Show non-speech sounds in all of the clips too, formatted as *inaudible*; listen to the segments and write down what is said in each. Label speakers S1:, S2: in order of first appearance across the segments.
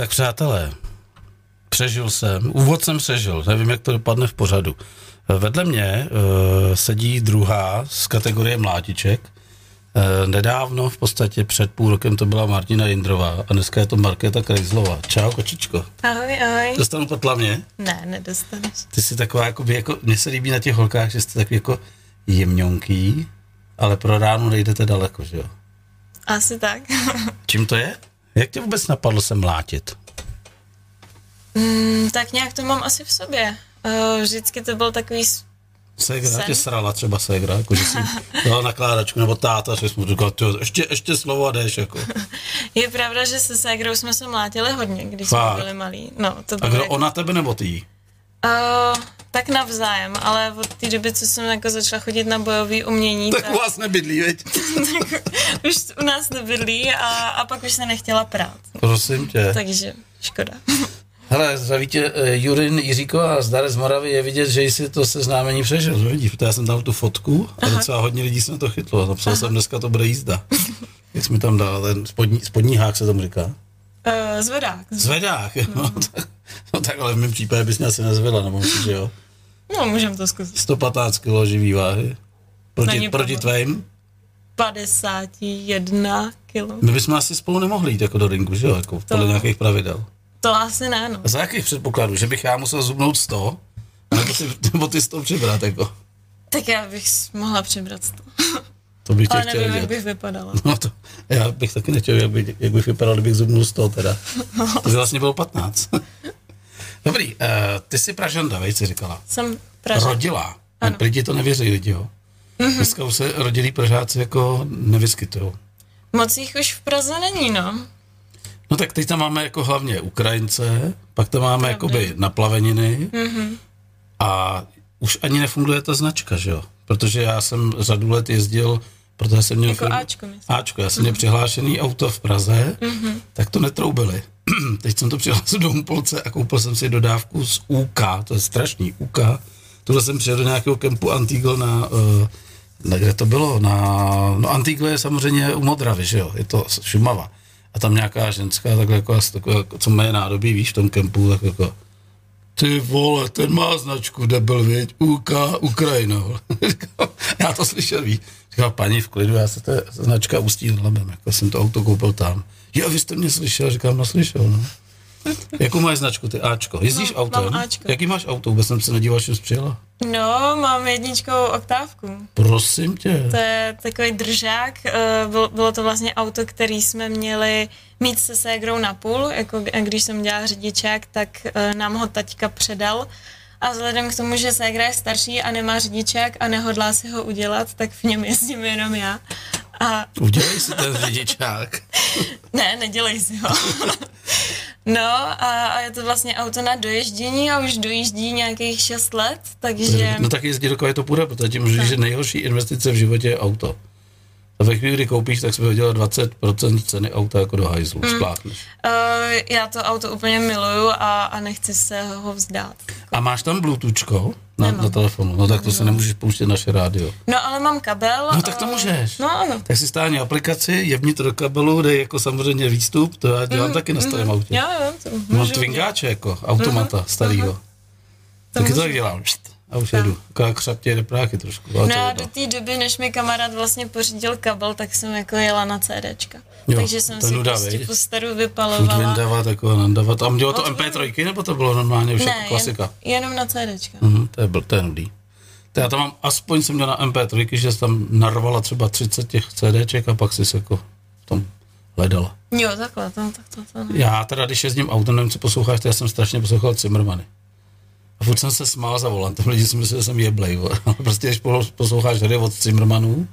S1: Tak přátelé, přežil jsem, úvod jsem přežil, nevím, jak to dopadne v pořadu. Vedle mě uh, sedí druhá z kategorie mlátiček. Uh, nedávno, v podstatě před půl rokem to byla Martina Jindrová a dneska je to Markéta Krejzlová. Čau, kočičko.
S2: Ahoj, ahoj.
S1: Dostanu potla mě?
S2: Ne, nedostaneš.
S1: Ty jsi taková, jakoby, jako, mně se líbí na těch holkách, že jste takový jako jemňonký, ale pro ránu nejdete daleko, že jo?
S2: Asi tak. *laughs*
S1: Čím to je? Jak tě vůbec napadlo se mlátit?
S2: mm, tak nějak to mám asi v sobě. Uh, vždycky to byl takový...
S1: Segra tě srala třeba segra, jako že jsi *laughs* dala nakládačku, nebo táta, že jsme říkal, ještě, ještě slovo a jdeš, jako. *laughs*
S2: Je pravda, že se ségrou jsme se mlátili hodně, když Fakt. jsme byli malí. No, to
S1: a kdo, jako... ona tebe nebo ty?
S2: Uh, tak navzájem, ale od té doby, co jsem jako začala chodit na bojové umění.
S1: Tak, tak u vás nebydlí, veď? *laughs*
S2: už u nás nebydlí a, a pak už se nechtěla prát.
S1: Prosím tě.
S2: Takže škoda. *laughs*
S1: Hele, zdraví tě uh, Jurin Jiříko a zdar z Moravy je vidět, že jsi to seznámení přežil, vidíš, protože já jsem tam tu fotku a Aha. docela hodně lidí jsme to chytlo. Napsal Aha. jsem dneska to bude jízda. Jak jsme tam dal, ten spodní, spodní hák se tomu říká.
S2: Uh, zvedák.
S1: Zvedák, no. no, *laughs* tak, no tak ale v mém případě bys mě asi nezvedla, nebo myslíš, že jo?
S2: No, můžeme to zkusit.
S1: 115 kg živý váhy. Proti, proti tvým?
S2: 51 kg.
S1: My bychom asi spolu nemohli jít jako do ringu, že jo? Jako to, podle nějakých pravidel.
S2: To asi ne, no.
S1: A za jakých předpokladů? Že bych já musel zubnout 100? Nebo ty, nebo ty 100 přibrat, jako?
S2: Tak já bych mohla přibrat 100. *laughs*
S1: To bych
S2: Ale nevím, jak bych vypadala.
S1: No to, já bych taky nechtěl, jak, by, jak bych vypadal, kdybych zubnul 100 teda. *laughs* To by vlastně bylo 15. Dobrý, uh, ty jsi Pražanda, vej, jsi říkala.
S2: Jsem Pražan.
S1: Rodila. Ano. Lidi to nevěří, lidi, jo. Mm-hmm. Dneska už se rodilí Pražáci jako nevyskytují.
S2: Moc jich už v Praze není, no.
S1: No tak teď tam máme jako hlavně Ukrajince, pak tam máme Pravda. jakoby naplaveniny mm-hmm. a už ani nefunguje ta značka, že jo? Protože já jsem řadu let jezdil, protože jsem měl...
S2: Jako firmu, Ačko, myslím.
S1: Ačko, já jsem mm-hmm. měl přihlášený auto v Praze, mm-hmm. tak to netroubili. *clears throat* teď jsem to přihlásil do Humpolce a koupil jsem si dodávku z UK, to je strašný UK. Tohle jsem přijel do nějakého kempu Antiglo na, na kde to bylo, na, no Antiglo je samozřejmě u Modravy, že jo, je to Šumava. A tam nějaká ženská, takhle jako, jako co má nádobí, víš, v tom kempu, tak jako ty vole, ten má značku, debil, věď, UK, Ukrajina, *laughs* já to slyšel, víš, říkal, paní v klidu, já se to značka Ústí nad Labem, jako jsem to auto koupil tam. Jo, vy jste mě slyšel, říkám, no slyšel, no. Jakou máš značku, ty Ačko? Jezdíš no, autem?
S2: Ačko.
S1: Jaký máš auto? Vůbec jsem se nedíval, že jsi přijela.
S2: No, mám jedničkou oktávku.
S1: Prosím tě.
S2: To je takový držák. Eh, bylo, bylo to vlastně auto, který jsme měli mít se ségrou na půl. Jako když jsem dělala řidičák, tak eh, nám ho taťka předal. A vzhledem k tomu, že ségra je starší a nemá řidičák a nehodlá si ho udělat, tak v něm jezdím jenom já. A...
S1: Udělej si ten řidičák. *laughs*
S2: ne, nedělej si ho. *laughs* no a, a je to vlastně auto na doježdění a už dojíždí nějakých 6 let, takže...
S1: No tak jezdí dokud to půjde, protože říct, že nejhorší investice v životě je auto. A ve chvíli, kdy koupíš, tak si vyhodila 20% ceny auta jako do hajzlu, mm. spláchneš.
S2: Uh, já to auto úplně miluju a, a nechci se ho vzdát.
S1: A máš tam bluetoothčko na, na telefonu? No tak to se nemůžeš pouštět naše rádio.
S2: No ale mám kabel.
S1: No tak to můžeš.
S2: No ano.
S1: Tak si stáhni aplikaci, jebni to do kabelu, dej jako samozřejmě výstup, to já dělám mm, taky na starém mm, autě.
S2: Jo, jo, to
S1: Mám twingáče jako, automata mm, starýho. Mm, taky to tak dělám. A už jedu. Taková křaptě repráky trošku.
S2: No a do té doby, než mi kamarád vlastně pořídil kabel, tak jsem jako jela na CDčka. Jo, Takže jsem si nuda, prostě po staru vypalovala.
S1: Furt vyndávat, jako nandávat. A dělalo to MP3, nebo to bylo normálně už
S2: ne,
S1: jako klasika?
S2: Jen, jenom na CDčka.
S1: Mhm, to je, to je nudý. To já tam mám, aspoň jsem měl na MP3, že jsem tam narvala třeba 30 těch CDček a pak si se jako v tom hledala.
S2: Jo, takhle, to, tak to, to,
S1: to. Já teda, když jezdím autem, nevím, co posloucháš, já jsem strašně poslouchal Cimrmany. A furt jsem se smál za volantem, lidi si mysleli, že jsem jeblej. *laughs* prostě když posloucháš hry od Zimmermanů,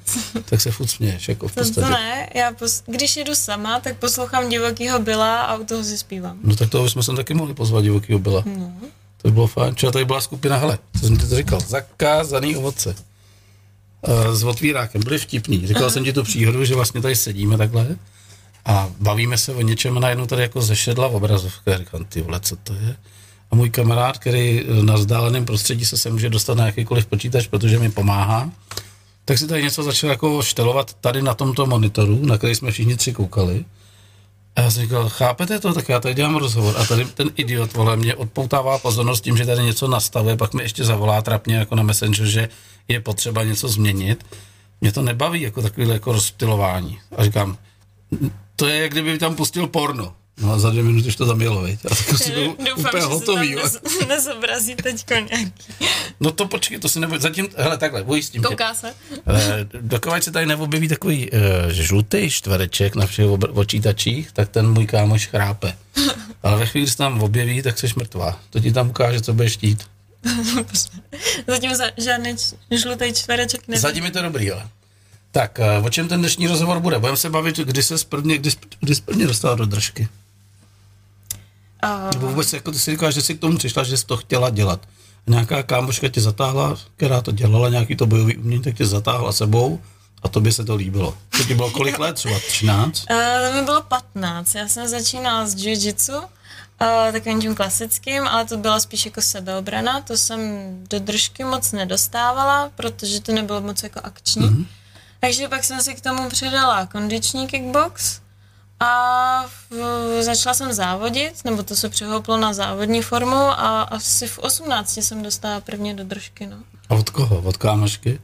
S1: tak se furt směješ. Jako v
S2: to, to ne, já pos- když jedu sama, tak poslouchám divokýho Byla a u toho si zpívám.
S1: No tak toho jsme sem taky mohli pozvat divokýho Byla. No. To by bylo fajn. Čo tady byla skupina, hele, co jsem ti to říkal, zakázaný ovoce. Uh, s otvírákem, byli vtipný. Říkal Aha. jsem ti tu příhodu, že vlastně tady sedíme takhle a bavíme se o něčem a najednou tady jako zešedla obrazovka. Říkám, ty vole, co to je? A můj kamarád, který eh, na vzdáleném prostředí se se může dostat na jakýkoliv počítač, protože mi pomáhá, tak si tady něco začal jako štelovat tady na tomto monitoru, na který jsme všichni tři koukali. A já jsem říkal, chápete to, tak já tady dělám rozhovor a tady ten idiot, vole, mě odpoutává pozornost tím, že tady něco nastavuje, pak mi ještě zavolá trapně jako na Messenger, že je potřeba něco změnit. Mě to nebaví jako takový jako rozptilování. A říkám, to je, jak kdyby tam pustil porno. No a za dvě minuty už to tam jelo, viď? A tak si byl *laughs*
S2: Doufám,
S1: úplně
S2: že
S1: hotový.
S2: se
S1: jo.
S2: tam nez, *laughs* nezobrazí teďko nějaký.
S1: No to počkej, to si neboj, zatím, hele takhle, ujistím tě.
S2: Kouká se?
S1: Eh, Dokud se tady neobjeví takový uh, žlutý čtvereček na všech obr- počítačích, tak ten můj kámoš chrápe. *laughs* Ale ve chvíli, kdy se tam objeví, tak jsi mrtvá. To ti tam ukáže, co budeš štít.
S2: Zatím za, žádný č- žlutý čtvereček nebyl.
S1: Zatím je to dobrý, ale. Tak, uh, o čem ten dnešní rozhovor bude? Budeme se bavit, kdy se prvně, kdy, kdy prvně dostala do držky.
S2: Uh,
S1: Nebo vůbec, jako ty si říkáš, že jsi k tomu přišla, že jsi to chtěla dělat. A nějaká kámoška tě zatáhla, která to dělala, nějaký to bojový umění, tak tě zatáhla sebou a tobě se to líbilo. To ti bylo kolik let? Třeba 13?
S2: Uh, to mi bylo 15. Já jsem začínala s jiu-jitsu, uh, takovým tím klasickým, ale to byla spíš jako sebeobrana. To jsem do držky moc nedostávala, protože to nebylo moc jako akční. Mm-hmm. Takže pak jsem si k tomu přidala kondiční kickbox a v, začala jsem závodit, nebo to se přehouplo na závodní formu a asi v 18 jsem dostala prvně do držky. No.
S1: A od koho? Od kámošky?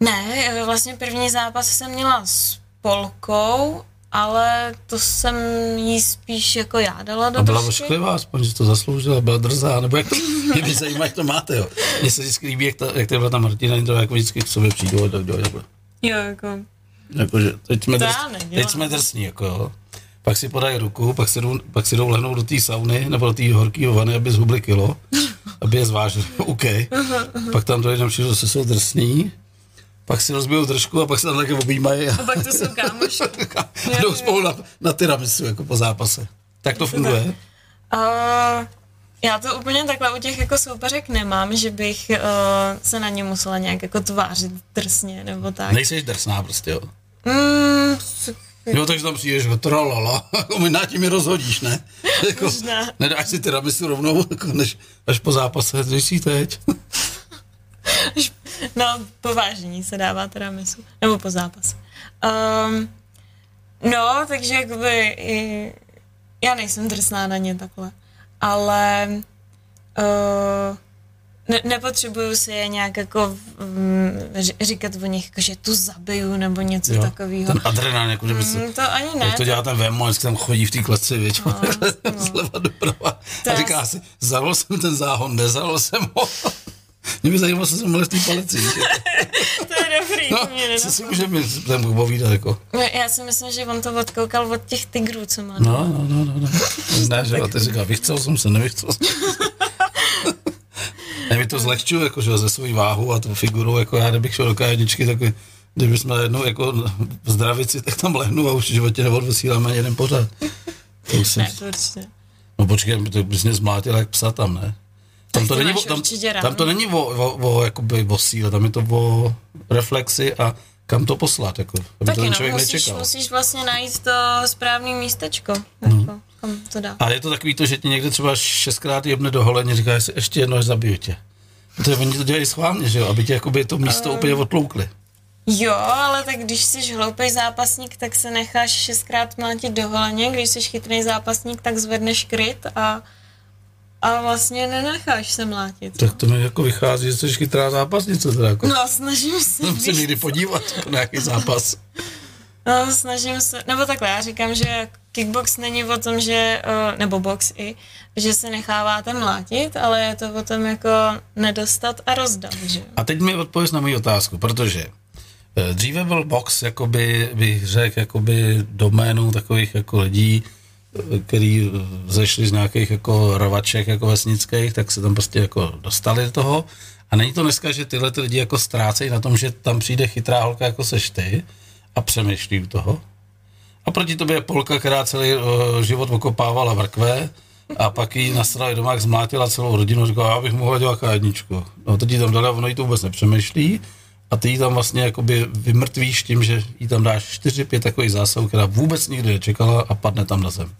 S2: Ne, vlastně první zápas jsem měla s Polkou, ale to jsem jí spíš jako já dala do
S1: A byla
S2: držky.
S1: ošklivá, aspoň, že to zasloužila, byla drzá, nebo jak to, *laughs* mě by zajímá, jak to máte, jo. Mně se vždycky líbí, jak, ta, jak to byla ta Martina, to jako vždycky k sobě přijdou a tak dále, jako,
S2: Jo, jako,
S1: jako, že teď jsme, drs, teď jsme drsní, jako jo. Pak si podají ruku, pak si jdou, pak si jdou lehnout do té sauny nebo do té horké vany, aby zhubli kilo, *laughs* aby je zvážili. *laughs* OK. Pak tam dojde tam všichni, zase jsou drsní, pak si rozbijou držku a pak se tam také objímají a,
S2: pak to jsou kámoši. *laughs*
S1: a jdou spolu na, na tiramisu jako po zápase. Tak to funguje.
S2: Uh, já to úplně takhle u těch jako soupeřek nemám, že bych uh, se na ně musela nějak jako tvářit drsně nebo tak.
S1: Nejseš drsná prostě, jo.
S2: Mm,
S1: Jo, takže tam přijdeš, mi na *laughs* tím mi rozhodíš, ne? *laughs* Jako,
S2: Možná.
S1: nedáš si tiramisu rovnou, jako než, až po zápase, když si teď. *laughs*
S2: no, po vážení se dává teda misu. Nebo po zápase. Um, no, takže jakoby i, já nejsem drsná na ně takhle. Ale uh, ne, nepotřebuju si je nějak jako um, říkat o nich, jako, že tu zabiju nebo něco
S1: Jo,
S2: takového.
S1: ten adrenalin, jako kdyby se,
S2: Mm, to ani ne.
S1: jak to dělá ten Vemo, tam chodí v té kleci, věď,
S2: No, *laughs* no.
S1: zleva doprava.
S2: To
S1: A říká si, zalil jsem ten záhon, nezalil jsem ho. Mě by zajímalo, co jsem měl v té palici.
S2: to je dobrý,
S1: No,
S2: to mě
S1: co si můžeme tam povídat, jako.
S2: No, Já si myslím, že on to odkoukal od těch tigrů, co má.
S1: No, no, no, no, no. Ne, že jo, ty říká, vychcel jsem se, nevychcel jsem se. *laughs* Ne, mi to zlehčuje, jako, že ze svojí váhu a tu figuru, jako já, kdybych šel do kajedičky, tak kdyby jsme jednou jako v zdravici, tak tam lehnu a už v životě neodvysíláme ani jeden pořád. To už jsem,
S2: Ne, to určitě.
S1: no počkej, to bys mě zmlátil jak psa tam, ne? Tam to, není, o, tam, tam to není o, o, o, jakoby, o síle, tam je to o reflexi a kam to poslat, jako, aby to
S2: Taky
S1: ten
S2: no,
S1: člověk
S2: musíš,
S1: nečekal.
S2: musíš vlastně najít to správné místečko, jako, kam to dá.
S1: Ale je to takový to, že ti někde třeba šestkrát jebne do holeně, říká si ještě jedno, až zabiju tě. Protože oni to dělají schválně, že jo, aby tě jakoby to místo
S2: Ehm.
S1: úplně otloukli.
S2: Jo, ale tak když jsi hloupý zápasník, tak se necháš šestkrát mlátit do holeně, když jsi chytrý zápasník, tak zvedneš kryt a, a vlastně nenecháš se mlátit.
S1: Tak to mi jako vychází, že jsi chytrá zápasnice. Teda jako.
S2: No, snažím se.
S1: Jsem se někdy podívat na nějaký zápas.
S2: No, snažím se, nebo takhle, já říkám, že kickbox není o tom, že, nebo box i, že se necháváte mlátit, ale je to o tom jako nedostat a rozdat, že.
S1: A teď mi odpověz na moji otázku, protože eh, dříve byl box, jakoby, bych řekl, jakoby doménou takových jako lidí, který zešli z nějakých jako rovaček jako vesnických, tak se tam prostě jako dostali do toho. A není to dneska, že tyhle ty lidi jako ztrácejí na tom, že tam přijde chytrá holka jako seš ty a přemýšlí u toho. A proti tobě je Polka, která celý uh, život okopávala vrkve a pak jí nasrali doma, zmlátila celou rodinu, říkala, já bych mohla dělat jedničku. No to ti tam dala, ono jí to vůbec nepřemýšlí a ty jí tam vlastně jakoby vymrtvíš tím, že jí tam dáš 4-5 takových zásahů, která vůbec nikdy nečekala a padne tam na zem.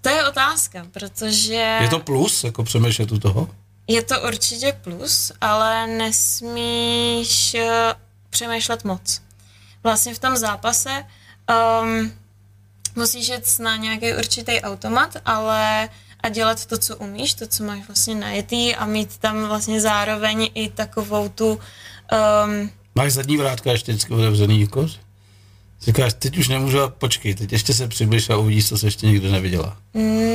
S2: To je otázka, protože
S1: Je to plus, jako přemýšlet u toho?
S2: je to určitě plus, ale nesmíš eh, přemýšlet moc. Vlastně v tom zápase um, musíš jet na nějaký určitý automat, ale a dělat to, co umíš, to, co máš vlastně najetý a mít tam vlastně zároveň i takovou tu... Um,
S1: máš zadní vrátka ještě vždycky otevřený jako? Říkáš, teď už nemůžu a počkej, teď ještě se přibliž a uvidíš, co se ještě nikdy neviděla.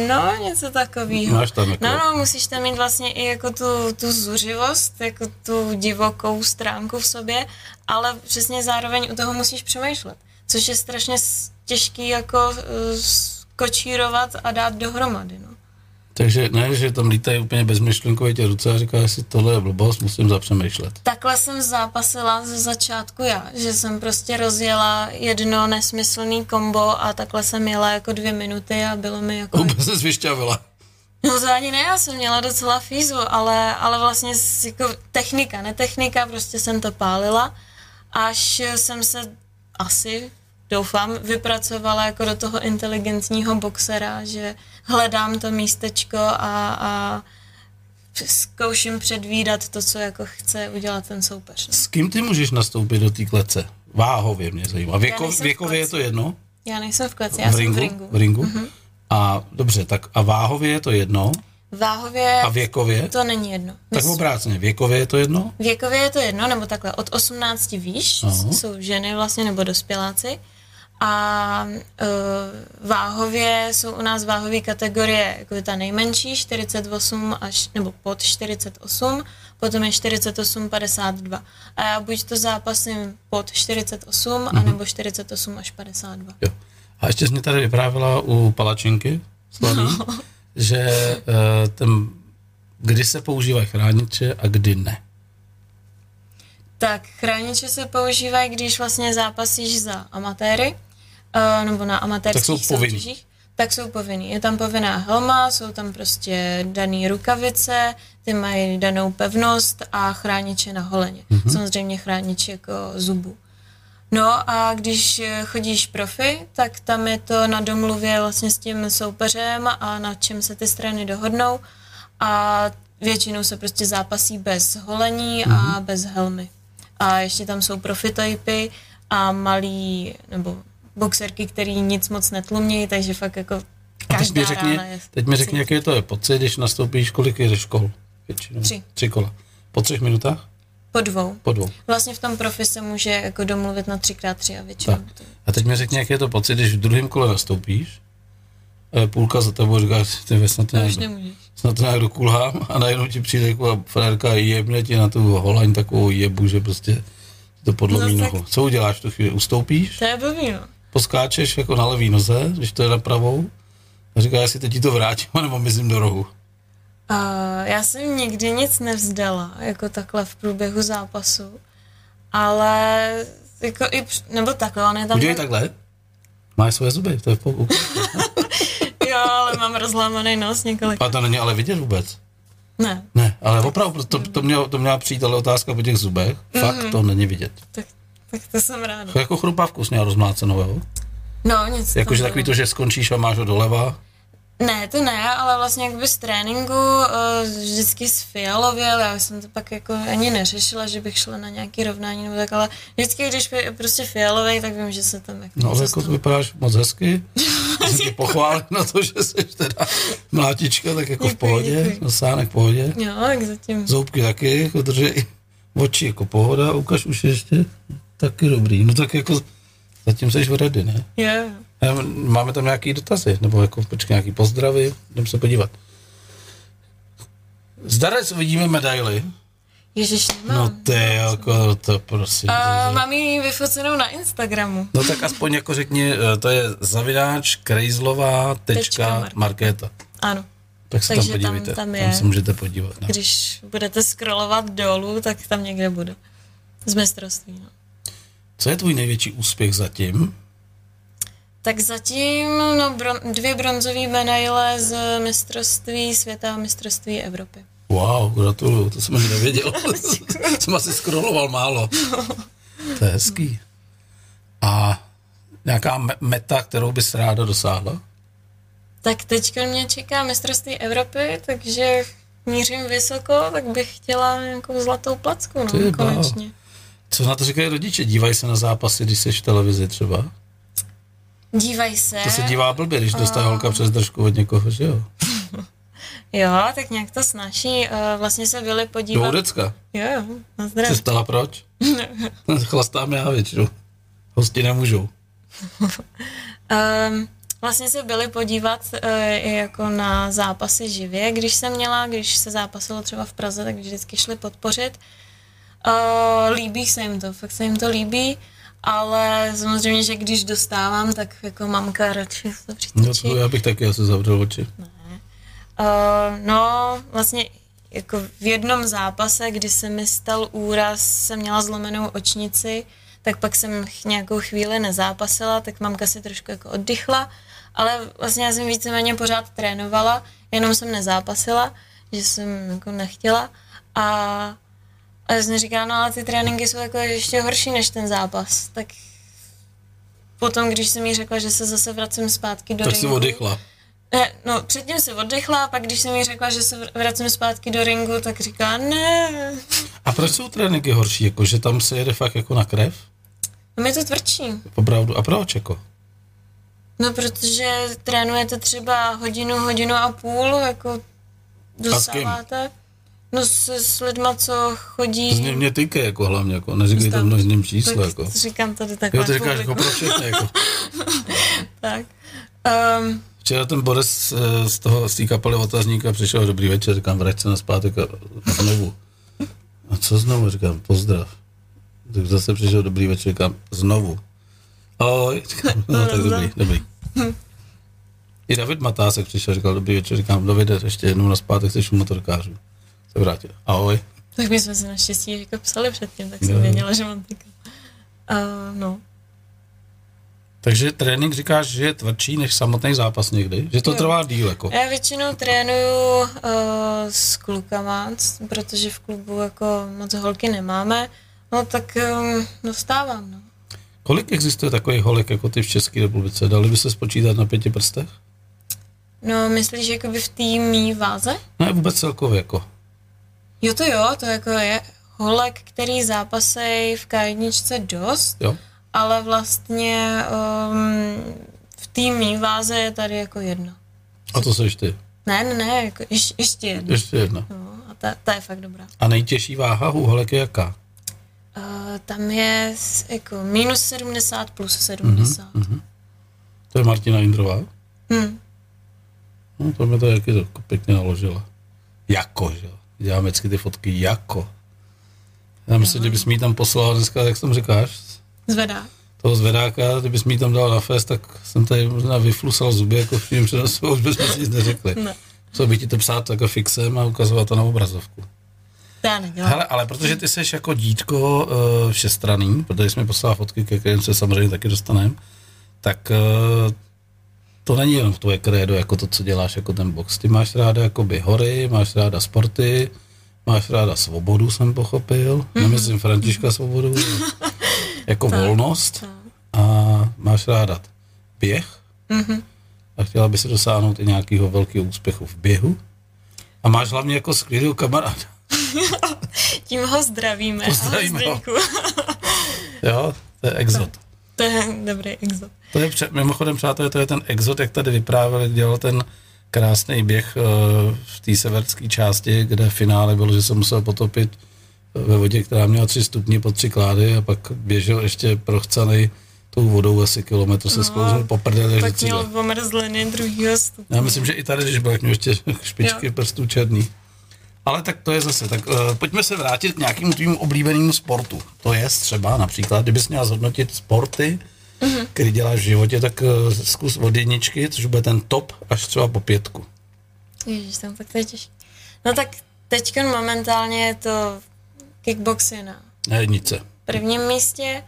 S2: No, něco takového.
S1: Máš tam jako...
S2: No, no, musíš tam mít vlastně i jako tu, tu zuřivost, jako tu divokou stránku v sobě, ale přesně zároveň u toho musíš přemýšlet, což je strašně těžký jako uh, kočírovat a dát dohromady, no.
S1: Takže ne, že tam lítají úplně bezmyšlenkově tě ruce a říká si, tohle je blbost, musím zapřemýšlet.
S2: Takhle jsem zápasila ze začátku já, že jsem prostě rozjela jedno nesmyslný kombo a takhle jsem jela jako dvě minuty a bylo mi jako...
S1: Úplně se zvyšťavila.
S2: No to ani ne, já jsem měla docela fízu, ale, ale vlastně jako technika, ne technika, prostě jsem to pálila, až jsem se asi doufám, vypracovala jako do toho inteligentního boxera, že hledám to místečko a, a zkouším předvídat to, co jako chce udělat ten soupeř.
S1: S kým ty můžeš nastoupit do té klece? Váhově mě zajímá. Věko, věkově je to jedno?
S2: Já nejsem v kleci, já v ringu, jsem v ringu.
S1: V ringu? Uh-huh. A dobře, tak a váhově je to jedno?
S2: Váhově
S1: a věkově?
S2: to není jedno.
S1: Tak obráceně, věkově je to jedno?
S2: Věkově je to jedno, nebo takhle, od 18 výš uh-huh. jsou ženy vlastně, nebo dospěláci a uh, váhově jsou u nás váhové kategorie jako ta nejmenší 48 až nebo pod 48, potom je 48 52. A já buď to zápasím pod 48 mm-hmm. anebo 48 až 52.
S1: Jo. A ještě jsi mě tady vyprávila u palačinky slaný, no. že uh, ten, kdy se používají chrániče a kdy ne.
S2: Tak chrániče se používají, když vlastně zápasíš za amatéry, uh, nebo na amatérských tak soutěžích, tak jsou povinný. Je tam povinná helma, jsou tam prostě dané rukavice, ty mají danou pevnost a chrániče na holeně. Mm-hmm. Samozřejmě chrániče jako zubu. No a když chodíš profi, tak tam je to na domluvě vlastně s tím soupeřem a na čem se ty strany dohodnou a většinou se prostě zápasí bez holení mm-hmm. a mhm. bez helmy. A ještě tam jsou profitypy a malý, nebo boxerky, který nic moc netlumějí, takže fakt jako každá teď mi řekni, rána je...
S1: Teď mi řekni, jaký to je pocit, když nastoupíš, kolik je škol? Většinou?
S2: Tři.
S1: Tři kola. Po třech minutách?
S2: Po dvou.
S1: Po dvou.
S2: Vlastně v tom profi se může jako domluvit na třikrát tři a většinou. Tak.
S1: A teď mi řekni, jaký je to pocit, když v druhém kole nastoupíš, půlka za tebou říká, ty snad to, nějak, snad to nějak dokulhám a najednou ti přijde jako frérka jebne ti na tu holaň takovou jebu, že prostě to podlomí no, nohu. Co uděláš tu chvíli? Ustoupíš?
S2: To je blbý, no
S1: poskáčeš jako na levý noze, když to je na pravou, a říká, jestli teď ti to vrátím, *laughs* nebo myslím do rohu.
S2: Uh, já jsem nikdy nic nevzdala, jako takhle v průběhu zápasu, ale jako i, nebo takhle, on je tam...
S1: Udělej takhle, máš svoje zuby, to je v pokoku. *laughs*
S2: jo, ale mám rozlámaný nos několik.
S1: A to není ale vidět vůbec.
S2: Ne.
S1: Ne, ale opravdu, to, to, měla, to měla přijít ale otázka po těch zubech, fakt mm-hmm. to není vidět.
S2: Tak tak to jsem ráda.
S1: To jako chrupavku jsi měla rozmlácenou, jo?
S2: No, nic.
S1: Jakože takový to, že skončíš a máš ho doleva?
S2: Ne, to ne, ale vlastně jakby z tréninku uh, vždycky sfialověl, já jsem to pak jako ani neřešila, že bych šla na nějaký rovnání nebo tak, ale vždycky, když je prostě fialový, tak vím, že se tam jako...
S1: No ale jako to vypadáš moc hezky, jsem tě pochválil na to, že jsi teda mlátička, tak jako děkuji, v pohodě, děkuji. nosánek v pohodě.
S2: Jo, tak zatím.
S1: Zoubky taky, jako drží oči jako pohoda, ukaž už ještě. Taky dobrý. No tak jako zatím jsi ready, ne?
S2: Yeah.
S1: Máme tam nějaký dotazy, nebo jako počkej, nějaký pozdravy, jdem se podívat. Zdarec vidíme medaily.
S2: Ježiš, nemám.
S1: No ty jako to prosím.
S2: A mám ji vyfocenou na Instagramu.
S1: No tak aspoň jako řekni, eh, to je zavináč krejzlová tečka markéta.
S2: Ano.
S1: Tak se Takže tam podívejte, tam, tam, je, tam se můžete podívat.
S2: No. Když budete scrollovat dolů, tak tam někde bude. Z mistrovství, no.
S1: Co je tvůj největší úspěch zatím?
S2: Tak zatím no, bron, dvě bronzové medaile z mistrovství světa a mistrovství Evropy.
S1: Wow, gratuluju, to jsem ani nevěděl. *laughs* jsem asi scrolloval málo. To je hezký. A nějaká meta, kterou bys ráda dosáhla?
S2: Tak teď mě čeká mistrovství Evropy, takže mířím vysoko, tak bych chtěla nějakou zlatou placku, no, konečně.
S1: Co na to říkají rodiče? Dívají se na zápasy, když jsi v televizi třeba?
S2: Dívaj se.
S1: To se dívá blbě, když dostane holka přes držku od někoho, že jo? *laughs*
S2: Jo, tak nějak to snaží. Uh, vlastně se byli
S1: Do
S2: podívat.
S1: Hudecka.
S2: Jo, jo, na zdraví.
S1: stala proč? *laughs* Chlastám já většinou. Hosti nemůžou.
S2: Um, *laughs* vlastně se byli podívat uh, i jako na zápasy živě, když jsem měla, když se zápasilo třeba v Praze, tak vždycky šli podpořit. Uh, líbí se jim to, fakt se jim to líbí, ale samozřejmě, že když dostávám, tak jako mamka radši se
S1: No
S2: přitočí.
S1: to já bych taky asi zavřel oči.
S2: Uh, no, vlastně jako v jednom zápase, kdy se mi stal úraz, jsem měla zlomenou očnici, tak pak jsem nějakou chvíli nezápasila, tak mamka si trošku jako oddychla, ale vlastně já jsem víceméně pořád trénovala, jenom jsem nezápasila, že jsem jako nechtěla a, a já jsem říkala, no ale ty tréninky jsou jako ještě horší než ten zápas, tak potom, když jsem jí řekla, že se zase vracím zpátky do
S1: Tak si
S2: ringu,
S1: oddychla.
S2: ne, no, předtím se oddechla, pak když jsem jí řekla, že se vr- vracím zpátky do ringu, tak říká, ne,
S1: A proč jsou tréninky horší? Jako, že tam se jede fakt jako na krev?
S2: no je to tvrdší.
S1: Opravdu. A proč jako?
S2: No, protože trénujete třeba hodinu, hodinu a půl, jako dostáváte. No s, s lidma, co chodí.
S1: To mě, mě týká jako hlavně, jako neříkej to množným číslo,
S2: tak
S1: jako.
S2: říkám tady takhle.
S1: Jo, ty říkáš jako pro všechny, jako. *laughs*
S2: Tak. Um,
S1: Včera ten Boris eh, z toho, z té kapely otazníka přišel, dobrý večer, říkám, vrať se na zpátek a znovu. A co znovu, říkám, pozdrav. Tak zase přišel, dobrý večer, říkám, znovu. Ahoj, *laughs* říkám, no tak dobrý, dobrý. I David Matásek přišel, říkal, dobrý večer, říkám, Davide, ještě jednou na zpátek, jsi u motorkářů. Se vrátil. Ahoj.
S2: tak my jsme se naštěstí jako psali předtím, tak jsem věděla, že mám tyka. Uh, no.
S1: Takže trénink říkáš, že je tvrdší než samotný zápas někdy? Že to
S2: Jo.
S1: trvá díl, jako?
S2: Já většinou trénuju uh, s klukama, protože v klubu jako moc holky nemáme, no tak um, dostávám, no.
S1: Kolik existuje takových holek jako ty v České republice? Dali by se spočítat na pěti prstech?
S2: No, myslíš jakoby v té mý váze?
S1: Ne, vůbec celkově, jako.
S2: Jo to jo, to jako je holek, který zápasej v K1 dost,
S1: Jo?
S2: ale vlastně um, v té mý váze je tady jako jedna.
S1: A to seš ty.
S2: Ne, ne, ne, jako ješ, ještě jedna.
S1: Ještě jedna.
S2: No, a ta, ta je fakt dobrá.
S1: A nejtěžší váha u holek je jaká?
S2: Uh, tam je jako minus 70 plus 70. Mm-hmm.
S1: To je Martina Indrová?
S2: Hmm.
S1: No, to mi to jaký to pěkně naložila. Jako, Děláme vždycky ty fotky jako. Já myslím, že bys mi tam poslala dneska, jak tam říkáš,
S2: Zvedá.
S1: toho zvedáka, kdybys mi tam dal na fest, tak jsem tady možná vyflusal zuby, jako v tím přenosu, už bychom si nic neřekli.
S2: Ne.
S1: Co by ti to psát jako fixem a ukazovat to na obrazovku.
S2: To já nedělám.
S1: Hele, ale protože ty jsi jako dítko uh, všestraný, protože jsme poslali fotky, ke kterým se samozřejmě taky dostaneme, tak uh, to není jenom v tvoje krédo, jako to, co děláš jako ten box. Ty máš ráda jakoby hory, máš ráda sporty, máš ráda svobodu, jsem pochopil. Mm-hmm. Nemyslím Františka svobodu, *laughs* jako volnost. A máš ráda běh.
S2: Mhm.
S1: A chtěla by si dosáhnout i nějakého velkého úspěchu v běhu. A máš hlavně jako skvělého kamaráda. *laughs*
S2: Tím ho zdravíme.
S1: Pozdravíme ho. Jo, to je exot.
S2: To je dobrý exot.
S1: To je mimochodem, přátelé, to je ten exot, jak tady vyprávěl, jak dělal ten krásný běh eh, v té severské části, kde v finále bylo, že se musel potopit eh, ve vodě, která měla tři stupně po tři klády a pak běžel ještě prochcanej tou vodou asi kilometr se sklouznul po prdeli, že
S2: Pak měl omrzliny druhého stupně.
S1: Já myslím, že i tady, když byl, měl ještě špičky
S2: Jo.
S1: prstů černý. Ale tak to je zase, tak uh, pojďme se vrátit k nějakému tvým oblíbenému sportu. To je třeba například, kdybys měla zhodnotit sporty,
S2: Mhm.
S1: mm-hmm. který děláš v životě, tak uh, zkus od jedničky, což bude ten top, až třeba po pětku.
S2: Ježiš, tam tak to je těžké. No tak teď momentálně je to kickboxy na
S1: Na jednice.
S2: prvním místě,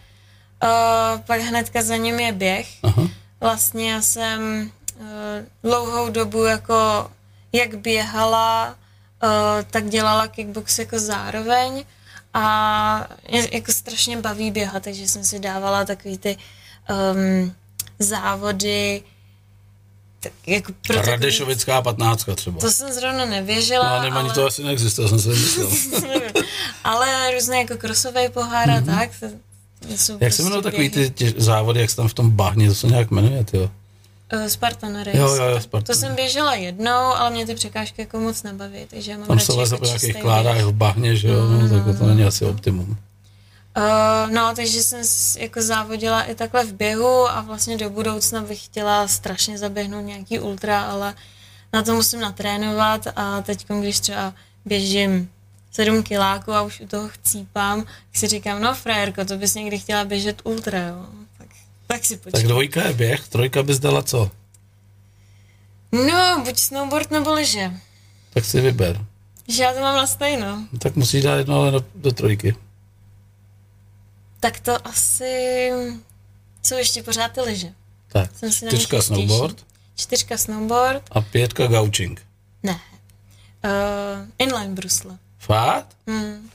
S2: uh, pak hnedka za ním je běh.
S1: Aha.
S2: Vlastně já jsem uh, dlouhou dobu jako jak běhala, tak dělala kickbox jako zároveň a je, jako strašně baví běhat, takže jsem si dávala takový ty um, závody tak jako pro takový,
S1: Radešovická patnáctka třeba.
S2: to jsem zrovna nevěřila,
S1: No, nevím, ani
S2: ale,
S1: to asi neexistuje, jsem si myslel.
S2: nevím. *laughs* ale různé jako krosové pohár a
S1: Mhm.
S2: tak, to, Jsou
S1: Jak se jmenují
S2: prostě
S1: takový ty tě, závody, jak se tam v tom bahně, to se nějak jmenuje, jo?
S2: Spartan Race.
S1: Jo, jo, jo,
S2: To jsem běžela jednou, ale mě ty překážky jako moc nebaví, takže já mám
S1: Tam se leze
S2: jako
S1: po nějakých kládách v bahně, že jo, no, tak to není asi optimum.
S2: Uh, no, takže jsem jako závodila i takhle v běhu a vlastně do budoucna bych chtěla strašně zaběhnout nějaký ultra, ale na to musím natrénovat a teď, když třeba běžím 7 kiláků a už u toho chcípám, tak si říkám, no frajerko, to bys někdy chtěla běžet ultra, jo. Tak, tak si
S1: Tak
S2: počkej.
S1: dvojka je běh, trojka bys dala co?
S2: No, buď snowboard nebo lyže.
S1: Tak si vyber.
S2: Že já to mám na stejno.
S1: No, Tak musíš dát jedno ale do, do trojky.
S2: Tak to asi jsou ještě pořád ty lyže.
S1: Tak,
S2: Jsem si na
S1: čtyřka snowboard
S2: Čtyřka snowboard,
S1: a pětka gauching.
S2: ne. Uh, inline brusle.
S1: Fakt?
S2: Hmm.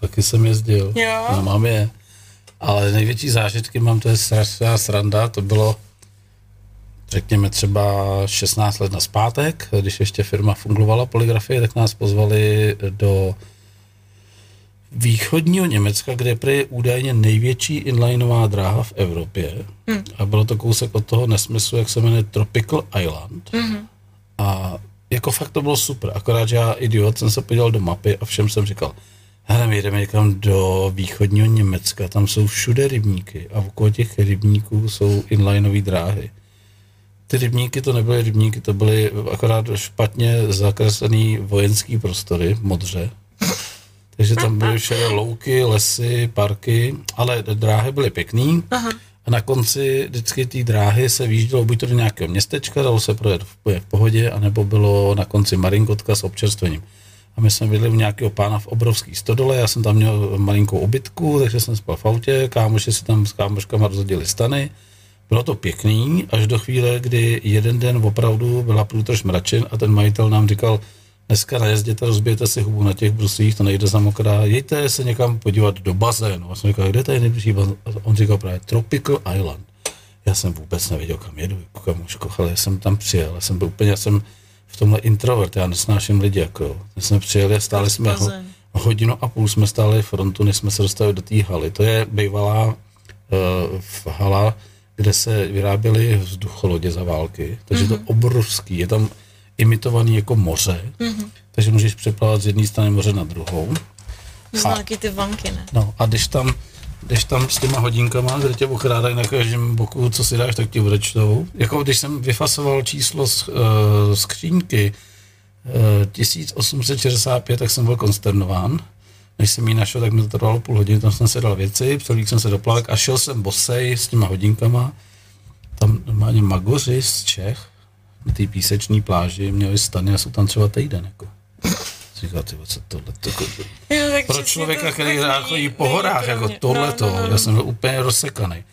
S1: Taky jsem jezdil.
S2: Jo.
S1: Mám je. Ale největší zážitky mám, to je strašná sranda, to bylo řekněme třeba 16 let na zpátek, když ještě firma fungovala poligrafie, tak nás pozvali do východního Německa, kde je údajně největší inlineová dráha v Evropě.
S2: Hmm.
S1: A bylo to kousek od toho nesmyslu, jak se jmenuje Tropical Island.
S2: Mhm.
S1: A jako fakt to bylo super, akorát, já idiot jsem se podíval do mapy a všem jsem říkal, hele, my jdeme někam do východního Německa, tam jsou všude rybníky a okolo těch rybníků jsou inlineové dráhy. Ty rybníky to nebyly rybníky, to byly akorát špatně zakreslený vojenský prostory, modře. Takže tam byly všude louky, lesy, parky, ale dráhy byly pěkný.
S2: Aha.
S1: A na konci vždycky té dráhy se výjíždělo buď to do nějakého městečka, dalo se projet v, v pohodě, anebo bylo na konci marinkotka s občerstvením. A my jsme byli u nějakého pána v obrovský stodole, já jsem tam měl malinkou obytku, takže jsem spal v autě, kámoši si tam s kámoškama rozhodili stany. Bylo to pěkný, až do chvíle, kdy jeden den opravdu byla průtrž mračin a ten majitel nám říkal, dneska najezděte, rozbijete si hubu na těch bruslích, to nejde za mokrá, jděte se někam podívat do bazénu. A jsem říkal, kde je nejbližší bazén? A on říkal právě Tropical Island. Já jsem vůbec nevěděl, kam jedu, jako kamoško, ale já jsem tam přijel, já jsem byl úplně, já jsem v tomhle introvert, já nesnáším lidi, jako jo. My jsme přijeli a stáli jsme ho, hodinu a půl jsme stáli frontu, než jsme se dostali do té haly. To je bývalá uh, v hala, kde se vyráběly vzducholodě za války, takže mm-hmm. to obrovský, je tam imitovaný jako moře, mm-hmm. takže můžeš přeplavat z jedné strany moře na druhou.
S2: Znaky ty vanky, ne?
S1: No a když tam, když tam s těma hodinkama, kde tě okrádají na každém boku, co si dáš, tak ti odečtou. Jako když jsem vyfasoval číslo z uh, skřínky uh, 1865, tak jsem byl konsternován. Než jsem ji našel, tak mi to trvalo půl hodiny, tam jsem si dal věci, přelík jsem se do a šel jsem bosej s těma hodinkama. Tam normálně magoři z Čech na té písečné pláži měli stany a jsou tam třeba týden. Jako. Říkal, ty, co tohle, to, *laughs*
S2: Jo, tak
S1: pro člověka,
S2: to
S1: který rád chodí po horách, jako tohle to,
S2: No, no, no.
S1: já jsem byl úplně rozsekaný.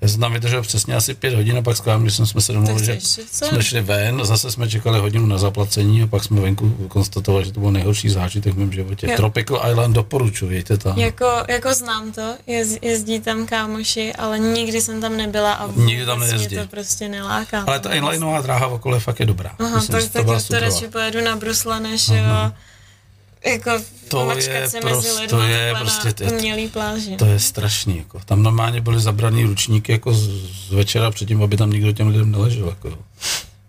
S1: Takže jsem tam vydržel přesně asi pět hodin a pak skládám, když jsme se domluvili, že jsme šli ven, zase jsme čekali hodinu na zaplacení a pak jsme venku konstatovali, že to byl nejhorší zážitek v mém životě.
S2: Jo.
S1: Tropical Island doporučuji, jeďte tam.
S2: Jako, jako znám to, jez, jezdí tam kámoši, ale nikdy jsem tam nebyla a
S1: Nikdy tam
S2: vůbec
S1: nejezdí.
S2: mě to prostě neláká.
S1: Ale ta inlineová dráha okolo fakt je dobrá.
S2: Aha,
S1: Myslím,
S2: tak,
S1: že to
S2: tak já to radši pojedu na brusle, než jo, jako
S1: To je
S2: se
S1: prost-
S2: mezi
S1: to
S2: lidma
S1: je prostě-
S2: na umělý pláži.
S1: To je strašný. Jako. Tam normálně byly zabraný ručníky jako z, z večera předtím, aby tam nikdo těm lidem neležel. Jako.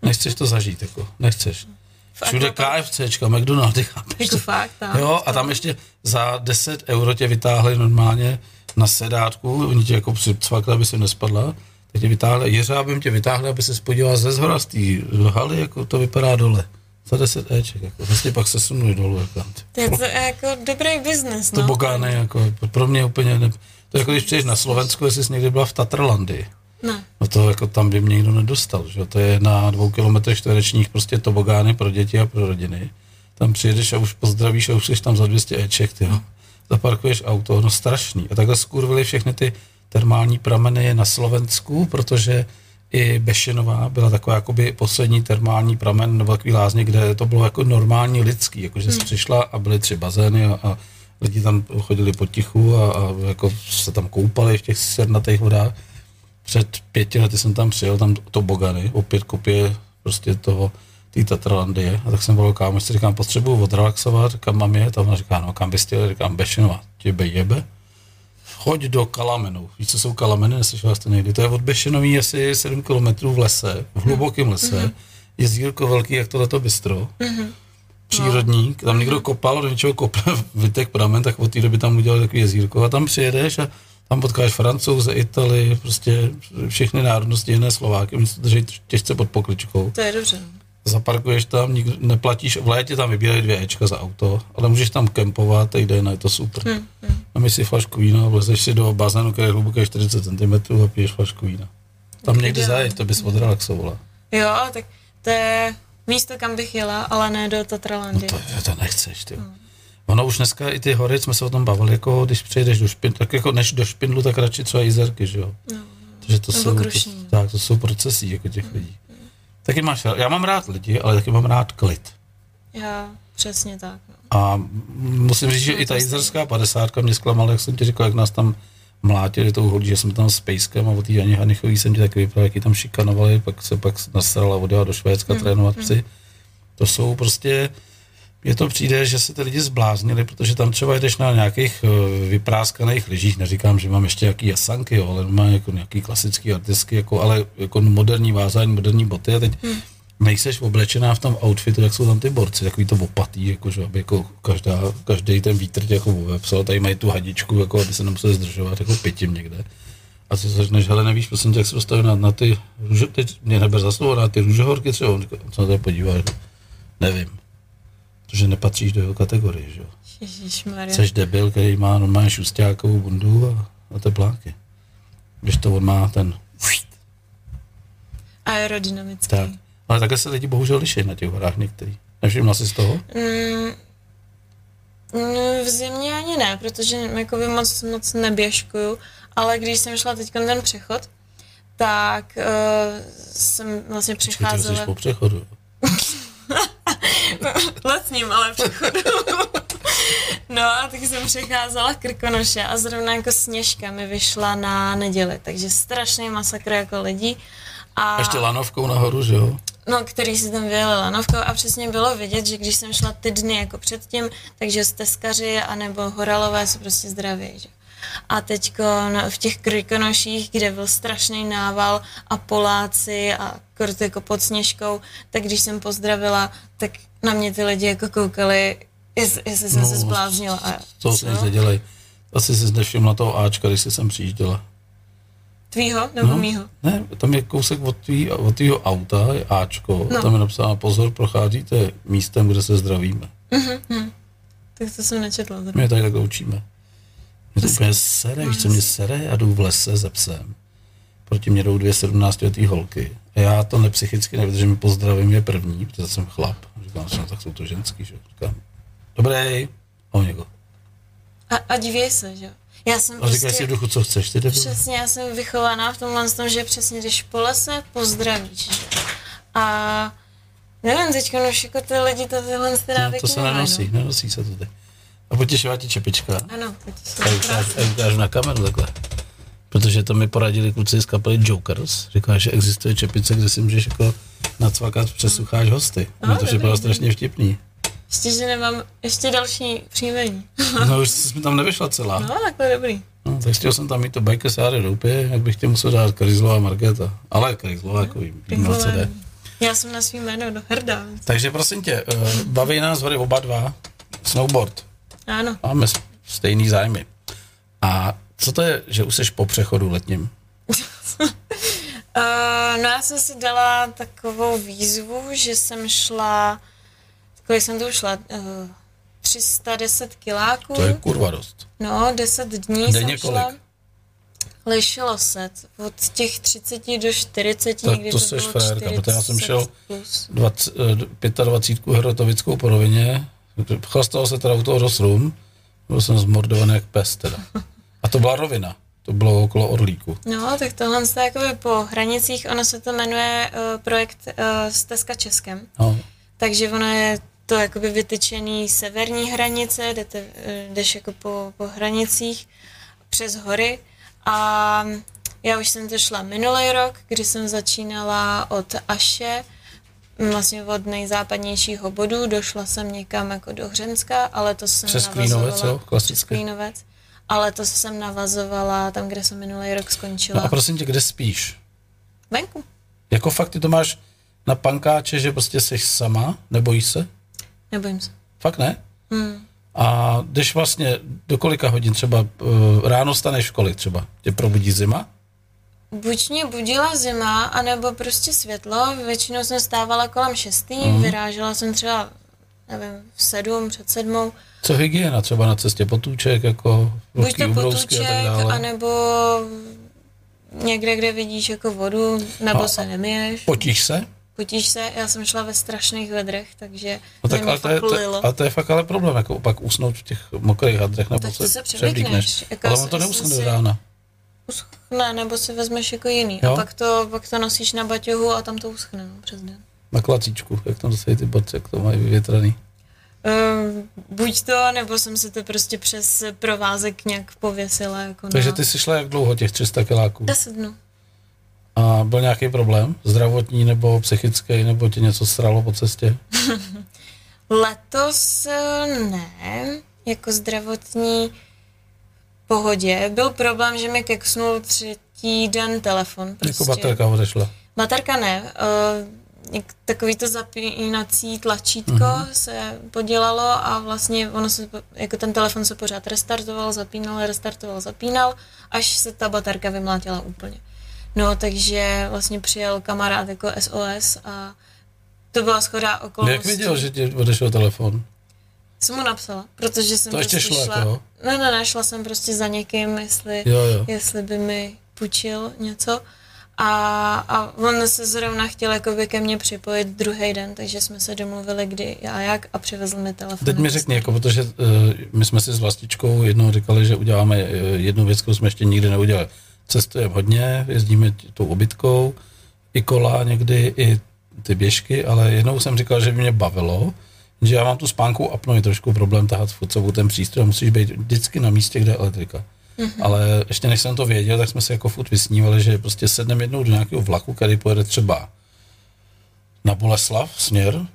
S1: Nechceš to zažít, jako. nechceš.
S2: V
S1: Všude. KFCčka, McDonaldy, chápeš
S2: Jako
S1: to?
S2: fakt, tak.
S1: Jo, a tam ještě za 10 euro tě vytáhli normálně na sedátku, oni tě jako přicvakli, aby si nespadla, tak tě vytáhli, jeřábem tě vytáhli, aby se podíval ze zhora z té haly, jako to vypadá dole. Za 10 Eček, jako. Vlastně pak se sunuli dolů, jako.
S2: To je to jako dobrý biznes,
S1: To
S2: no.
S1: bogány, jako, pro mě úplně, ne, to je jako když přijdeš na Slovensku, jestli jsi někdy byla v Tatrlandii.
S2: Ne.
S1: No to jako tam by mě nikdo nedostal, že? To je na dvou kilometrech čtverečních prostě tobogány pro děti a pro rodiny. Tam přijedeš a už pozdravíš a už jsi tam za 200 eček, ty jo. Zaparkuješ auto, no strašný. A takhle skurvili všechny ty termální prameny na Slovensku, protože i Bešenová byla taková jakoby poslední termální pramen nebo takový lázně, kde to bylo jako normální lidský, jakože jsi přišla a byly tři bazény a, a lidi tam chodili potichu a, a jako se tam koupali v těch sernatých vodách před pěti lety jsem tam přijel, tam to Bogany, opět kopie prostě toho, té Tatralandie. A tak jsem volal kámošce, říkám, potřebuju odrelaxovat, kam mám je, tam ona říká, no kam bys chtěl, říkám, Bešinova, těbe jebe. Choď do Kalamenu. Víš, co jsou Kalameny? Neslyšela jste někdy? To je od Bešenový asi 7 kilometrů v lese, v hlubokém lese. Je zírko velký, jak tohleto bistro. Přírodní, tam někdo kopal, do něčeho kopal *laughs* vytek pramen, tak od té doby tam udělal takový jezírko. A tam přijedeš a tam potkáš francouze, Italy, prostě všechny národnosti, jiné Slováky, oni se drží těžce pod pokličkou.
S2: To je dobře.
S1: Zaparkuješ tam, nikdo, neplatíš, v létě tam vybírají dvě Ečka za auto, ale můžeš tam kempovat týden a je to super.
S2: Hm, hm.
S1: A si flašku vína, vlezeš si do bazénu, který je hluboké 40 cm a piješ flašku vína. Tam někdy zajeď, to bys odrelaxovala.
S2: Jo, tak to je místo, kam bych jela, ale ne do Tatralandy.
S1: To, to nechceš, ty. Ono už dneska i ty hory, jsme se o tom bavili, jako když přejdeš do špindlu, tak jako než do špindlu, tak radši třeba jízerky, že jo?
S2: No.
S1: Takže to
S2: Nebo
S1: jsou, to, tak, to jsou procesy jako těch lidí. Taky máš, já mám rád lidi, ale taky mám rád klid.
S2: Já přesně tak. No.
S1: A musím říct, že i ta jízerská padesátka mě zklamala, jak jsem ti řekl, jak nás tam mlátili tou hodí, že jsme tam s Pejskem a o té Janě Hanichový jsem ti taky vyprávěl, jak ji tam šikanovali, pak se pak nasrala odjela do Švédska trénovat psy. To jsou prostě, mně to přijde, že se ty lidi zbláznili, protože tam třeba jdeš na nějakých eh, vypráskaných lyžích, neříkám, že mám ještě jaký jasanky, jo, ale má jako nějaký klasický artistky, jako, ale jako moderní vázání, moderní boty. A teď nejseš oblečená v tom outfitu, jak jsou tam ty borci, takový to opatý, jako, že aby jako každá, každý ten vítr tě jako vepsal, tady mají tu hadičku, jako aby se nemuseli zdržovat, jako pitím někde. A ty se řekneš, hele, nevíš, prosím tě, jak se dostanu na, na ty, růže, teď mě neber za slovo, na ty růžehorky třeba, On co na to podíváš, nevím. Protože nepatříš do jeho kategorie, že jo. Jsi debil, který má normálně šustákovou bundu a, a tepláky. Když to on má ten,
S2: Aerodynamický.
S1: tak. Ale takhle se lidi bohužel liší na těch horách některý. Nevšimla jsi z toho?
S2: Mm, mm, v zimě ani ne, protože jakoby moc, moc neběžkuju, ale když jsem šla teď ten přechod, tak uh, jsem vlastně
S1: Počkej, ty
S2: přecházela
S1: po přechodu. *laughs* *laughs*
S2: letním, ale přechodu. *laughs* no a tak jsem přecházela Krkonoše a zrovna jako sněžka mi vyšla na neděli, takže strašný masakr jako lidí. A...
S1: Ještě lanovkou nahoru, že jo?
S2: No, který si tam vyjeli lanovkou a přesně bylo vidět, že když jsem šla ty dny jako předtím, takže steskaři anebo horalové jsou prostě zdraví, že? A teď v těch Krikonoších, kde byl strašný nával a Poláci a kort jako pod sněžkou, tak když jsem pozdravila, tak na mě ty lidi jako koukali, jestli, jestli jsem
S1: No,
S2: se zbláznila. A
S1: To si nic nedělej. Asi jsi nevšimla toho Ačka, když jsi sem přijížděla.
S2: Tvýho nebo no. mýho?
S1: Ne, tam je kousek od, tvý, od tvýho auta, je Ačko, no. Tam je napsáno pozor, procházíte místem, kde se zdravíme.
S2: Tak to jsem nečetla.
S1: My
S2: Teda.
S1: je tady takhle učíme. Mě to úplně sere, víš, co mě sere, já jdu v lese se psem. Proti mě jdou dvě 17 letý holky. A já to nepsychicky mi pozdravím je první, protože jsem chlap. Říkám no, tak jsou to ženský, že? Říkám, dobrý, a on jako.
S2: A, a divěj se, že jo? Já jsem
S1: A říkáš si
S2: prostě...
S1: v duchu, co chceš, ty debil?
S2: Přesně, já jsem vychovaná v tomhle tom, že přesně když po lese, pozdravíš. že? A nevím, teď už jako ty lidi to tyhle ty
S1: No,
S2: návyky
S1: to se nenosí, nenosí se to teď. A potěšila ti čepička.
S2: No. Ano, krásné.
S1: já ukážu na kameru takhle. Protože to mi poradili kluci z kapely Jokers. Říkali, že existuje čepice, kde si můžeš jako nacvakat, přesucháš hosty. A mě to připadalo strašně vtipný.
S2: Ještě, že nemám ještě další příjmení. *laughs*
S1: No už jsi mi tam nevyšla celá.
S2: No, takhle dobrý.
S1: No, tak chtěl jsem tam mít to bajke Sáry Doupě, jak bych tě musel dát Karizlová Markéta. Ale Karizlová jako vím, co jde.
S2: Já jsem na svý jméno do hrdá.
S1: Takže prosím tě, eh, baví nás hory oba dva. Snowboard.
S2: Ano.
S1: Máme stejný zájmy. A co to je, že už jsi po přechodu letním?
S2: Uh, *laughs* no já jsem si dala takovou výzvu, že jsem šla, kolik jsem to šla, uh, 310 kiláků.
S1: To je kurva dost.
S2: No, 10 dní
S1: Denně
S2: jsem šla.
S1: kolik?
S2: Lišilo se od těch 30 do 40,
S1: Tak
S2: někdy
S1: to
S2: to, bylo
S1: frérka, protože já jsem
S2: 40
S1: šel
S2: plus.
S1: 20, eh, 25 Hrotovickou po rovině, chlastalo se teda u toho dost rum, byl jsem zmordovaný jak pes teda. A to byla rovina, to bylo okolo Orlíku.
S2: No, tak tohle je jakoby po hranicích, ono se to jmenuje uh, projekt uh, Stezka Českem.
S1: No,
S2: Takže ono je to jakoby vytyčený severní hranice, jdete, eh, jdeš jako po, po hranicích přes hory a já už jsem to šla minulý rok, kdy jsem začínala od Aše, vlastně od nejzápadnějšího bodu, došla jsem někam jako do Hřenska, ale to jsem
S1: Přes Klínovec,
S2: navazovala
S1: jo? Klasicky.
S2: Přes Klínovec. ale to jsem navazovala tam, kde jsem minulý rok skončila.
S1: No a prosím tě, kde spíš?
S2: Venku.
S1: Jako fakt ty to máš na pankáče, že prostě jsi sama, nebojíš se?
S2: Nebojím se.
S1: Fakt ne?
S2: Hmm.
S1: A když vlastně do kolika hodin třeba uh, ráno staneš v kolik třeba? Tě probudí zima?
S2: Buď mě budila zima, anebo prostě světlo. Většinou jsem stávala kolem šestý, mm. vyrážela jsem třeba, nevím, v sedm, před sedmou.
S1: Co hygiena třeba na cestě? Potůček, jako
S2: Buď to potůček, anebo někde, kde vidíš jako vodu, nebo no, se nemiješ.
S1: Potíš se?
S2: Potíš se, já jsem šla ve strašných vedrech, takže
S1: no tak, ale to, je, to, ale to je fakt ale problém, jako pak usnout v těch mokrých hadrech, nebo
S2: tak
S1: se,
S2: se převlíkneš.
S1: Jako ale on to neuschne do rána.
S2: Uschne, nebo si vezmeš jako jiný. Jo? A pak to, pak to nosíš na baťohu a tam to uschne no, přes den.
S1: Na klacíčku, jak tam dosají ty boty, jak to mají vyvětraný.
S2: Uh, buď to, nebo jsem si to prostě přes provázek nějak pověsila. Jako
S1: Takže na... ty jsi šla jak dlouho, těch 300 kiláků?
S2: 10 dnů.
S1: A byl nějaký problém? Zdravotní nebo psychický, nebo tě něco stralo po cestě? *laughs*
S2: Letos eh, ne, jako zdravotní pohodě. Byl problém, že mi keksnul třetí den telefon.
S1: Jako prostě. Jako baterka odešla?
S2: Baterka ne. Uh, takový to zapínací tlačítko uh-huh. se podělalo a vlastně ono se, jako ten telefon se pořád restartoval, zapínal, restartoval, zapínal, až se ta baterka vymlátila úplně. No, takže vlastně přijel kamarád jako SOS a to byla schoda okolností.
S1: Jak viděl, že ti odešel telefon?
S2: Jsem mu napsala, protože jsem
S1: to
S2: prostě
S1: ještě šla,
S2: šla,
S1: jako?
S2: ne, ne, ne, šla jsem prostě za někým, jestli,
S1: jo, jo.
S2: jestli by mi půjčil něco. A, a on se zrovna chtěl jakoby ke mně připojit druhý den, takže jsme se domluvili, kdy a jak a přivezl mi telefon.
S1: Teď mi řekni, jako, protože uh, my jsme si s Vlastičkou jednou říkali, že uděláme uh, jednu věc, kterou jsme ještě nikdy neudělali cestujeme hodně, jezdíme tou obytkou, i kola někdy, i ty běžky, ale jednou jsem říkal, že by mě bavilo, že já mám tu spánku apnoji trošku problém tahat furt sebou ten přístroj, musíš být vždycky na místě, kde je elektrika. Mm-hmm. Ale ještě než jsem to věděl, tak jsme si jako furt vysnívali, že prostě sedneme jednou do nějakého vlaku, který pojede třeba na Boleslav směr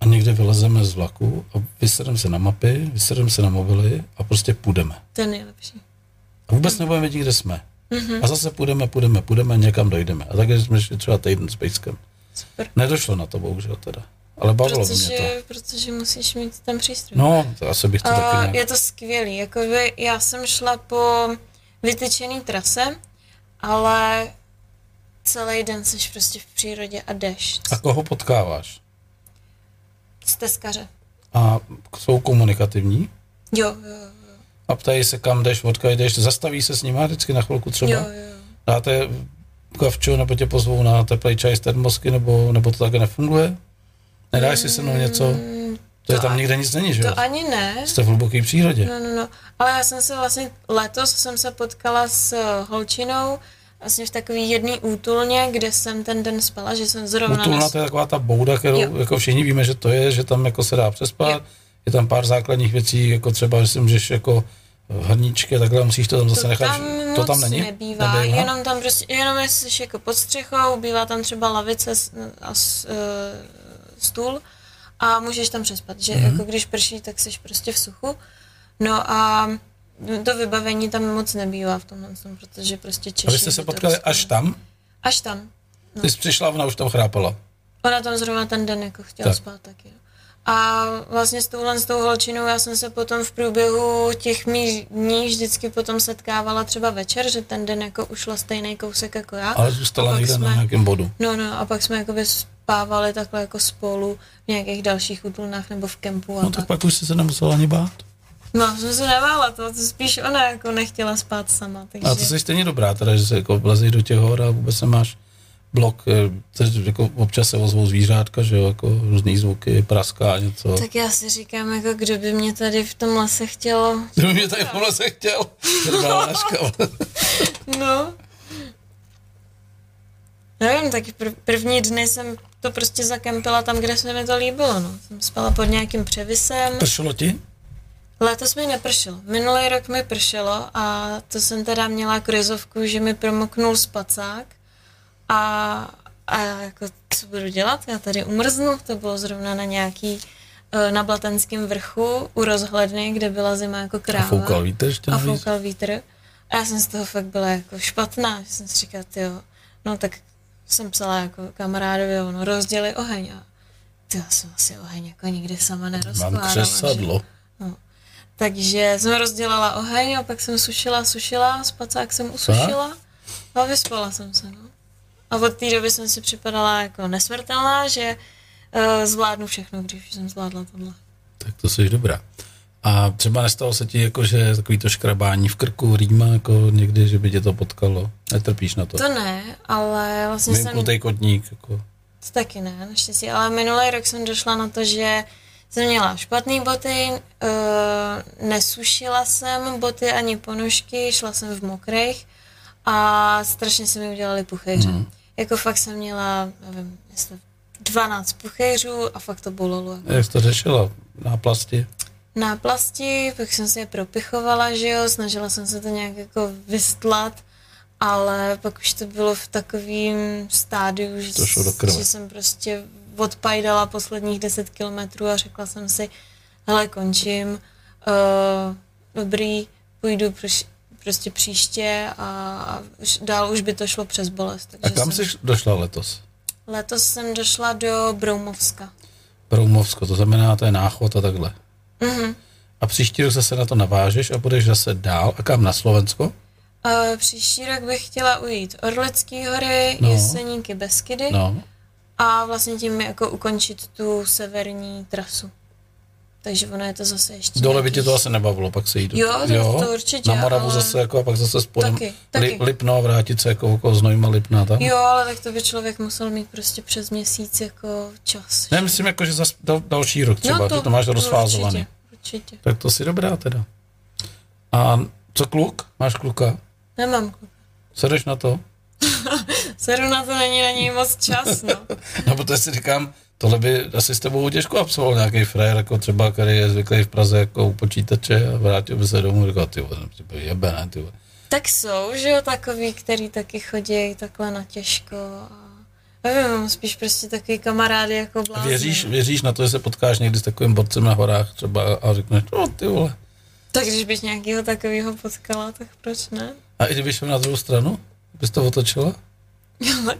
S1: a někde vylezeme z vlaku a vysedeme se na mapy, vysedeme se na mobily a prostě půjdeme.
S2: To je nejlepší.
S1: A vůbec nebudeme vědět, kde jsme. Mm-hmm. A zase půjdeme, půjdeme, půjdeme, někam dojdeme. A takže jsme šli třeba týden s Pejskem.
S2: Super.
S1: Nedošlo na to, bohužel teda. Ale bavilo
S2: protože,
S1: mě to.
S2: Protože musíš mít ten přístroj.
S1: No, to asi bych to
S2: uh,
S1: taky nějak...
S2: Je to skvělý. Jakoby já jsem šla po vytyčený trase, ale celý den jsi prostě v přírodě a jdeš.
S1: A koho potkáváš?
S2: Steskaře.
S1: A jsou komunikativní?
S2: Jo, jo,
S1: a ptají se, kam jdeš, odkud jdeš, zastaví se s nimi vždycky na chvilku třeba.
S2: Jo, jo.
S1: Dáte kavču, nebo tě pozvou na teplý čaj z termosky, nebo, nebo to také nefunguje? Nedáš si se mnou něco? To, to je tam ani, nikde nic není, že
S2: To ani ne.
S1: Jste v hluboké přírodě.
S2: No, no, no. Ale já jsem se vlastně, letos jsem se potkala s eh, holčinou, vlastně v takový jedný útulně, kde jsem ten den spala, že jsem zrovna...
S1: Útulna nes... to je taková ta bouda, kterou jo. jako všichni víme, že to je, že tam jako se dá přespat. Jo je tam pár základních věcí, jako třeba, že si můžeš jako hrníčky a takhle, musíš to tam zase to nechat.
S2: Tam to tam není? Nebývá, nebývá, jenom tam prostě, jenom jsi jako pod střechou, bývá tam třeba lavice a e, stůl a můžeš tam přespat, že mm-hmm. jako když prší, tak jsi prostě v suchu. No a to vybavení tam moc nebývá v tomhle, protože prostě Češi...
S1: A vy jste se potkali až tam?
S2: Až tam.
S1: No. Ty jsi přišla, ona už tam chrápala.
S2: Ona tam zrovna ten den jako chtěla tak. spát taky. A vlastně s touhle s tou holčinou já jsem se potom v průběhu těch mých dní vždycky potom setkávala třeba večer, že ten den jako ušla stejný kousek jako já.
S1: Ale zůstala někde jsme, na nějakém bodu.
S2: No, no, a pak jsme jako spávali takhle jako spolu v nějakých dalších útulnách nebo v kempu. A
S1: no tak, tak pak už jsi se nemusela ani bát.
S2: No, jsem se nebála, to, to spíš ona jako nechtěla spát sama. Takže...
S1: A to jsi stejně dobrá, teda, že se jako vlezeš do těch hor a vůbec nemáš blok, eh, jako občas se ozvou zvířátka, že jo, jako různý zvuky, praská něco.
S2: Tak já si říkám, jako kdo by mě tady v tom lese chtěl.
S1: Kdo by mě tady v tom lese chtěl?
S2: no. Nevím, tak pr- první dny jsem to prostě zakempila tam, kde se mi to líbilo, no. Jsem spala pod nějakým převisem.
S1: Pršelo ti?
S2: Letos mi nepršelo. Minulý rok mi pršelo a to jsem teda měla krizovku, že mi promoknul spacák a, a jako, co budu dělat? Já tady umrznu, to bylo zrovna na nějaký eh, na Blatenském vrchu u rozhledny, kde byla zima jako
S1: A
S2: kráva.
S1: foukal vítr ještě
S2: A foukal vítr. A já jsem z toho fakt byla jako špatná, že jsem si říkala, jo, no tak jsem psala jako kamarádovi, ono rozděli oheň a ty já jsem asi oheň jako nikdy sama nerozkládala.
S1: Mám
S2: že?
S1: křesadlo.
S2: Takže jsem rozdělala oheň a pak jsem sušila, sušila, spacák jsem usušila a vyspala jsem se, no. A od té doby jsem si připadala jako nesmrtelná, že uh, zvládnu všechno, když jsem zvládla tohle.
S1: Tak to jsi dobrá. A třeba nestalo se ti jako, že takový to škrabání v krku, rýma, jako někdy, že by tě to potkalo? Netrpíš na to?
S2: To ne, ale vlastně jsem...
S1: Vymknutý kotník, jako.
S2: To taky ne, naštěstí, ale minulý rok jsem došla na to, že jsem měla špatné boty, uh, nesušila jsem boty ani ponožky, šla jsem v mokrých a strašně se mi udělali puchejře. Mm. Jako fakt jsem měla, nevím, jestli 12 puchejřů a fakt to bolelo. Jako.
S1: Jak jsi to řešila? Náplasti?
S2: Náplasti, pak jsem si je propichovala, že jo, snažila jsem se to nějak jako vystlat, ale pak už to bylo v takovém stádiu, že, že jsem prostě odpajdala posledních 10 kilometrů a řekla jsem si, hele, končím, uh, dobrý, půjdu proš, prostě příště a, a dál už by to šlo přes bolest.
S1: A
S2: Takže
S1: kam
S2: jsem,
S1: jsi došla letos?
S2: Letos jsem došla do Broumovska.
S1: Broumovsko, to znamená, to je náchod a takhle.
S2: Mhm.
S1: A příští rok zase na to navážeš a budeš zase dál. A kam na Slovensko?
S2: Uh, příští rok bych chtěla ujít Orlecký hory,
S1: no.
S2: Jeseníky, Beskydy
S1: No.
S2: a vlastně tím jako ukončit tu severní trasu. Takže ono je to zase ještě
S1: Dole by tě to asi nebavilo, pak se jít.
S2: Jo, to- to určitě,
S1: Na Moravu
S2: ale-
S1: zase jako a pak zase spodem
S2: Taky, taky.
S1: Lipno a vrátit se jako okolo Znojma Lipna tam.
S2: Jo, ale tak to by člověk musel mít prostě přes měsíc jako čas.
S1: Ne, myslím jako, že zase dal, další rok třeba, no to, že to máš rozfázovaný.
S2: Určitě, určitě.
S1: Tak to si dobrá teda. A co kluk? Máš kluka?
S2: Nemám kluka.
S1: Sedeš na to? *laughs*
S2: Seru na to není na něj moc čas, no. *laughs*
S1: No, protože si říkám, tohle by asi s tebou těžko absolvoval nějaký frajer, jako třeba, který je zvyklý v Praze jako u počítače a vrátil by se domů a říkal, ty vole, jebe, ne, ty vole.
S2: Tak jsou, že jo, takový, který taky chodí takhle na těžko a nevím, mám spíš prostě takový kamarády jako
S1: A
S2: blázni.
S1: Věříš, věříš na to, že se potkáš někdy s takovým borcem na horách třeba a řekneš, no ty vole.
S2: Tak když bych nějakého takového potkala, tak proč ne?
S1: A i kdyby šel na druhou stranu, bys to otočila? *laughs*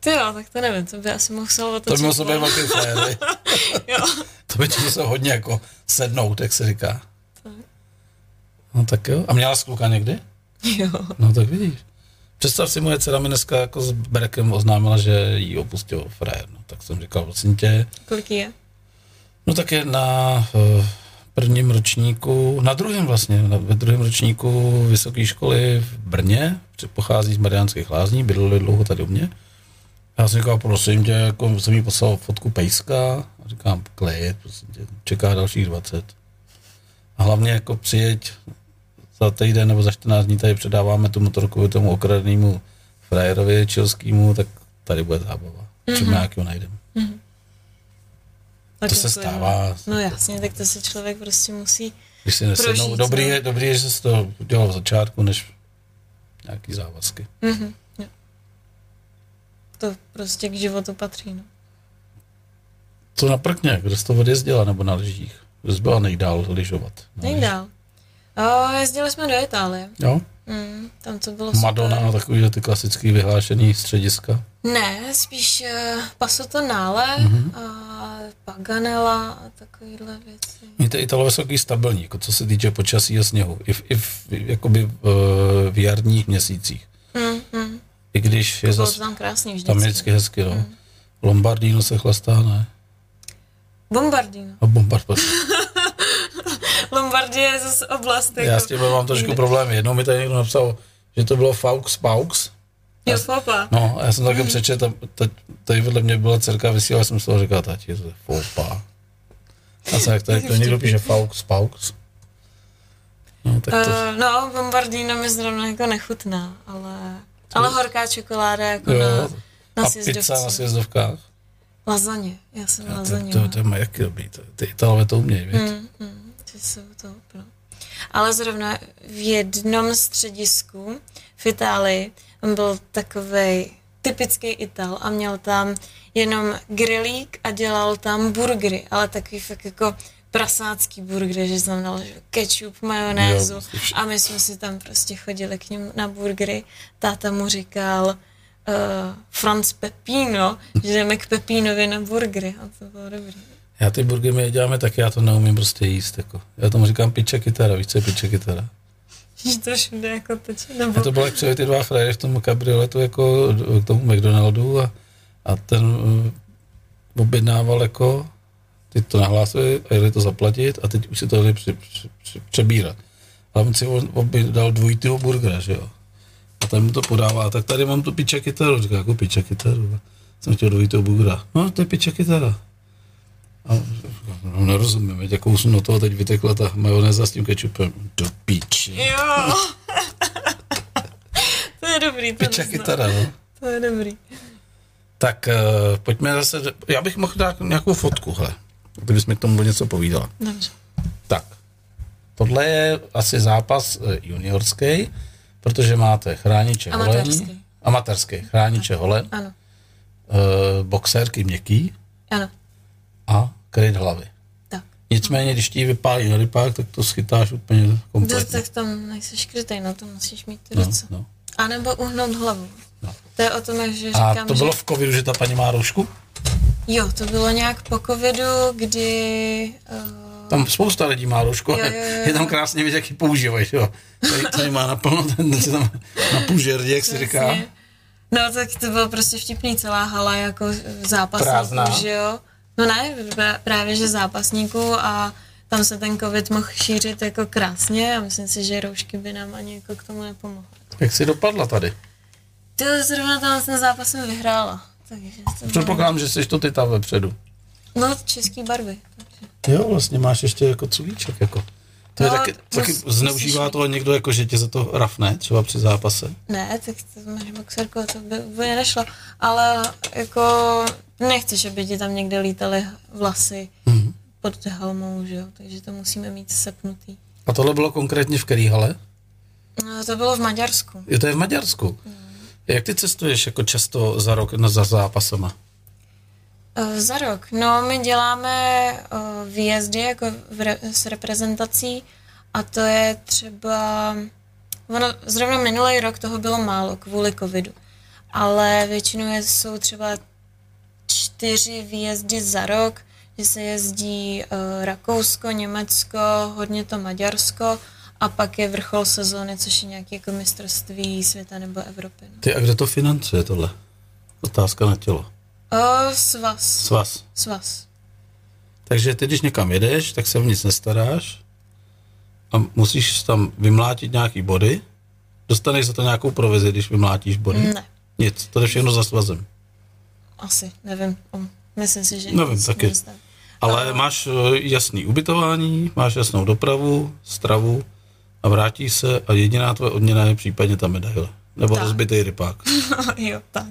S2: Ty jo, tak to nevím, to by asi muselo
S1: To
S2: otočit.
S1: by musel být velký frajer? *laughs*
S2: Jo.
S1: To by ti musel hodně jako sednout, jak se říká.
S2: Tak.
S1: No tak jo. A měla jsi kluka někdy?
S2: jo.
S1: No tak vidíš. Představ si, moje dcera mi dneska jako s Berekem oznámila, že jí opustil frajer. No, tak jsem říkal, prosím tě,
S2: Kolik je?
S1: no tak je na uh, prvním ročníku, na druhém vlastně, na, ve druhém ročníku vysoké školy v Brně, pochází z Mariánských lázní, bydleli dlouho tady u mě. Já jsem říkal, prosím tě, jako jsem jí poslal fotku pejska a říkám, klid, prosím tě, čeká dalších 20. A hlavně jako přijeď za týden nebo za 14 dní tady předáváme tu motorku tomu okradenému frajerovi čilskému, tak tady bude zábava. Mm-hmm. nějakého najdeme.
S2: Tak
S1: To se
S2: jako jo.
S1: stává.
S2: No jasně, tak to se člověk prostě musí.
S1: Když si nesednou,
S2: Prožít,
S1: dobrý
S2: no.
S1: je, dobrý je, že jsi to udělal v začátku, než nějaký závazky.
S2: Mhm. To prostě k životu patří, no.
S1: Co na prkně, kde jsi to odjezdila, nebo na lyžích? Kde jsi byla nejdál lyžovat?
S2: Nejdál. O, jezdili jsme do Itálie.
S1: Jo?
S2: Mm, tam to bylo super.
S1: Madonna, takový ty klasický vyhlášený střediska.
S2: Ne, spíš uh, Pasotonale
S1: Mhm.
S2: mm-hmm. a Paganela a takovýhle věci.
S1: Víte, Italové jsou takový stabilní, jako co se týče počasí a sněhu. I v, i v, jakoby v, v jarních měsících.
S2: Mm, mm.
S1: I když je
S2: Bylo
S1: zas,
S2: to tam krásný vždycky.
S1: tam je vždycky hezky, no. Lombardino se chlastá, ne?
S2: Bombardino.
S1: A bombard, *laughs*
S2: Lombardie je zase oblast. Jako...
S1: Já s tím mám trošku problém. Jednou mi tady někdo napsal, že to bylo Faux Paux.
S2: Jo, fopa.
S1: No, a já jsem taky přečet a teď- tady vedle mě byla dcerka vysílala, jsem z toho říkal, tati, to je foupa. A jsem jak tady to někdo píše Faux Paux. No, tak to,
S2: Uh, no, bombardino mi zrovna jako nechutná, ale, ale horká čokoláda jako
S1: jo.
S2: na, na
S1: A pizza na sjezdovkách.
S2: Lazaně, já jsem
S1: To,
S2: lazaně.
S1: to, to, to má jaký dobrý, to, ty Italové to umějí, víš?
S2: Mm, mm, ty jsou to, no. Ale zrovna v jednom středisku v Itálii on byl takovej typický Ital a měl tam jenom grilík a dělal tam burgery, ale takový fakt jako prasácký burger, že dal že, ketchup, majonézu
S1: Jo,
S2: a my jsme si tam prostě chodili k ním na burgery. Táta mu říkal uh, Franz Pepino, že jdeme k Pepínovi na burgery a to bylo dobrý.
S1: Já ty burgery my děláme tak, já to neumím prostě jíst. Jako. Já tomu říkám piče kytara, víš, co je piče kytara?
S2: Že to všude jako teče, nebo...
S1: A to bylo, jak přijeli ty dva frajeři v tom kabrioletu jako k tomu McDonaldu a, a ten uh, objednával jako, ty to nahlásili a jeli to zaplatit a teď už si to jeli při, při, při, přebírat. Ale on si objednal dvojitýho burgera, že jo. A ten mu to podává, tak tady mám tu piče kytaru, říká, jako piče kytaru. Jsem chtěl dvojitýho burgera. No, to je piče kytara. A no, nerozumím, jakou jsem do toho teď vytekla ta majonéza s tím kečupem. Do piče.
S2: Jo. *laughs* to je dobrý. To neznám.
S1: kytara, no.
S2: To je dobrý.
S1: Tak uh, pojďme zase, já bych mohl dát nějakou fotku, hele, kdybys mi k tomu něco povídala.
S2: Dobře.
S1: Tak, tohle je asi zápas eh, juniorský, protože máte chrániče holen,
S2: Amatérský.
S1: amatérský, chrániče holen,
S2: Ano.
S1: uh, boxérky měkký
S2: Ano.
S1: a kryt hlavy.
S2: Tak.
S1: Nicméně, když ti vypálí na rypák, tak to schytáš úplně
S2: No,
S1: kompletně.
S2: tak tam nejsi škrytej, no to musíš mít ty
S1: No,
S2: ruce.
S1: no.
S2: A nebo uhnout hlavu.
S1: No.
S2: To je o tom, že
S1: A
S2: říkám,
S1: to bylo
S2: že...
S1: v covidu, že ta paní má roušku?
S2: Jo, to bylo nějak po covidu, kdy... Uh,
S1: Tam spousta lidí má roušku,
S2: Jo,
S1: ale
S2: jo, jo.
S1: je tam krásně vidět, jak ji používají. jo. Tady, tady má naplno, ten si tam na půl žerdě, jak se říká.
S2: No tak to bylo prostě vtipný, celá hala jako zápasníků, že jo? No ne, právě že zápasníků a tam se ten covid mohl šířit jako krásně a myslím si, že roušky by nám ani jako k tomu nepomohly.
S1: Jak jsi dopadla tady?
S2: Ty zrovna tam jsem vyhrála. Takže.
S1: Předpokládám, že jsi to ty tam vepředu.
S2: No, český barvy. Takže.
S1: Jo, vlastně máš ještě jako culíček, jako. To je
S2: No,
S1: taky,
S2: to
S1: taky
S2: s-
S1: zneužívá
S2: musíš
S1: toho někdo, jako že tě za to rafne, třeba při zápase.
S2: Ne, tak to máš boxerku, to by úplně nešlo. Ale jako nechceš, aby ti tam někde lítaly vlasy
S1: Mhm.
S2: pod helmou, že jo? Takže to musíme mít sepnutý.
S1: A tohle bylo konkrétně v který hale?
S2: No, to bylo v Maďarsku.
S1: Je to je v Maďarsku. Jak ty cestuješ jako často za rok na, za zápasama?
S2: Uh, za rok. No, my děláme uh, výjezdy jako v re- s reprezentací a to je třeba... Ono, zrovna minulý rok toho bylo málo kvůli covidu, ale většinou je, jsou třeba čtyři výjezdy za rok, že se jezdí uh, Rakousko, Německo, hodně to Maďarsko a pak je vrchol sezóny, což je nějaké jako mistrovství světa nebo Evropy. No.
S1: Ty a kde to financuje tohle? Otázka na tělo.
S2: Uh, svaz.
S1: Svaz.
S2: Svaz.
S1: Takže ty, když někam jedeš, tak se o nic nestaráš a musíš tam vymlátit nějaký body. Dostaneš za to nějakou provizi, když vymlátíš body?
S2: Ne.
S1: Nic, to je všechno za svazem.
S2: Asi, nevím. Um, Myslím si, že
S1: Nevím, taky.
S2: nedostanu.
S1: Ale máš eh, jasný ubytování, máš jasnou dopravu, stravu a vrátíš se a jediná tvoje odměna je případně ta medaile. Nebo
S2: Tak.
S1: rozbitý rypák. *laughs*
S2: jo, tak.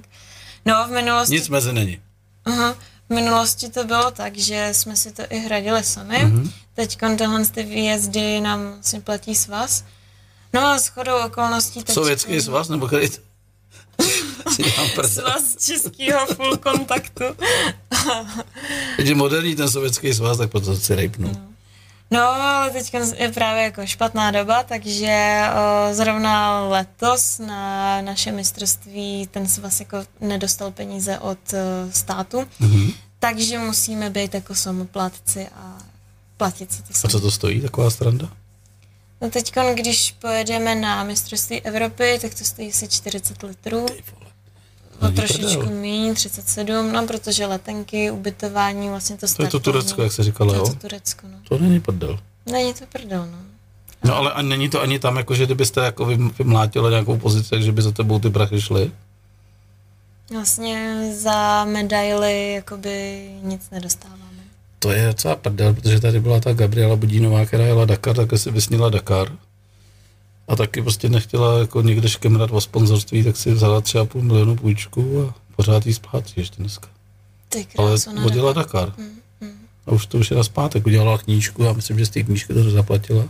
S2: No, v minulosti,
S1: Nic mezi není.
S2: aha, v minulosti to bylo tak, že jsme si to i hradili sami.
S1: Mhm.
S2: Mm-hmm. Teď tyhle ty výjezdy nám si platí svaz. No a shodou okolností teď...
S1: Sovětský svaz nebo který? *laughs*
S2: Svaz českého full kontaktu. *laughs*
S1: Teď je moderní ten sovětský svaz, tak potom si rejpnu.
S2: No, ale teď je právě jako špatná doba, takže o, zrovna letos na naše mistrovství ten svaz jako nedostal peníze od o, státu,
S1: Mhm.
S2: takže musíme být jako samoplatci a platit si to
S1: A co to stojí, taková stranda?
S2: No teď, když pojedeme na mistrovství Evropy, tak to stojí asi 40 litrů.
S1: Ty vole.
S2: No, trošičku méně, 37, no protože letenky, ubytování, vlastně to
S1: To je to
S2: startovní.
S1: Turecko, jak se říkalo,
S2: To je
S1: jo?
S2: to Turecko, no.
S1: To není prdel.
S2: Není to prdel, no.
S1: No ale a není to ani tam, jako že kdybyste jako vym- vymlátila nějakou pozici, takže by za tebou ty prachy šly?
S2: Vlastně za medaily jakoby nic nedostáváme.
S1: To je docela prdel, protože tady byla ta Gabriela Budínová, která jela Dakar, tak si vysnila Dakar. A taky prostě nechtěla jako někde škemrat o sponzorství, tak si vzala třeba půl milionu půjčku a pořád jí zpátky ještě dneska.
S2: Ty
S1: Ale
S2: krásu, na
S1: vodila
S2: Dakar.
S1: Dakar. A už to už je na zpátek, udělala knížku a myslím, že z té knížky to zaplatila.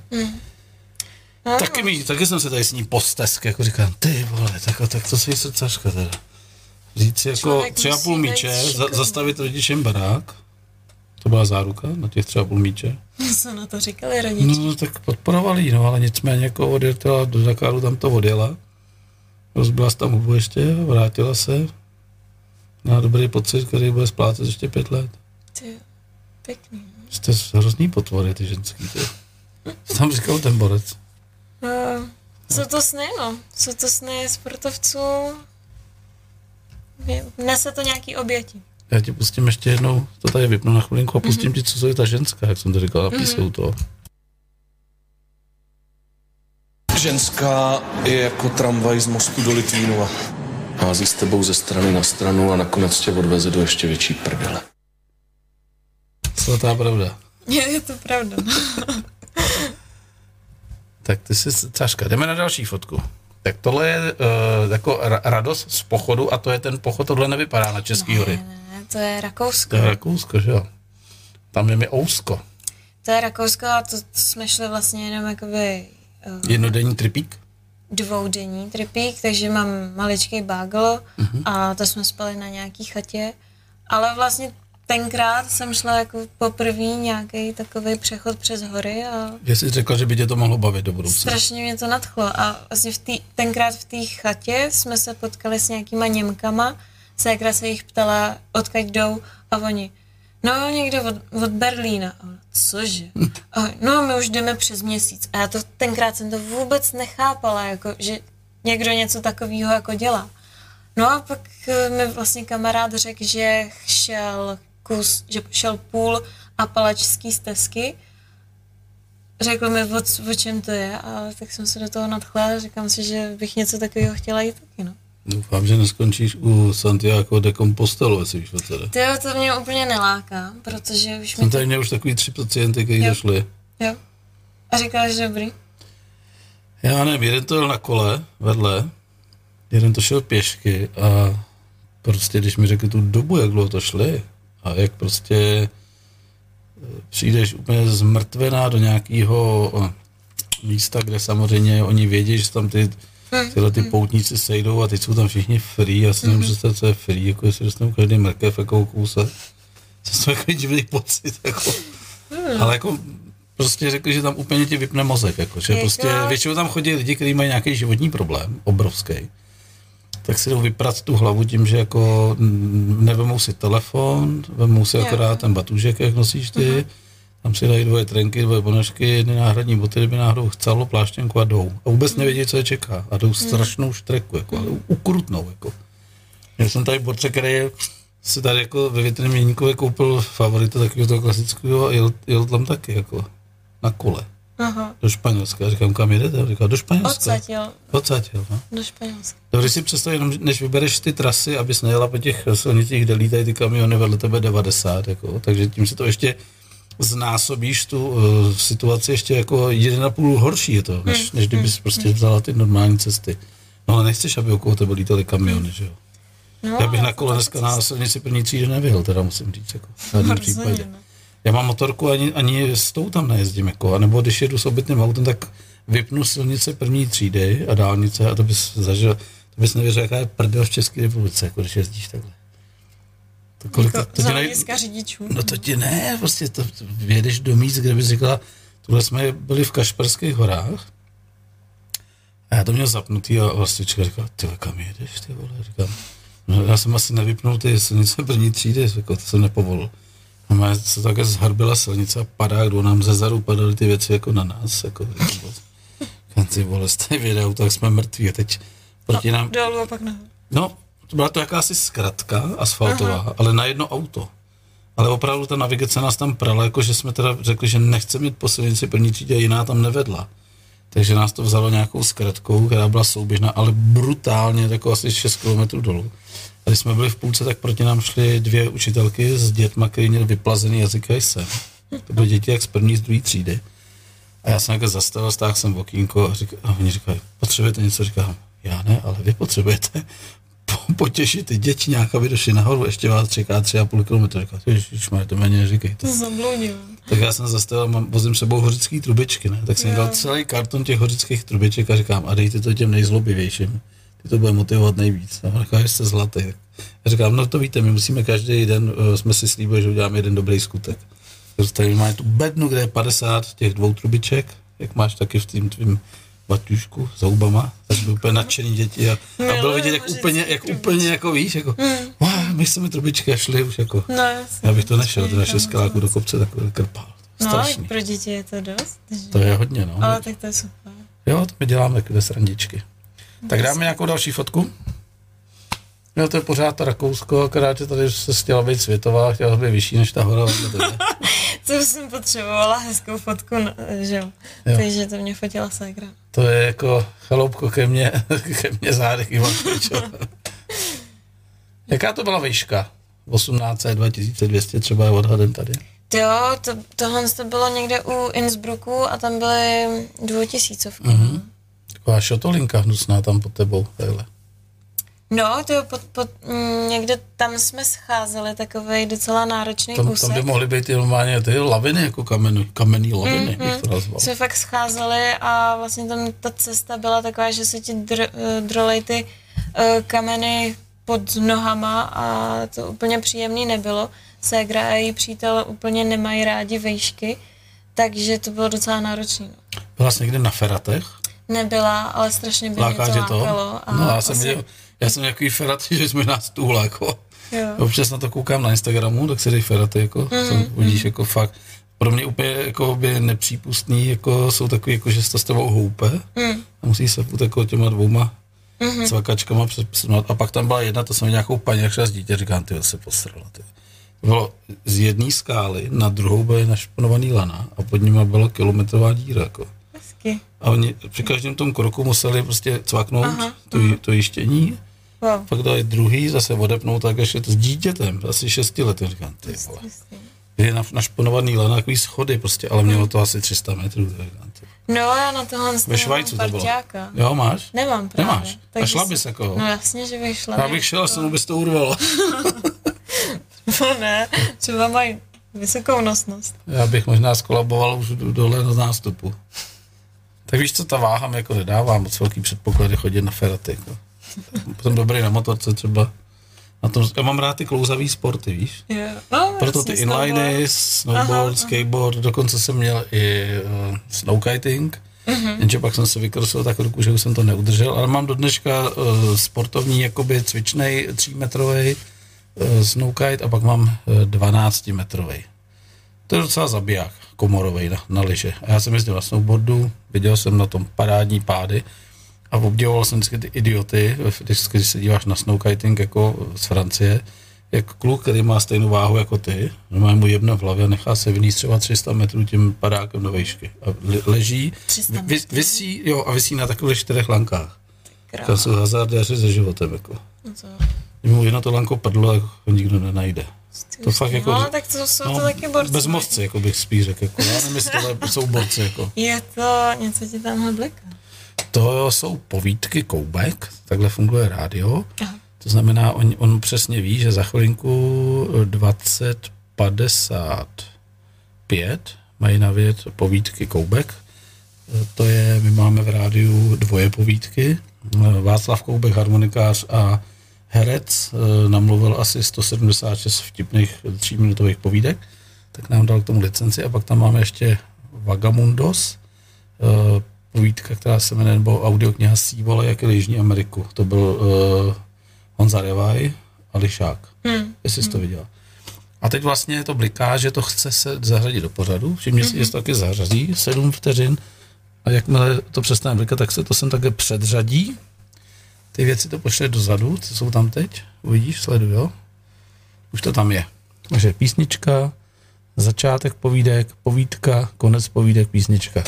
S2: No,
S1: Taky, mi, taky jsem se tady s ní postesk, jako říkám, ty vole, tak, tak to jsi srdcařka teda. Říct si jako tři a půl míče, za, zastavit rodičem barák. To byla záruka na těch tři a půl míče. *laughs*
S2: Co na to říkali rodiče?
S1: No, tak podporovali no, ale nicméně jako odjela do Dakaru, tam to odjela. Rozbila se tam hubu ještě, vrátila se. Má dobrý pocit, který bude splácet ještě pět let.
S2: Ty, pěkný.
S1: Jste hrozný potvory, ty ženský, ty. Co tam říkal ten borec?
S2: No, co to sny, no. Co to sny sportovců. Nese to nějaký oběti.
S1: Já ti pustím ještě jednou, to tady vypnu na chvilinku a pustím ti, co je ta ženská, jak jsem to říkal, na písou to.
S3: Ženská je jako tramvaj z mostu do Litvínova. Hází s tebou ze strany na stranu a nakonec tě odveze do ještě větší prdele.
S1: Svatá pravda.
S2: Je, je to pravda.
S1: Tak ty jsi caška. Jdeme na další fotku. Tak tohle je uh, jako ra- radost z pochodu a to je ten pochod, tohle nevypadá na Český hory.
S2: Ne, ne, to je Rakousko.
S1: To je Rakousko, že jo? Tam je mi Ousko.
S2: To je Rakousko a to, to jsme šli vlastně jenom jakoby uh,
S1: Jednodenní tripík.
S2: dvoudenní tripík, takže mám maličký bagel
S1: Mhm.
S2: a to jsme spali na nějaký chatě. Ale vlastně tenkrát jsem šla jako poprvé nějaký takový přechod přes hory a
S1: Že jsi řekla, že by tě to mohlo bavit do budoucna.
S2: strašně mě to nadchlo. A vlastně v tý, tenkrát v té chatě jsme se potkali s nějakýma Němkama, ségra se jich ptala, odkud jdou a oni, no někde od, od Berlína. A cože? *laughs* A, no my už jdeme přes měsíc. A já to tenkrát jsem to vůbec nechápala, jako, že někdo něco takového jako dělá. No a pak eh, mi vlastně kamarád řekl, že šel kus, že šel půl apalačský stezky řekl mi, o, o čem to je a tak jsem se do toho nadchla a říkám si, že bych něco takového chtěla jít taky, no.
S1: Doufám, že neskončíš u Santiago de Compostelo, jestli víš o co.
S2: Ty jo, to mě úplně neláká, protože už mi
S1: Jsem
S2: to,
S1: tady měl už takový tři pacienty, kteří došli.
S2: jo. A říkala, že dobrý.
S1: Já nevím, jeden to jel na kole vedle, jeden to šel pěšky a prostě, když mi řekli tu dobu, jak dlouho to šli a jak prostě eh, přijdeš úplně zmrtvená do nějakého eh, místa, kde samozřejmě oni vědí, že tam ty tyhle ty poutníci sejdou a teď jsou tam všichni free, já si nemůžu představit, co je free, jako jestli dostanu každý mrkev jako kousek. To jsou takový divný pocit, jako. Ale jako prostě řekli, že tam úplně ti vypne mozek, jako, že
S2: Jako-
S1: prostě většinou tam chodí lidi, kteří mají nějaký životní problém, obrovský, tak si jdou vyprat tu hlavu tím, že jako nevemou si telefon, vemou si akorát ten batůžek, jak nosíš ty, tam si dají dvoje trenky, dvoje ponožky, jedny náhradní boty, kdyby náhodou chcelo, pláštěnku a jdou. A vůbec nevědí, co je čeká. A jdou strašnou štreku, jako, ale ukrutnou. Jako. Já jsem tady borce, který si tady jako ve větrném měníkově koupil favorita takového toho klasického a jel, jel tam taky, jako na kole.
S2: Aha.
S1: Do Španělska. Říkám, kam jedete? Říká, do Španělska.
S2: Odsaď, jo,
S1: Odsaď, jo. No.
S2: do Španělska.
S1: Dobře si představ, jenom než vybereš ty trasy, abys nejela po těch silnicích, kde lítají ty kamiony vedle tebe 90, jako, takže tím se to ještě znásobíš tu uh, situaci ještě jako jeden a půl horší je to, než, než kdybys prostě vzala ty normální cesty. No ale nechceš, aby okolo tebe lítaly kamiony, že jo?
S2: No,
S1: Já bych na kole dneska na silnici první třídy nevyhl, teda musím říct, jako v žádném
S2: Rozhodně,
S1: případě.
S2: no.
S1: Já mám motorku, ani, ani s tou tam nejezdím, jako, anebo když jedu s obytným autem, tak vypnu silnice první třídy a dálnice a to bys zažil, to bys nevěřil, jaká je prdel v České republice, jako když jezdíš takhle. To, kolik,
S2: Jako
S1: to, to
S2: hlediska řidičů.
S1: No to ti ne, prostě to, to vědeš do míst, kde bys říkala, tohle jsme byli v Kašperských horách a já to měl zapnutý a vlastička říkala, ty kam jedeš, ty vole, říkám, no, já jsem asi nevypnul ty silnice první třídy, jako, to jsem nepovolil. No, má se také zharbila silnice a padá, kdo nám ze zadu padaly ty věci jako na nás, jako, ty vole, jste věděl, tak jsme mrtví a teď proti nám,
S2: Dolů a pak nahoru.
S1: No, to byla to jakási zkratka asfaltová, Aha. ale na jedno auto. Ale opravdu ta navigace nás tam prala, jako že jsme teda řekli, že nechceme jít po silnici první třídě, jiná tam nevedla. Takže nás to vzalo nějakou zkratkou, která byla souběžná, ale brutálně, jako asi 6 km dolů. A když jsme byli v půlce, tak proti nám šly dvě učitelky s dětma, který měli vyplazený jazyk a jsem. To byly děti jak z první, z druhé třídy. A já jsem jako zastavil, stáhl jsem v okýnko a, řík, a oni říkají, potřebujete něco? Říkám, já ne, ale vy potřebujete *laughs* po- potěšit ty děti nějak, aby došli nahoru, ještě vás čeká tři a půl kilometru. Říkám, ježišmarja, to méně
S2: zabloudil.
S1: Tak já jsem zastavil, mám, vozím sebou hořický trubičky, ne? Tak jsem
S2: Jo.
S1: dal celý karton těch hořických trubiček a říkám, a dejte to těm nejzlobivějším. Ty to bude motivovat nejvíc. No, necháš se zlatý. Já říkám, no to víte, my musíme každý den, uh, jsme si slíbili, že uděláme jeden dobrý skutek. Takže tady máme tu bednu, kde je 50 těch dvou trubiček, jak máš taky v tím tvým baťušku s houbama, tak byly úplně nadšený děti a, a bylo vidět, jak úplně, jak úplně jako víš, jako, mm. wow, my jsme trubičky a šli už jako,
S2: No,
S1: já bych to nešel, to naše skaláku do kopce takový krpal.
S2: No,
S1: Strašný.
S2: pro děti je to dost. že?
S1: To je hodně, no.
S2: Ale tak to je super.
S1: Jo, to my děláme takové srandičky. Tak dáme nějakou další fotku? Jo, to je pořád to Rakousko, akorát, že tady se chtěla být světová, chtěla být vyšší než ta hora.
S2: Co *laughs* jsem potřebovala hezkou fotku, no, že jo. Takže to mě fotila ségra.
S1: To je jako chaloupko ke mně, *laughs* ke mně zády Ivan. Jaká to byla výška? 18, 2200 třeba je odhadem tady.
S2: Jo, to, tohle to bylo někde u Innsbrucku a tam byly dvoutisícovky.
S1: Mhm. Taková šotolinka hnusná tam pod tebou. Takhle.
S2: No, to jo, pod, pod, mm, někde tam jsme scházeli takový docela náročný
S1: Tam,
S2: úsek.
S1: tam by mohly být normálně ty laviny, jako kamenný, kamenný laviny,
S2: Mhm.
S1: bych to nazval.
S2: jsme fakt scházeli a vlastně tam ta cesta byla taková, že se ti dr, eh, drolej ty uh, kameny pod nohama a to úplně příjemný nebylo. Ségra a její přítel úplně nemají rádi vejšky, takže to bylo docela náročné. No.
S1: Byla jsi někde na feratech?
S2: Nebyla, ale strašně by mě
S1: Láká
S2: to
S1: tě to?
S2: lákalo. A
S1: No já jsem,
S2: asi-
S1: viděl, já jsem nějaký feraty, *laughs* že jsme na stůl, jako.
S2: Jo.
S1: Občas na to koukám na Instagramu, tak si dej feraty, jako,
S2: Mhm,
S1: mm, jsem, vidíš, jako fakt, pro mě úplně jako by nepřípustný, jako jsou takový, jako že se to s tebou houpe
S2: Mm.
S1: a musí se furt jako těma dvouma
S2: Mhm.
S1: cvakačkama přesunout. A pak tam byla jedna, to jsem měl nějakou paní, jak z dítě, říkám, ty se posrala. Ty. Bylo z jedné skály, na druhou byly našponovaný lana a pod nimi byla kilometrová díra. Jako.
S2: Hezky.
S1: A oni při každém tom kroku museli prostě cvaknout
S2: Aha,
S1: to, jí- to jištění,
S2: Wow.
S1: pak dali druhý, zase odepnout tak ještě to s dítětem, asi šesti lety, říkám, ty vole. Je na, našponovaný lana, takový schody prostě, ale mělo to asi 300 metrů. tak říkám.
S2: No já na tohle
S1: Ve Švajcu to bylo. Jo, máš?
S2: Nemám právě.
S1: Nemáš? A
S2: Takže
S1: šla bys jako?
S2: No jasně, že bych šla.
S1: Já bych se mu bys to urval. *laughs*
S2: No ne, třeba mají vysokou nosnost.
S1: Já bych možná skolaboval už do- dole na nástupu. Tak víš co, ta váha mi jako nedává moc velký předpoklady chodit na feraty. Jako. Jsem dobrý na motorce třeba. Na tom, já mám rád ty klouzavý sporty, víš?
S2: Jo. No,
S1: Proto ty inliny, snowboard,
S2: Aha,
S1: skateboard, dokonce jsem měl i uh, snowkiting,
S2: Mhm.
S1: mm-hmm. jenže pak jsem se vykrosil tak ruku, že už jsem to neudržel, ale mám do dneška uh, sportovní, jakoby cvičnej, třímetrový uh, snowkite a pak mám uh, 12 metrový. To je docela zabiják, komorový na, na lyže. A já jsem jezdil na snowboardu, viděl jsem na tom parádní pády a obdivoval jsem vždycky ty idioty, když, když se díváš na snowkiting jako z Francie, jak kluk, který má stejnou váhu jako ty, má mu jebne v hlavě a nechá se vyníst třeba 300 metrů tím padákem do vejšky. A le- leží,
S2: 300
S1: vy, visí, jo, a visí na takových čtyřech lankách. To jsou hazardéři se životem. Jako.
S2: No to,
S1: Kdyby mu jedno to lanko padlo, tak ho nikdo nenajde. To fakt jako...
S2: no, tak to jsou to taky borci.
S1: Bezmozci, jako bych spíš řekl. Jako. Já nevím, jestli tohle jsou borci. Jako. *laughs*
S2: Je to, něco ti tamhle bliká.
S1: To jsou povídky Koubek, takhle funguje rádio.
S2: Aha.
S1: To znamená, on, on přesně ví, že za chvilinku 2055 mají navět povídky Koubek. To je, my máme v rádiu dvoje povídky. Václav Koubek, harmonikář a herec, eh, namluvil asi 176 vtipných tříminutových povídek, tak nám dal k tomu licenci a pak tam máme ještě Vagamundos, eh, povídka, která se jmenuje, nebo audiokniha Sývole, jak je Jižní Ameriku. To byl uh, Honza Revaj a Lišák,
S2: Hmm.
S1: jestli jsi to viděl. A teď vlastně to bliká, že to chce se zařadit do pořadu. Všimně si, jestli to taky zařadí, sedm vteřin. A jakmile to přestane blikat, tak se to sem také předřadí. Ty věci to pošle dozadu, co jsou tam teď. Uvidíš, sleduj, jo? Už to tam je. Takže písnička, začátek povídek, povídka, konec povídek, písnička.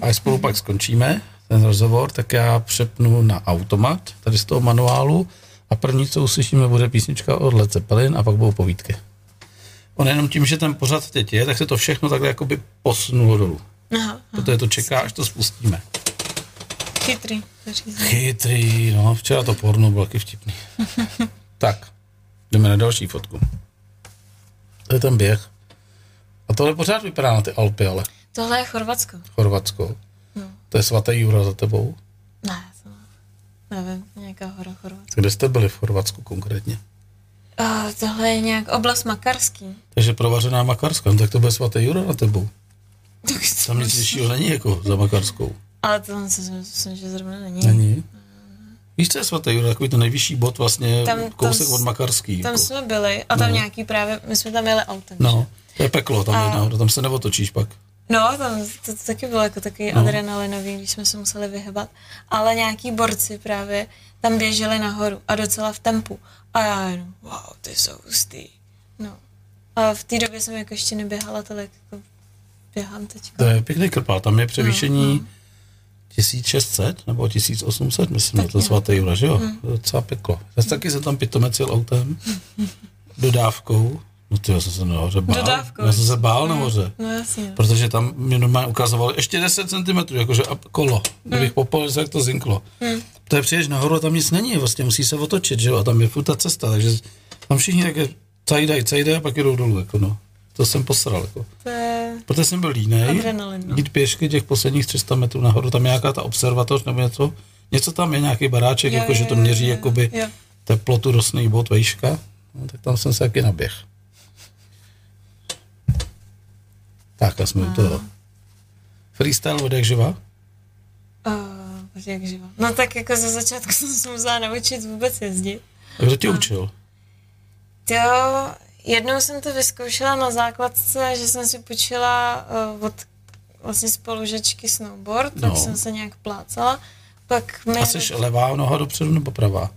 S1: A až spolu pak skončíme ten rozhovor, tak já přepnu na automat, tady z toho manuálu, a první, co uslyšíme, bude písnička od Led Zeppelin a pak budou povídky. On jenom tím, že ten pořad teď je, tak se to všechno takhle jakoby posunulo dolů.
S2: Aha,
S1: Protože to čeká, až to spustíme.
S2: Chytrý. zařízení.
S1: Chytrý, no, včera to porno bylo taky vtipný. *laughs* tak, jdeme na další fotku. To je ten běh. A tohle pořád vypadá na ty Alpy, ale
S2: Tohle je Chorvatsko.
S1: Chorvatsko.
S2: No.
S1: To je svatý Jura za tebou.
S2: Ne, to nevím, nějaká hora Chorvatska.
S1: Kde jste byli v Chorvatsku konkrétně?
S2: A tohle je nějak oblast Makarský.
S1: Takže provařená Makarska, no tak to bude svatý Jura na tebou.
S2: Tak
S1: Tam nic vyššího není jako za Makarskou.
S2: Ale to si myslím, že zrovna není.
S1: Není? Víš, co je svatý Jura, takový ten nejvyšší bod vlastně,
S2: Tam-
S1: tam,
S2: tam
S1: kousek
S2: s-
S1: od Makarský.
S2: Tam
S1: jako.
S2: jsme byli a tam
S1: No.
S2: nějaký právě, my jsme tam jeli autem. že?
S1: No, to je peklo, tam
S2: A-
S1: je nahoru, tam se neotočíš pak.
S2: No, tam to, to taky bylo jako takový
S1: No.
S2: no. adrenalinový, když jsme se museli vyhybat. Ale nějaký borci právě tam běželi nahoru a docela v tempu. A já jenom, wow, ty jsou hustý. No. A v té době jsem jako ještě neběhala tolik, jako běhám teď.
S1: To je pěkný krpál, tam je převýšení
S2: No,
S1: 1600 nebo 1800, myslím,
S2: Tak
S1: to svatý Jura, že jo? To je docela peklo. Já jsem taky jsem tam pitomec jel autem, *laughs* dodávkou, no ty já jsem se nahoře bál.
S2: Dodávkou.
S1: Já jsem se bál nahoře.
S2: No jasně.
S1: Protože tam mi normálně ukazovalo ještě 10 cm, jakože a kolo. Kdybych popal, jak to zinklo.
S2: Hmm.
S1: To je přijdeš nahoru a tam nic není, vlastně musí se otočit, že jo, a tam je furt ta cesta, takže tam všichni také cajdaj, cajdaj a pak jdou dolů, jako no. To jsem posral, jako.
S2: To je
S1: Protože jsem byl línej,
S2: Adrenalin, no.
S1: jít pěšky těch posledních 300 metrů nahoru, tam je nějaká ta observatoř nebo něco, něco tam je, nějaký baráček,
S2: Jo,
S1: jako
S2: jo,
S1: že to měří
S2: jo,
S1: jakoby
S2: jo.
S1: teplotu, rostný bod, vejška, no, tak tam jsem se taky naběh. Tak a jsme u toho. Freestyle od jak živa?
S2: Uh, jak živa. No tak jako ze začátku *laughs* jsem se musela naučit vůbec jezdit.
S1: A kdo tě učil?
S2: Jo, jednou jsem to vyzkoušela na základce, že jsem si počila uh, od vlastně spolužečky snowboard, tak
S1: No.
S2: jsem se nějak plácala. Pak mi...
S1: A jsi levá noha dopředu nebo pravá?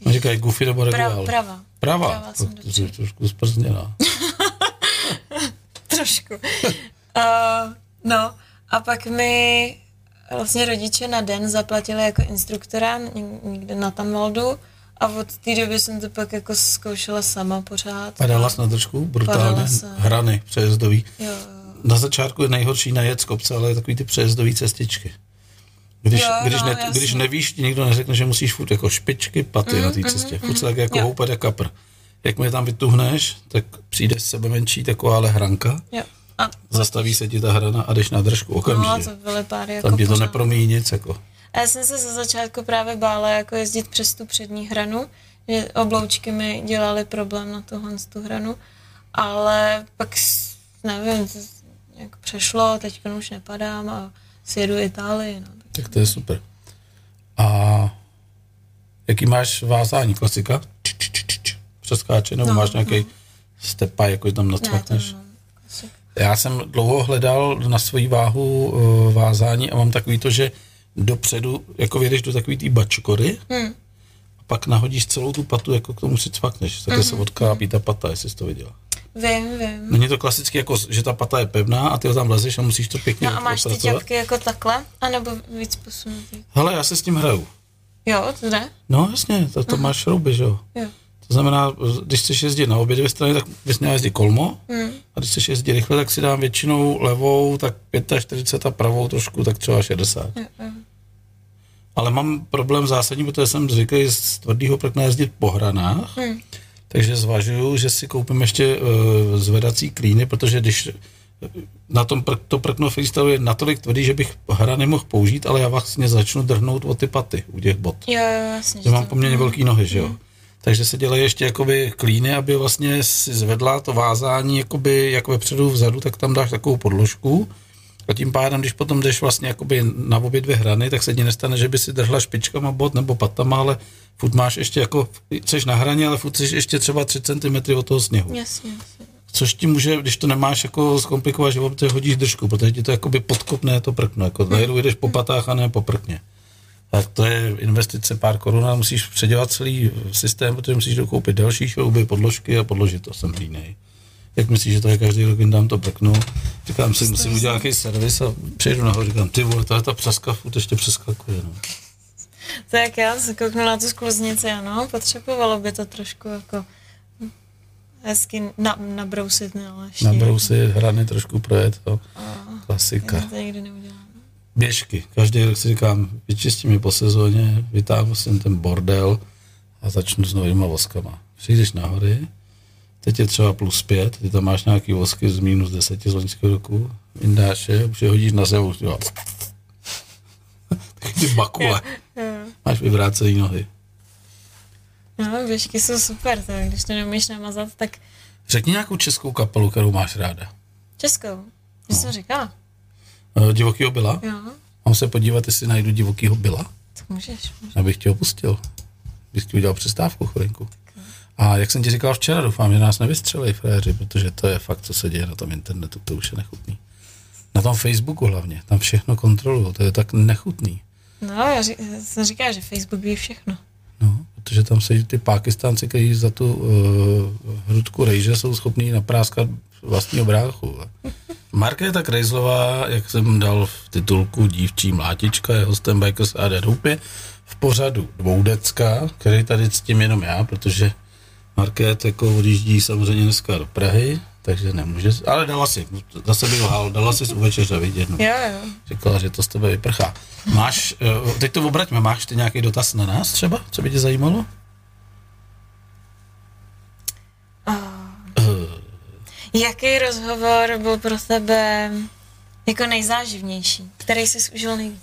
S1: No, říkají goofy nebo
S2: pra,
S1: regulál?
S2: prava.
S1: Pravá?
S2: Pravá jsem
S1: To-
S2: dopředu.
S1: trošku zprzněná. *laughs*
S2: Trošku. uh, no, a pak mi vlastně rodiče na den zaplatili jako instruktora ně- někde na Tamvaldu a od té doby jsem to pak jako zkoušela sama pořád.
S1: A dala jsi na držku? Brutálně.
S2: Padala.
S1: Hrany přejezdový.
S2: Jo, jo.
S1: Na začátku je nejhorší najet z kopce, ale takový ty přejezdové cestičky. Když,
S2: Jo,
S1: když,
S2: no,
S1: ne, když nevíš, ti nikdo neřekne, že musíš furt jako špičky, paty mm, na té cestě. Furt se tak jako
S2: Jo.
S1: houpat jak kapr. Jakmile tam vytuhneš, tak přijde z sebe menší taková ale hranka,
S2: jo. A
S1: zastaví se ti ta hrana a jdeš na držku
S2: no,
S1: okamžitě.
S2: to byly pár jako
S1: tam ti to nepromíjí nic. Jako.
S2: A já jsem se ze začátku právě bála jako jezdit přes tu přední hranu, že obloučky mi dělaly problém na tuhle tu hranu, ale pak, nevím, to jak přešlo, teď už nepadám a sjedu Itálii, no. tak
S1: to je super. A jaký máš vázání? Klasika? Č, č, č. Přeskáče? Nebo
S2: No,
S1: máš nějaký stepa, jako tam nacvakneš? Já jsem dlouho hledal na svoji váhu uh, vázání a mám takový to, že dopředu, jako vědeš do takový té bačkory
S2: Hmm.
S1: a pak nahodíš celou tu patu, jako k tomu si cvakneš. Takhle
S2: Mhm.
S1: se odklápí ta pata, jestli jsi to viděla.
S2: Vím, vím.
S1: Není to klasicky, jako, že ta pata je pevná a ty ho tam vlezeš a musíš to pěkně
S2: No a máš ty ťapky jako takhle, anebo víc posunutý?
S1: Hele, já se s tím hraju.
S2: Jo, to jde?
S1: No jasně, to, to máš šrouby, že jo.
S2: Jo.
S1: To znamená, když chceš jezdit na obě dvě strany, tak bys měl jezdit kolmo.
S2: Hmm.
S1: A když chceš jezdit rychle, tak si dám většinou levou, tak 45 a pravou trošku, tak třeba 60.
S2: Jo, jo.
S1: Ale mám problém zásadní, protože jsem zvyklý z tvrdého prkna jezdit po hranách,
S2: Hmm.
S1: takže zvažuju, že si koupím ještě uh, zvedací klíny, protože když eh, na tom prk, to prkno freestyle je natolik tvrdý, že bych hra nemohl použít, ale já vlastně začnu drhnout o ty paty u těch bot.
S2: Jo, jo, jasně.
S1: Že mám
S2: to-
S1: poměrně velký nohy, že jo. Takže se dělají ještě jakoby klíny, aby vlastně si zvedla to vázání jakoby jak vepředu, vzadu, tak tam dáš takovou podložku a tím pádem, když potom jdeš vlastně jakoby na obě dvě hrany, tak se ti nestane, že by si drhla špičkama bod nebo patama, ale furt máš ještě jako, jsi na hraně, ale furt jsi ještě třeba 3 cm od toho sněhu.
S2: Jasně, jasně.
S1: Což ti může, když to nemáš jako zkomplikovat život, protože hodíš držku, protože ti to jakoby podkopne to prkno, jako najednou jdeš po patách a ne po prkně. Tak to je investice pár korun a musíš předělat celý systém, protože musíš dokoupit další šrouby, podložky a podložit to sem línej. Jak myslíš, že to je každý rok dám to prknu? Říkám si, musím udělat nějaký servis a přejdu nahoru, říkám, ty vole, ta, ta přeska furt ještě přeskakuje. No.
S2: Tak já se kouknu na tu skluznici, ano, potřebovalo by to trošku jako hezky na, nabrousit, ne, ale ještě.
S1: Nabrousit hrany, trošku projet, to klasika.
S2: Já to nikdy neudělám.
S1: Běžky. Každý rok si říkám, vyčistím je po sezóně, vytáhnu si ten bordel a začnu s novýma voskama. Přijdeš na hory, teď je třeba plus pět, ty tam máš nějaký vosky z minus deseti z loňského roku, vyndáš je, už je hodíš na zem, už *laughs* ty bakule. Máš vyvrácený nohy.
S2: No, běžky jsou super, to, když to neumíš namazat, tak
S1: Řekni nějakou českou kapelu, kterou máš ráda.
S2: českou. Já jsem říkala.
S1: Eh, Divokýho byla?
S2: Jo,
S1: Mám se podívat, jestli najdu divokýho byla.
S2: tak můžeš. můžeš.
S1: Abych tě opustil. Bych ti udělal přestávku chvilinku. A jak jsem ti říkal včera, doufám, že nás nevystřelej fréři, protože to je fakt, co se děje na tom internetu, to už je nechutný. Na tom Facebooku hlavně, tam všechno kontrolují, to je tak nechutný.
S2: No, já ří, já jsem že Facebook ví všechno.
S1: No, protože tam sedí ty Pákistánci, kteří za tu uh, hrudku rejže jsou schopní napráskat vlastního bráchu. Markéta Krejzlová, jak jsem dal v titulku Dívčí mlátička, je hostem Bikers AD Doupě v pořadu Dvoudecka, který tady ctím jenom já, protože Markét jako odjíždí samozřejmě dneska do Prahy, takže nemůže, ale dala si, zase bych lhal, dala si u večeře vidět. No.
S2: Jo, jo.
S1: Říkala, že to z tebe vyprchá. Máš, eh, teď to obraťme, máš ty nějaký dotaz na nás třeba, co by tě zajímalo?
S2: Jaký rozhovor byl pro tebe jako nejzáživnější? Který jsi užil nejvíc?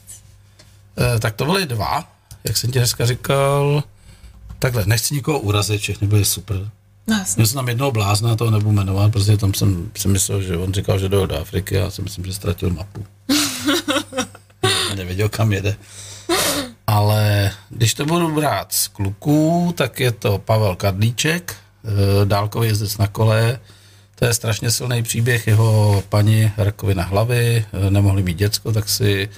S1: Eh, tak to byly dva, jak jsem ti dneska říkal. Takhle, nechci nikoho urazit, všechny byly super.
S2: No.
S1: Měl jsem tam jednoho blázna, toho nebudu jmenovat, protože tam jsem si myslel, že on říkal, že jde do Afriky a já si myslím, že ztratil mapu. *laughs* Nevěděl, kam jede. Ale když to budu brát z kluků, tak je to Pavel Kadlíček, eh, dálkový jezdec na kole. To je strašně silný příběh, jeho paní rakovina hlavy, eh, nemohli mít děcko, tak si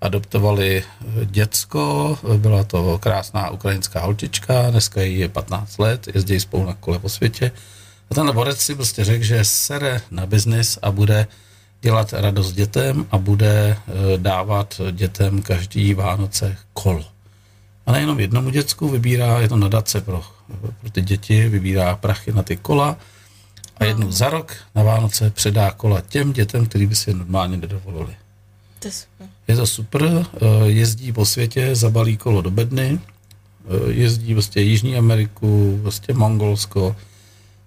S1: adoptovali děcko, byla to krásná ukrajinská holčička, dneska jí je 15 let, jezdí spolu na kole po světě. A ten borec si prostě řekl, že sere na biznis a bude dělat radost dětem a bude eh, dávat dětem každý Vánoce kolo. A nejenom jednomu děcku, vybírá, je to nadace pro, pro ty děti, vybírá prachy na ty kola a jednou za rok na Vánoce předá kola těm dětem, který by si je normálně nedovolili.
S2: To je super.
S1: Je to super, eh, jezdí po světě, zabalí kolo do bedny, eh, jezdí prostě Jižní Ameriku, prostě Mongolsko.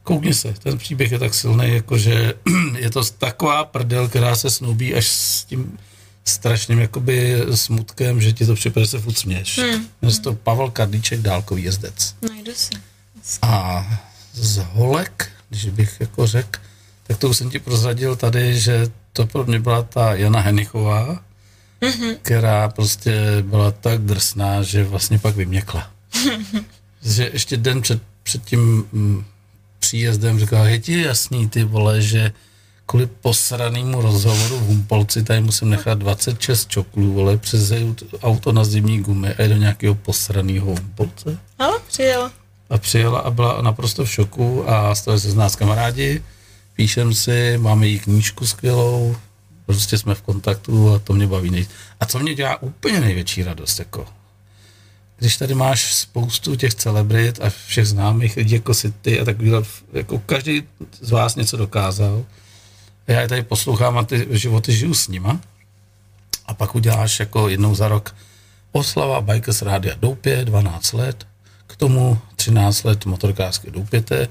S1: Koukni se, ten příběh je tak silný, jakože *clears throat* je to taková prdel, která se snoubí až s tím strašným jakoby smutkem, že ti to připadá, se furt směš. Hmm. Jmenuje to Pavel Kadlíček, dálkový jezdec.
S2: Najdu si.
S1: A z holek, když bych jako řekl, tak to už jsem ti prozradil tady, že to pro mě byla ta Jana Henichová, mm-hmm. která prostě byla tak drsná, že vlastně pak vyměkla. *laughs* že ještě den před, před tím mm, příjezdem říkala, je ti jasný ty vole, že kvůli posranýmu rozhovoru v Humpolci tady musím nechat 26 čoklů, vole, přes auto na zimní gumy a je do nějakého posraného Humpolce
S2: Ale přijela.
S1: A přijela a byla naprosto v šoku a stali se z nás kamarádi, píšem si, máme jí knížku skvělou, prostě jsme v kontaktu a to mě baví nejvíc. A co mě dělá úplně největší radost, jako když tady máš spoustu těch celebrit a všech známých lidí, jako si ty a takovýhle, jako každý z vás něco dokázal. A já je tady poslouchám a ty životy žiju s nima. A pak uděláš jako jednou za rok oslava Bikers Rádia Doupě, 12 let, tomu 13 let motorkářské Doupěte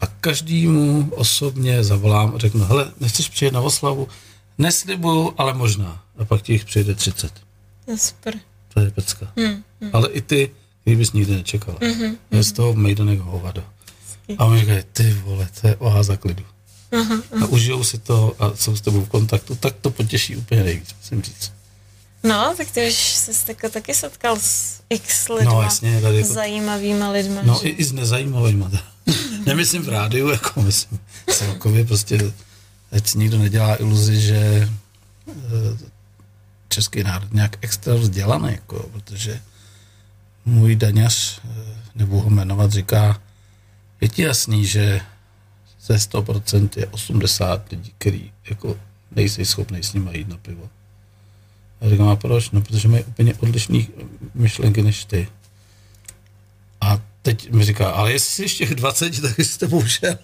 S1: a každému osobně zavolám a řeknu, hele, nechceš přijet na oslavu? Neslibuju, ale možná. A pak ti jich přijde 30.
S2: To je super.
S1: To je pecka. Hmm, hmm. Ale i ty, kdybys nikdy nečekala. Mm-hmm, je z toho mejdanek hovado. A oni říkají, ty vole, to je oáza klidu. Uh-huh, uh-huh. A užijou si to a jsou s tebou v kontaktu, tak to potěší úplně nejvíc, musím říct.
S2: No, tak ty už jsi tako taky setkal s x lidma.
S1: No jasně, tady jako,
S2: zajímavýma lidma.
S1: No
S2: že?
S1: i, i s nezajímavýma. *laughs* Nemyslím v rádiu, jako myslím celkově prostě, ať si nikdo nedělá iluzi, že eh, český národ nějak extra vzdělaný, jako, protože můj daňař, eh, nebudu ho jmenovat, říká, je ti jasný, že ze 100% je 80 lidí, který jako nejsi schopný s nimi jít na pivo. A říkám, a proč? No, protože mají úplně odlišné myšlenky než ty. A teď mi říká, ale jestli jsi ještě 20, tak jsi s tebou šel.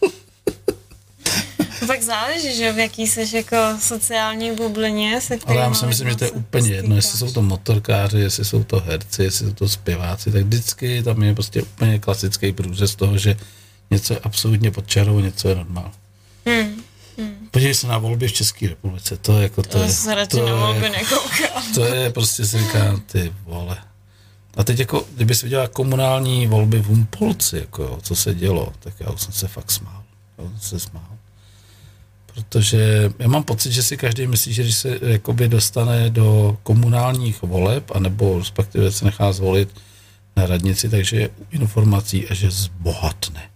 S2: Tak záleží, že v jaký jsi jako sociální bublině, se
S1: Ale já si myslím, že to je úplně jedno, jestli jsou to motorkáři, jestli jsou to herci, jestli jsou to zpěváci, tak vždycky tam je prostě úplně klasický průřez toho, že něco je absolutně pod čarou, něco je normál. Hmm. Podívej se na volby v České republice, to je jako to,
S2: to
S1: je, to,
S2: volby
S1: je, to je prostě si říkám, ty vole. A teď jako, kdyby se viděla komunální volby v Humpolci, jako jo, co se dělo, tak já už jsem se fakt smál. Já jsem se smál. Protože já mám pocit, že si každý myslí, že když se jakoby dostane do komunálních voleb, anebo respektive se nechá zvolit na radnici, takže je informací a že zbohatne.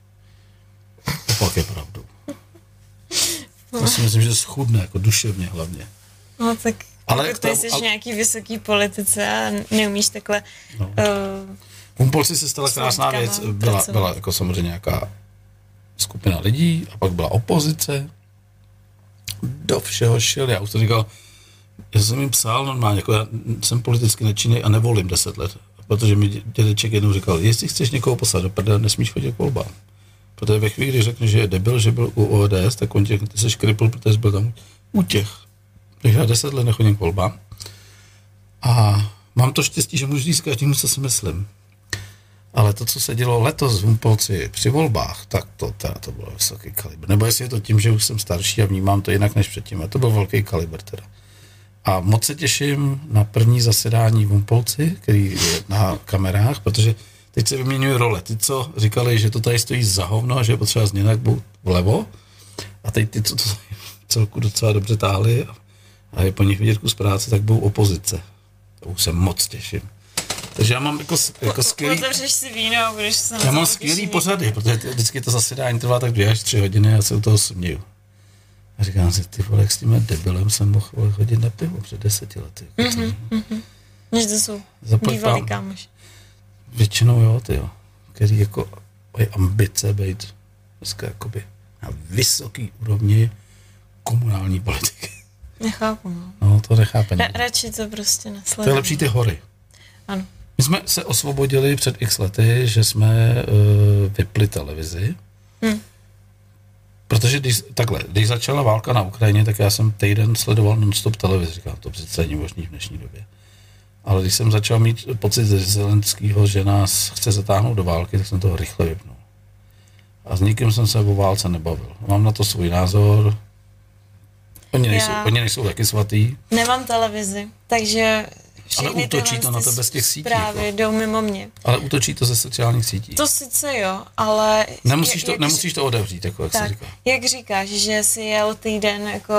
S1: To si myslím, že schudne, jako duševně hlavně.
S2: No tak
S1: Ale
S2: ty jsi
S1: ale-
S2: nějaký vysoký politice a neumíš takhle
S1: No.
S2: uh,
S1: V Humpolci se stala krásná věc. Byla, byla jako samozřejmě nějaká skupina lidí a pak byla opozice. Do všeho šel. Já už to říkal, já jsem jim psal normálně, jako já jsem politicky nečinný a nevolím 10 let. Protože mi dě- dědeček jednou říkal, jestli chceš někoho poslat do prdele, nesmíš chodit k volbám. Protože ve chvíli, kdy řekne, že je debil, že byl u ODS, tak on tě, ty seš kripl, protože byl tam u těch. Takže já 10 let nechodím k volbám. A mám to štěstí, že můžu říct každému, co si myslím. Ale to, co se dělo letos v Humpolci při volbách, tak to, teda, to bylo vysoký kalibr. Nebo jestli je to tím, že už jsem starší a vnímám to jinak než předtím, ale to byl velký kalibr teda. A moc se těším na první zasedání v Humpolci, který je na kamerách, protože teď se vyměňují role. Ty, co říkali, že to tady stojí za hovno a že je potřeba změnit, budou vlevo. A teď ty, co to *laughs* celku docela dobře táhli a, je po nich vidět kus práce, tak budou opozice. To už se moc těším. Takže já mám jako, jako skvělý...
S2: otevřeš si víno a budeš se
S1: Já mám skvělý pořady, protože vždycky to zasedání trvá tak dvě až tři hodiny a já se u toho směju. A říkám si, ty vole, s tím debilem jsem mohl chodit na pivo před deseti lety. Mm-hmm.
S2: Než to jsou bývalý
S1: pán. Většinou jo, ty jo. Který jako mají ambice být dneska jakoby na vysoký úrovni komunální politiky.
S2: Nechápu, no.
S1: No, to nechápe
S2: Ra- radši to prostě
S1: To
S2: nesleduji.
S1: je lepší ty hory.
S2: Ano.
S1: My jsme se osvobodili před x lety, že jsme uh, vypli televizi.
S2: Hm.
S1: Protože když, takhle, když začala válka na Ukrajině, tak já jsem týden sledoval non-stop televizi. Říkám, to přece není možný v dnešní době. Ale když jsem začal mít pocit ze Zelenského, že nás chce zatáhnout do války, tak jsem toho rychle vypnul. A s nikým jsem se o válce nebavil. Mám na to svůj názor. Oni nejsou,
S2: Já-
S1: oni nejsou taky svatý.
S2: Nemám televizi, takže
S1: Ale útočí to na tebe z těch sítí,
S2: Zprávy
S1: jako.
S2: jdou mimo mě.
S1: Ale útočí to ze sociálních sítí.
S2: To sice jo, ale...
S1: Nemusíš to,
S2: jak-
S1: nemusíš to odevřít, jako jak se
S2: Tak,
S1: říká.
S2: jak říkáš, že si jel týden jako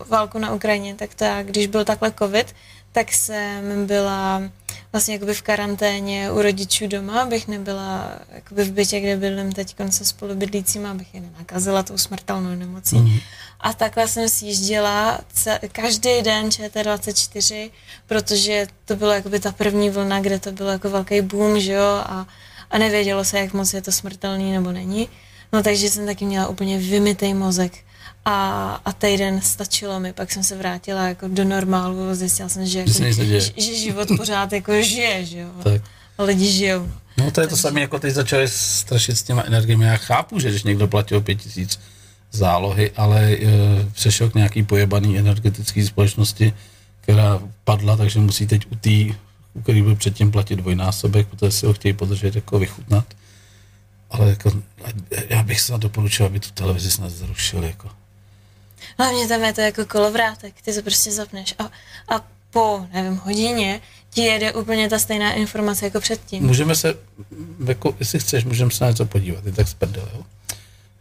S2: uh, válku na Ukrajině, tak to já, když byl takhle covid, tak jsem byla vlastně jakoby v karanténě u rodičů doma, abych nebyla jakoby v bytě, kde bydlím teď se spolubydlícíma, abych je nenakazila tou smrtelnou nemocí. Mm. A takhle jsem sjížděla ce- každý den ČT24, protože to bylo jakoby ta první vlna, kde to bylo jako velký boom, že jo, a, a nevědělo se, jak moc je to smrtelný nebo není. No takže jsem taky měla úplně vymitej mozek a, a týden stačilo mi, pak jsem se vrátila jako do normálu, zjistila jsem, že, jako, že, že život pořád jako žije, že jo.
S1: Tak.
S2: A lidi žijou.
S1: No to je to samé, jako teď začali strašit s těma energiemi. Já chápu, že když někdo platil pět tisíc zálohy, ale e, přešel k nějaký pojebaný energetický společnosti, která padla, takže musí teď u té, u který byl předtím platit dvojnásobek, protože si ho chtějí podržet, jako vychutnat. Ale jako, já bych snad doporučil, aby tu televizi snad zrušili. Jako.
S2: Hlavně tam je to jako kolovrátek, ty to prostě zapneš a, a po, nevím, hodině ti jede úplně ta stejná informace jako předtím.
S1: Můžeme se, jako, jestli chceš, můžeme se na něco podívat, je tak z prdele, jo?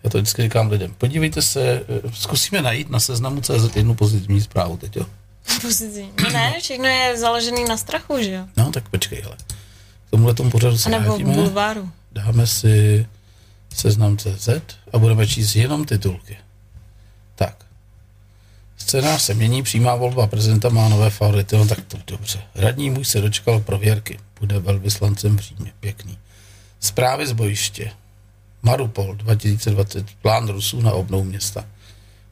S1: Já to vždycky říkám lidem. Podívejte se, eh, zkusíme najít na seznamu CZ jednu pozitivní zprávu teď, jo?
S2: Pozitivní. No ne, všechno je založený na strachu, že jo?
S1: No, tak počkej, ale k tomuhle tomu pořadu se
S2: nebo
S1: vrátíme,
S2: bulváru.
S1: dáme si seznam CZ a budeme číst jenom titulky. Tak. Scénář se mění, přímá volba prezidenta má nové favority, no tak to dobře. Radní muž se dočkal prověrky, bude velvyslancem v Římě, pěkný. Zprávy z bojiště. Marupol 2020, plán Rusů na obnou města.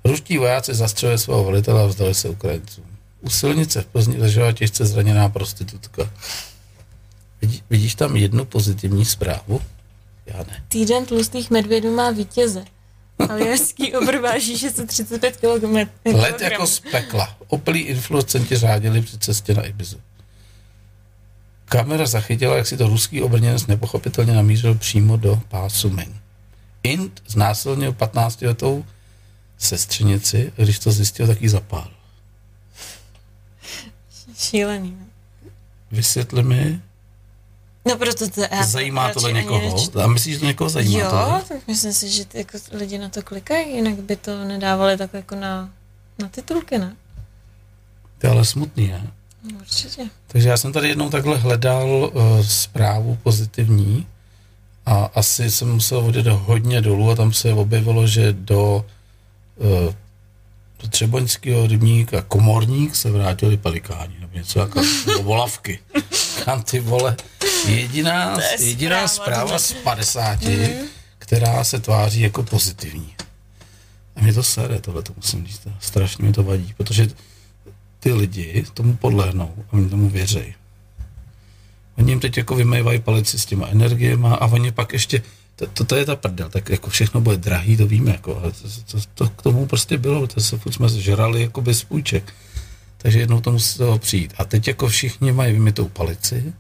S1: Ruští vojáci zastřelili svého velitele a vzdali se Ukrajincům. U silnice v Plzni ležela těžce zraněná prostitutka. Vidí, vidíš tam jednu pozitivní zprávu? Já ne.
S2: Týden tlustých medvědů má vítěze. Aljašský obr váží 635 kg.
S1: Let jako z pekla. Opilí influencenti řádili při cestě na Ibizu. Kamera zachytila, jak si to ruský obrněnec nepochopitelně namířil přímo do pásu Ming. Int znásilnil 15-letou sestřenici, a když to zjistil, tak ji zapál.
S2: Šílený. no.
S1: Vysvětli mi,
S2: No proto to já
S1: Zajímá
S2: ani
S1: někoho? A myslíš, že to někoho zajímá?
S2: Jo,
S1: tohle?
S2: tak myslím si, že ty, jako lidi na to klikají, jinak by to nedávali tak jako na, na titulky, ne?
S1: To je ale smutný, ne?
S2: No, určitě.
S1: Takže já jsem tady jednou takhle hledal uh, zprávu pozitivní a asi jsem musel odjet hodně dolů a tam se objevilo, že do, uh, do Třeboňského rybníka Komorník se vrátili pelikáni, nebo něco jako *laughs* do volavky. Kam ty vole, jediná,
S2: je
S1: jediná
S2: zpráva,
S1: z 50, která se tváří jako pozitivní. A mě to sere, tohle to musím říct, strašně mi to vadí, protože ty lidi tomu podlehnou a oni tomu věří. Oni jim teď jako vymývají palici s těma energiema a oni pak ještě, to, to, to je ta prdel, tak jako všechno bude drahý, to víme, jako, ale to, to, to, k tomu prostě bylo, to se furt jsme žrali jako bez půjček. Takže jednou to musí toho přijít. A teď jako všichni mají vymytou palici,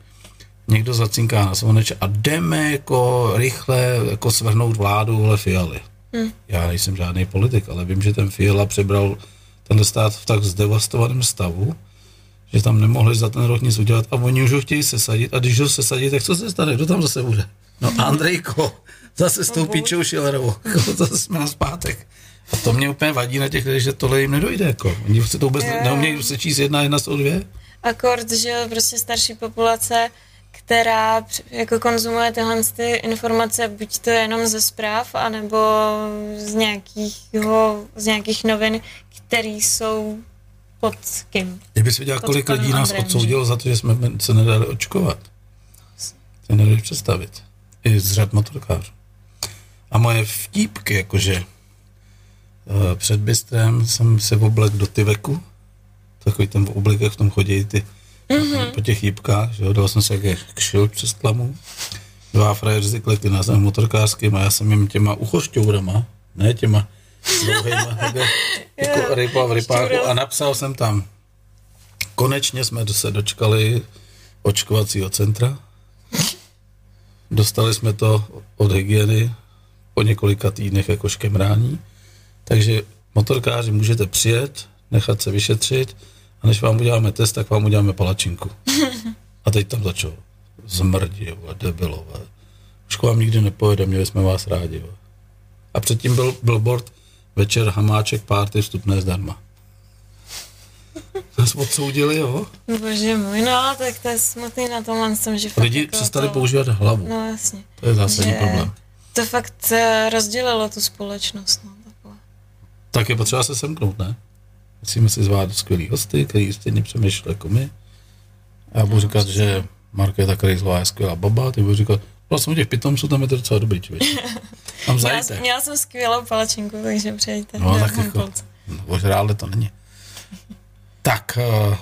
S1: někdo zacinká na svoneč a jdeme jako rychle jako svrhnout vládu vole Fialy. Hmm. Já nejsem žádný politik, ale vím, že ten Fiala přebral ten stát v tak zdevastovaném stavu, že tam nemohli za ten rok nic udělat a oni už ho chtějí sesadit a když ho sesadí, tak co se stane? Kdo tam zase bude? No Andrejko, zase s tou píčou Šilerovou, Jako *laughs* zase jsme na zpátek. A to mě úplně vadí na těch lidech, že tohle jim nedojde. Jako. Oni si to vůbec
S2: Jo.
S1: neumějí se číst jedna, jedna jsou dvě.
S2: Akord, že jo, prostě starší populace, která jako konzumuje tyhle ty informace, buď to jenom ze zpráv, anebo z, nějakýho, z nějakých novin, které jsou pod kým.
S1: Kdybys viděl,
S2: Pod
S1: kolik lidí nás odsoudilo za to, že jsme se nedali očkovat. To nedali představit. I z řad motorkářů. A moje vtípky, jakože uh, před bystrem jsem se oblek do tyveku, takový ten oblek, jak v tom chodí ty mm-hmm. po těch jípkách, že jo, dal jsem se jak kšil přes tlamu. Dva frajeři klekli na zem motorkářským a já jsem jim těma uchošťourama, ne těma dlouhýma, takhle, *laughs* jako rypa v rypáku a napsal jsem tam, konečně jsme se dočkali očkovacího centra. Dostali jsme to od hygieny po několika týdnech jako škemrání. Takže motorkáři můžete přijet, nechat se vyšetřit a než vám uděláme test, tak vám uděláme palačinku. *laughs* A teď tam začalo zmrdí, vole, debilové. Už k vám nikdy nepojede, měli jsme vás rádi. A předtím byl billboard večer Hamáček party vstupné zdarma. Nás odsoudili, jo?
S2: Bože můj, no, tak to je smutný na tomhle, tom, že
S1: lidi
S2: jako
S1: přestali
S2: to,
S1: používat hlavu.
S2: No jasně.
S1: To je zásadní
S2: že
S1: problém.
S2: To fakt eh, rozdělilo tu společnost, no, takhle.
S1: Tak je potřeba se semknout, ne? Musíme si zvát skvělý hosty, který stejně přemýšlí jako my. A já budu říkat, že Markéta Krejzlová je skvělá baba, ty budu říkat, vlastně těch pitomců tam je to docela dobrý člověk. Tam *laughs*
S2: Měla,
S1: zajďte.
S2: měla jsem skvělou palačinku, takže přejďte.
S1: No tak jako, no, to není. Tak, eh,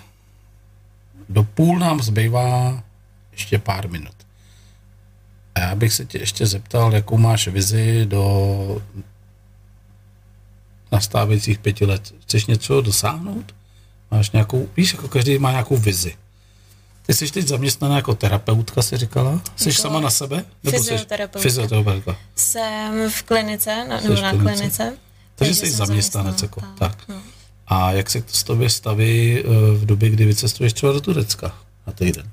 S1: do půl nám zbývá ještě pár minut. A já bych se tě ještě zeptal, jakou máš vizi do nastávajících pěti let. Chceš něco dosáhnout? Máš nějakou, víš, jako každý má nějakou vizi. Ty jsi teď zaměstnaná jako terapeutka, jsi říkala? Jsi
S2: Jako
S1: sama na sebe? jsi
S2: fyzioterapeutka.
S1: Fyzioterapeutka.
S2: Jsem v klinice, na, nebo na
S1: klinice.
S2: klinice.
S1: Takže jsi zaměstnanec, jako, tak.
S2: No.
S1: A jak se to s tobě staví eh, v době, kdy vycestuješ třeba do Turecka na týden?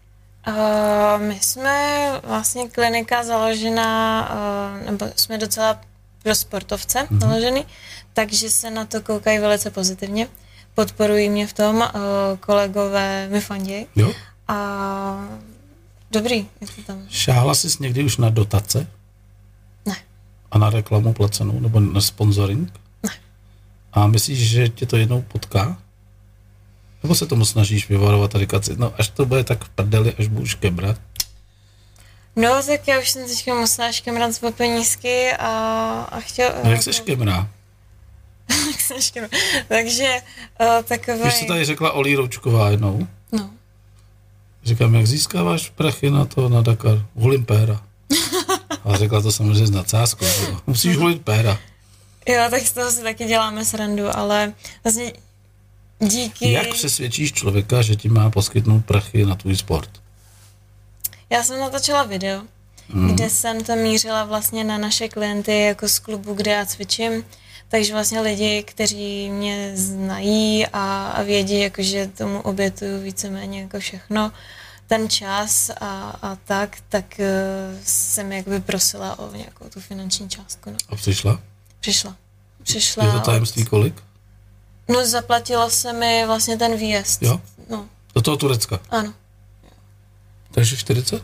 S2: Uh, my jsme vlastně klinika založená, uh, nebo jsme docela pro sportovce mm-hmm. založený, takže se na to koukají velice pozitivně. Podporují mě v tom, uh, kolegové mi fandí.
S1: Jo?
S2: A dobrý, je to tam.
S1: Šáhla jsi někdy už na dotace?
S2: Ne.
S1: A na reklamu placenou, nebo na sponsoring? A myslíš, že tě to jednou potká? Nebo se tomu snažíš vyvarovat a říkat si, no až to bude tak v prdeli, až budeš kebrat?
S2: No, tak já už jsem teďka musela škemrat z penízky a, a chtěl...
S1: No jak se škemrá? *laughs*
S2: Takže uh, takový...
S1: Víš, co tady řekla Olí Roučková jednou?
S2: No.
S1: Říkám, jak získáváš prachy na to, na Dakar? Hulím péra. *laughs* A řekla to samozřejmě s nadsázkou. Musíš hulit péra.
S2: Jo, tak z toho si taky děláme srandu, ale vlastně díky...
S1: Jak přesvědčíš člověka, že ti má poskytnout prachy na tvůj sport?
S2: Já jsem natočila video, hmm. kde jsem to mířila vlastně na naše klienty jako z klubu, kde já cvičím. Takže vlastně lidi, kteří mě znají a, a vědí, jako, že tomu obětuju víceméně jako všechno, ten čas a, a tak, tak uh, jsem jakoby prosila o nějakou tu finanční částku. No.
S1: A přišla?
S2: Přišla. Přišla.
S1: Je to tajemství kolik?
S2: No zaplatila se mi vlastně ten výjezd.
S1: Jo?
S2: No,
S1: Do toho Turecka.
S2: ano.
S1: Takže 40?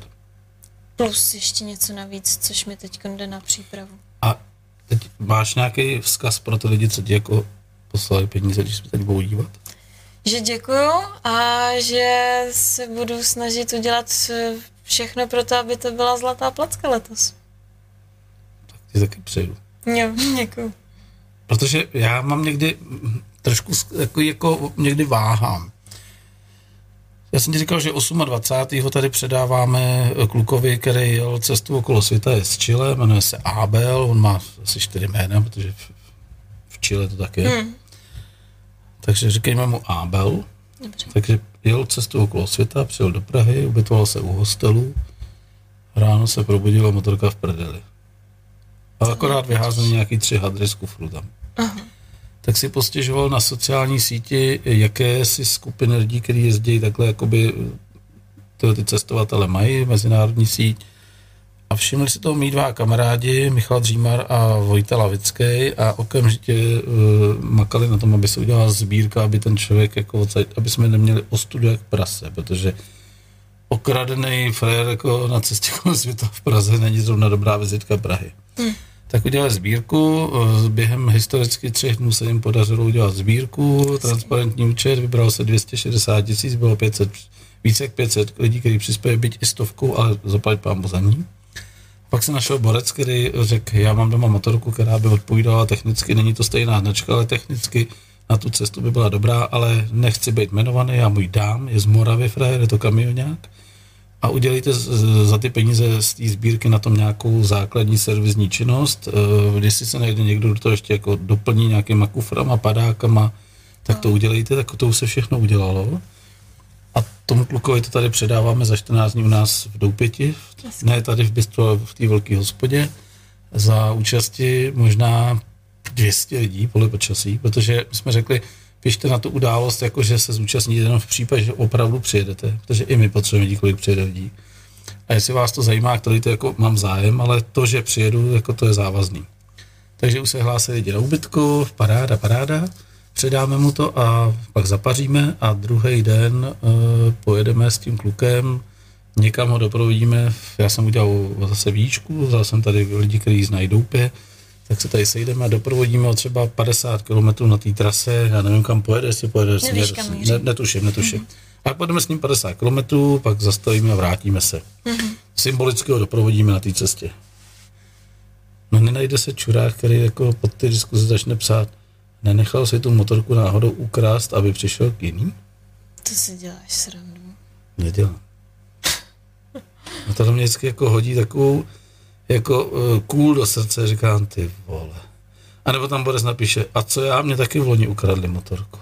S2: Plus ještě něco navíc, což mi teď jde na přípravu.
S1: A teď máš nějaký vzkaz pro ty lidi, co ti jako poslali peníze, když se teď budou dívat?
S2: Že děkuju a že se budu snažit udělat všechno pro to, aby to byla zlatá placka letos.
S1: Tak ti taky přeju.
S2: Jo, děkuju.
S1: Protože já mám někdy mm, trošku jako, jako někdy váhám. Já jsem ti říkal, že 28. tady předáváme klukovi, který jel cestu okolo světa, je z Chile, jmenuje se Abel, on má asi čtyři jména, protože v, v Chile to tak je.
S2: Hmm.
S1: Takže říkejme mu Abel.
S2: Dobře.
S1: Takže jel cestu okolo světa, přijel do Prahy, ubytoval se u hostelu, ráno se probudila motorka v prdeli. A akorát vyházel nějaký tři hadry z kufru tam.
S2: Aha.
S1: Tak si postěžoval na sociální síti, jaké si skupiny lidí, kteří jezdí takhle, jakoby tyhle ty cestovatele mají, mezinárodní síť. A všimli si toho mý dva kamarádi, Michal Dřímar a Vojta Lavický a okamžitě uh, makali na tom, aby se udělala sbírka, aby ten člověk, jako, aby jsme neměli ostudu jak prase, protože okradený frér jako na cestě kolem světa v Praze není zrovna dobrá vizitka Prahy. Hmm. Tak udělali sbírku, eh, během historicky třech dnů se jim podařilo udělat sbírku, transparentní účet, vybralo se 260 tisíc, bylo 500, více jak 500 lidí, kteří přispěli byť i stovkou, ale zaplať pán za ní. Pak se našel borec, který řekl, já mám doma motorku, která by odpovídala technicky, není to stejná značka, ale technicky na tu cestu by byla dobrá, ale nechci být jmenovaný, já můj dám, je z Moravy, frajer, je to kamionák a udělejte z- z- za ty peníze z té sbírky na tom nějakou základní servisní činnost. Eh, Když si se najde někdo, kdo to ještě jako doplní nějakýma kuframa, padákama, tak to udělejte, tak to už se všechno udělalo. A tomu klukovi to tady předáváme za 14 dní u nás v Doupěti, ne tady v Bystro, v té velké hospodě, za účasti možná 200 lidí podle počasí, protože my jsme řekli, pište na tu událost, jako že se zúčastníte jenom v případě, že opravdu přijedete, protože i my potřebujeme lidí, kolik přijede lidí. A jestli vás to zajímá, který to jako mám zájem, ale to, že přijedu, jako to je závazný. Takže už se hlásí lidi na ubytku, paráda, paráda, předáme mu to a pak zapaříme a druhý den uh, pojedeme s tím klukem, někam ho doprovodíme, já jsem udělal zase výčku, vzal jsem tady lidi, kteří znají doupě, tak se tady sejdeme a doprovodíme ho třeba 50 km na té trase, já nevím, kam pojede, jestli pojede
S2: Nevíš,
S1: směr,
S2: kam míří.
S1: ne, netuším, netuším. Mm-hmm. A půjdeme s ním 50 km, pak zastavíme a vrátíme se. Mm-hmm. Symbolicky ho doprovodíme na té cestě. No nenajde se čurák, který jako pod ty diskuze začne psát, nenechal si tu motorku náhodou ukrást, aby přišel k jiným?
S2: To si děláš srandu.
S1: Nedělám. *laughs* No to mě vždycky jako hodí takovou jako uh, kůl do srdce, říkám, ty vole. A nebo tam Boris napíše, a co já, mě taky v loni ukradli motorku.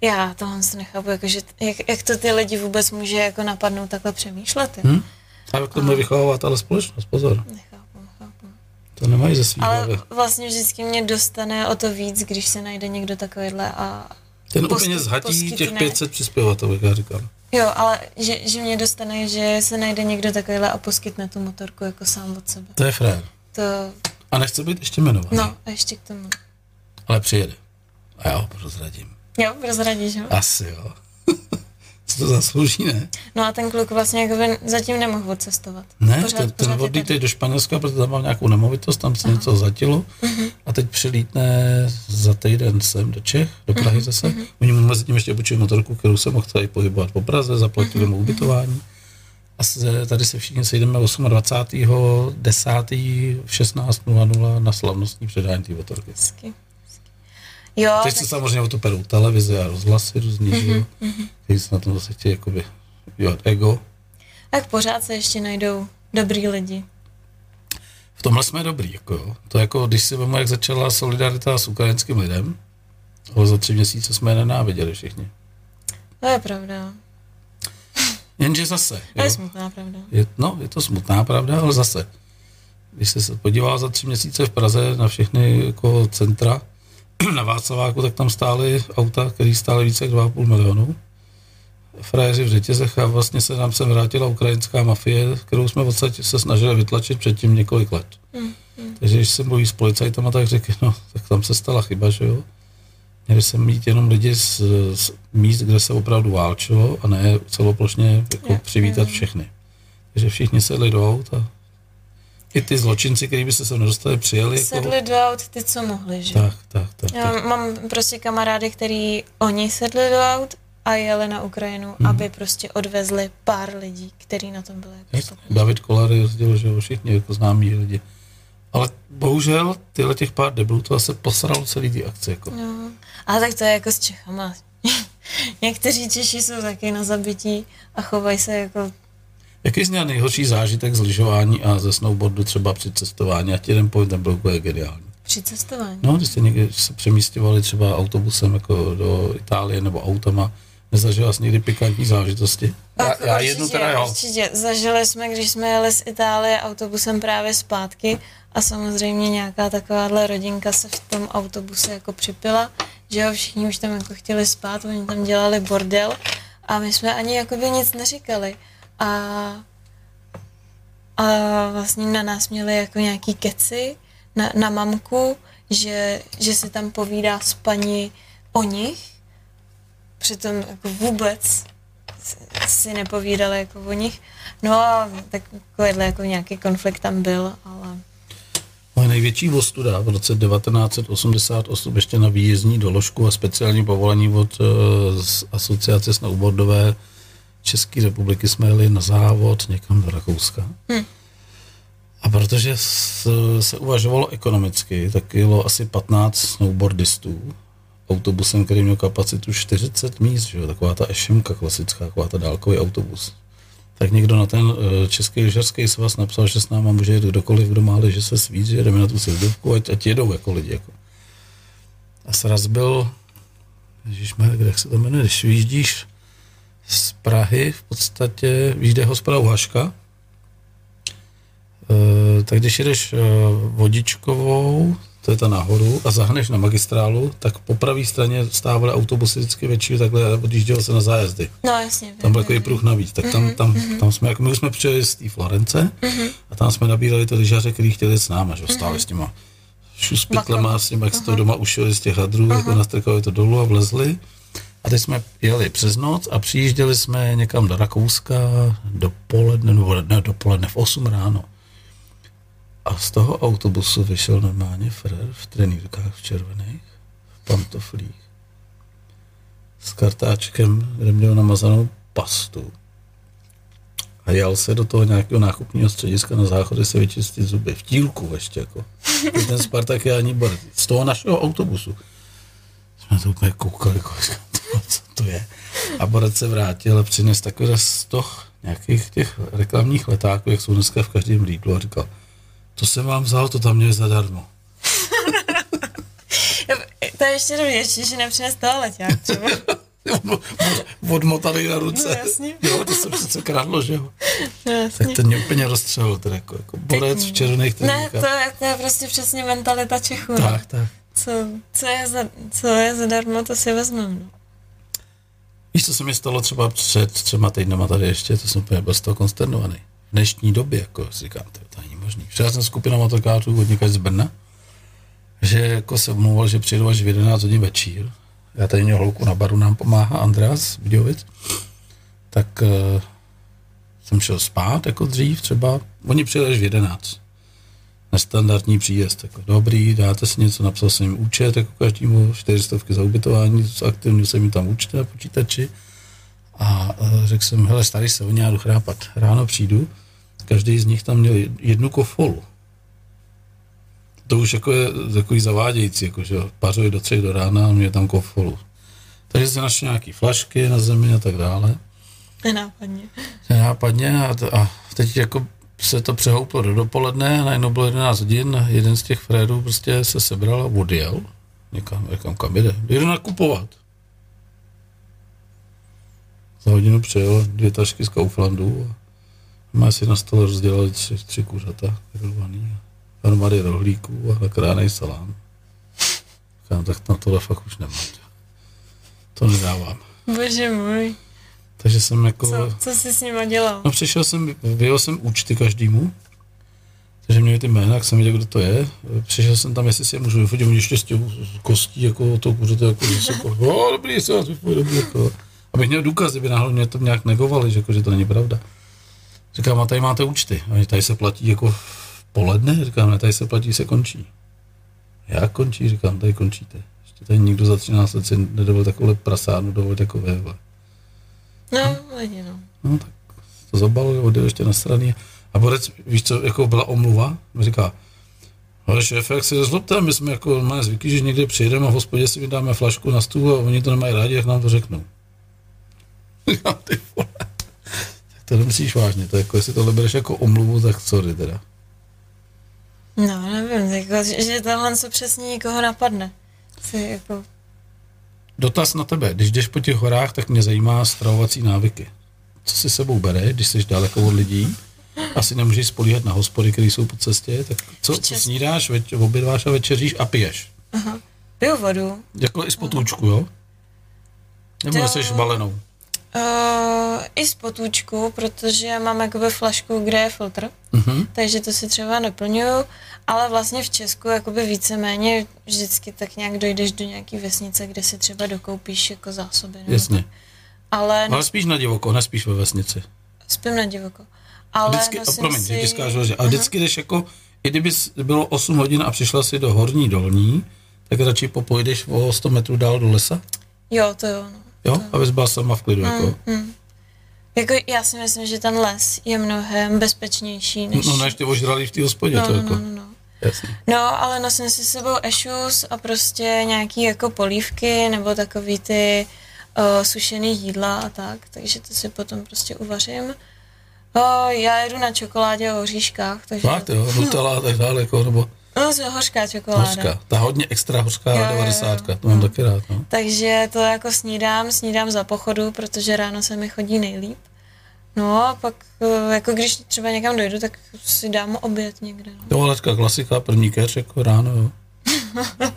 S2: Já tohle si nechápu, jakože, jak, jak to ty lidi vůbec může jako napadnout takhle přemýšlet.
S1: Hm? A jak to bude vychovávat ale společnost, pozor.
S2: Nechápu, nechápu.
S1: To nemají ze svých
S2: Ale
S1: hlavy.
S2: vlastně vždycky mě dostane o to víc, když se najde někdo takovýhle a...
S1: Ten úplně zhatí těch 500 přispěvatelů, jak já říkám.
S2: Jo, ale že, že mě dostane, že se najde někdo takovýhle a poskytne tu motorku jako sám od sebe.
S1: To je frér.
S2: To,
S1: A nechce být ještě jmenovaný.
S2: no a ještě k tomu.
S1: Ale přijede. A já ho prozradím.
S2: Jo, prozradíš ho.
S1: Asi jo. Co to zaslouží, ne?
S2: No a ten kluk vlastně jako zatím nemohl odcestovat.
S1: Ne,
S2: Pořád-
S1: ten, ten odlítej do Španělska, protože tam mám nějakou nemovitost, tam se něco zatilo
S2: Mhm.
S1: a teď přilítne za týden sem do Čech, do Prahy
S2: Mhm,
S1: zase. Oni mu mezi tím ještě obučují motorku, kterou se mohl tady pohybovat po Praze, zaplatili
S2: Mhm,
S1: mu ubytování. A se, tady se všichni sejdeme 28. 10. v 16.00 na slavnostní předání té motorky.
S2: Hezky. Jo,
S1: Teď
S2: tak,
S1: se samozřejmě o to perou televize a rozhlasy různý, že jo, kteří se na tom zase chtějí jakoby dělat ego.
S2: tak pořád se ještě najdou dobrý lidi.
S1: V tomhle jsme dobrý, jako jo. To jako, když si vemu, jak začala solidarita s ukrajinským lidem, ale za tři měsíce jsme je nenáviděli všichni.
S2: To je pravda.
S1: Jenže zase,
S2: To
S1: jo,
S2: je smutná pravda.
S1: je, no, je to smutná pravda, ale zase, když jsi se podíval za tři měsíce v Praze na všechny jako centra, *clears throat* na Václaváku, tak tam stály auta, které stály více jak 2,5 milionu. frajeři v řetězech a vlastně se nám sem vrátila ukrajinská mafie, kterou jsme v podstatě se snažili vytlačit předtím několik let. Mm, mm. Takže když se mluví s policajtama, tak řekl, no, tak tam se stala chyba, že jo. Měli se mít jenom lidi z, z míst, kde se opravdu válčilo a ne celoplošně jako přivítat všechny. Takže všichni sedli do auta. I ty zločinci, kteří by se sem nedostali, přijeli.
S2: Jako- sedli jako... do aut ty, co mohli, že?
S1: Tak, tak, tak.
S2: Já
S1: tak.
S2: mám prostě kamarády, který oni sedli do aut a jeli na Ukrajinu, hmm. aby prostě odvezli pár lidí, kteří na tom byli. Jako
S1: David Kolar jezdil, že všichni jako známí lidi. Ale bohužel tyhle těch pár deblů to se posralo celý ty akce. Jako.
S2: No, ale tak to je jako s Čechama. *laughs* Někteří Češi jsou taky na zabití a chovají se jako...
S1: Jaký jsi měl nejhorší zážitek z lyžování a ze snowboardu třeba při cestování? A ti jeden point byl úplně geniální.
S2: Při cestování?
S1: No, když jste někdy se přemístěvali třeba autobusem jako do Itálie nebo autama, Nezažila jsi někdy pikantní zážitosti?
S2: Já, já určitě, jednu teda jo. Určitě. Zažili jsme, když jsme jeli z Itálie autobusem právě zpátky a samozřejmě nějaká takováhle rodinka se v tom autobuse jako připila, že jo, všichni už tam jako chtěli spát, oni tam dělali bordel a my jsme ani jako by nic neříkali. A, a vlastně na nás měli jako nějaký keci, na, na mamku, že, že se tam povídá s paní o nich přitom jako vůbec si nepovídali jako o nich. No a takovýhle jako nějaký konflikt tam byl, ale...
S1: Moje největší ostuda v roce 1988 ještě na výjezdní doložku a speciální povolení od uh, asociace snowboardové České republiky jsme jeli na závod někam do Rakouska. Hmm. A protože se uvažovalo ekonomicky, tak jelo asi 15 snowboardistů autobusem, který měl kapacitu 40 míst, že jo? taková ta ešemka klasická, taková ta dálkový autobus. Tak někdo na ten eh, český lyžařský svaz napsal, že s náma může jít kdokoliv, kdo má že se svíc, že jdeme na tu sjezdovku, ať, ať jedou jako lidi. Jako. A sraz byl, ježišme, kde se to jmenuje, když vyjíždíš z Prahy, v podstatě vyjde hospoda Uhaška, e, tak když jedeš e, vodičkovou, to je ta nahoru, a zahneš na magistrálu, tak po pravé straně stávaly autobusy vždycky větší, takhle odjíždělo se na zájezdy.
S2: No jasně.
S1: Tam byl takový pruh navíc, tak tam, mhm, tam, mm-hmm. tam jsme, jako my jsme přijeli z té Florence mm-hmm. a tam jsme nabírali ty lyžaře, kteří chtěli s náma, že stále mm-hmm. s těma šuspitlema, s těma, jak se to doma ušili z těch hadrů, uh-huh. jako nastrkali to dolů a vlezli. A teď jsme jeli přes noc a přijížděli jsme někam do Rakouska dopoledne, nebo ne, dopoledne v 8 ráno. A z toho autobusu vyšel normálně frér v trenýrkách v červených, v pantoflích, s kartáčkem, kde měl namazanou pastu. A jel se do toho nějakého nákupního střediska na záchody se vyčistit zuby. V tílku ještě jako. Ten Spartakiální bar. Z toho našeho autobusu. Jsme to úplně koukali, jako, co to je. A Borec se vrátil a přines takový stoch nějakých těch reklamních letáků, jak jsou dneska v každém Lidlu a říkal, to jsem vám vzal, to tam měli zadarmo.
S2: to je ještě dobrý, že nepřines třeba. *laughs*
S1: Odmotaný na ruce. No,
S2: jasně.
S1: Jo, to se přece kradlo, že jo.
S2: No, jasně.
S1: Tak to mě úplně rozstřelil, teda jako, jako borec v červených
S2: Ne, to je, to je prostě přesně mentalita Čechů.
S1: Tak, no. tak.
S2: Co, co, je za, co je zadarmo, to si vezmeme. No.
S1: Víš, co se mi stalo třeba před třema týdnama tady ještě, to jsem byl z toho konsternovaný. V dnešní době, jako říkám, to, to není možný. Včera jsem skupina motorkářů od z Brna, že jako se omlouval, že přijedu až v 11 hodin večír. Já tady měl holku na baru, nám pomáhá Andreas Bdějovic. Tak uh, jsem šel spát jako dřív třeba. Oni přijeli až v 11. Nestandardní příjezd. Jako, dobrý, dáte si něco, napsal jsem jim účet, jako každému 400 za ubytování, aktivně jsem jim tam účet na počítači. A uh, řekl jsem, hele, starý se, oni já jdu chrápat. Ráno přijdu, každý z nich tam měl jednu kofolu. To už jako je takový zavádějící, jako že pařuji do třech do rána a mě tam kofolu. Takže se našli nějaký flašky na zemi a tak dále.
S2: Nenápadně.
S1: Nenápadně a, a teď jako se to přehouplo do dopoledne a najednou bylo 11 hodin jeden z těch frérů prostě se sebral a odjel někam, někam kam jde. Jde nakupovat. Za hodinu přijel dvě tašky z Kauflandu a má si na stole rozdělali tři, tři kuřata grillovaný, armady rohlíků a nakránej salám. Říkám, tak na tohle fakt už nemám. To nedávám.
S2: Bože můj.
S1: Takže jsem jako...
S2: Co, co jsi s nima dělal?
S1: No přišel jsem, vyjel jsem účty každému, takže měli ty jména, jak jsem viděl, kdo to je. Přišel jsem tam, jestli si je můžu vyfotit, oni ještě s těm kostí, jako to kuřete, jako, že jako, o, dobrý, se vás vyfotit, dobrý, jako. Abych měl důkaz, kdyby náhodou mě to nějak negovali, že, jako, že to není pravda. Říkám, a tady máte účty. A tady se platí jako v poledne? Říkám, ne, tady se platí, se končí. Jak končí? Říkám, tady končíte. Ještě tady nikdo za 13 let si nedovolil takovou prasárnu dovolit jako vy.
S2: No, lidi, no.
S1: No tak to zabalili, odjel ještě na straně. A borec, víš co, jako byla omluva, mi říká, ale šéf, jak se zlobte, my jsme jako máme zvyklí, že někde přijedeme a v hospodě si vydáme flašku na stůl a oni to nemají rádi, jak nám to řeknou. *laughs* Říkám, ty vole. Tak to nemyslíš vážně, to jako, jestli tohle bereš jako omluvu, tak sorry teda.
S2: No, nevím, jako, že tohle co přesně nikoho napadne. Si jako...
S1: Dotaz na tebe, když jdeš po těch horách, tak mě zajímá stravovací návyky. Co si sebou bere, když jsi daleko od lidí? Asi nemůžeš spolíhat na hospody, které jsou po cestě, tak co, co snídáš, več, obědváš a večeříš a piješ?
S2: Aha. Piju vodu.
S1: Jako i z potůčku, jo? Nebo jsi balenou?
S2: Uh, I z potůčku, protože mám jakoby flašku, kde je filtr,
S1: Mhm.
S2: takže to si třeba neplňuju, ale vlastně v Česku jakoby víceméně vždycky tak nějak dojdeš do nějaký vesnice, kde si třeba dokoupíš jako zásoby.
S1: Jasně.
S2: Ale no,
S1: Ale spíš na divoko, nespíš ve vesnici.
S2: spím na divoko. Ale
S1: Vždycky, a promiň,
S2: si...
S1: že, ale vždycky jdeš jako, i kdyby bylo 8 hodin a přišla si do horní dolní, tak radši popojdeš o 100 metrů dál do lesa,
S2: Jo, to jo. No.
S1: Jo? Abys byla sama v klidu, jako.
S2: Mm. Jako já si myslím, že ten les je mnohem bezpečnější než...
S1: No, než ty ožralí v té hospodě,
S2: no,
S1: to
S2: no,
S1: jako,
S2: no, no, no.
S1: jasně.
S2: No, ale nosím si s sebou ešus a prostě nějaký jako polívky nebo takový ty uh, sušený jídla a tak, takže to si potom prostě uvařím. Uh, já jedu na čokoládě a oříškách, takže...
S1: Fakt, jo, Nutella a tak dále, jako, nebo
S2: No, hořká čokoláda.
S1: hořka. Ta hodně extra hořká
S2: Jo, jo, jo.
S1: 90, to mám taky rád, no.
S2: Takže to jako snídám, snídám za pochodu, protože ráno se mi chodí nejlíp. No a pak, eh, jako když třeba někam dojdu, tak si dám oběd někde. No.
S1: Jo, ale klasika, první keř, jako ráno, jo. *laughs*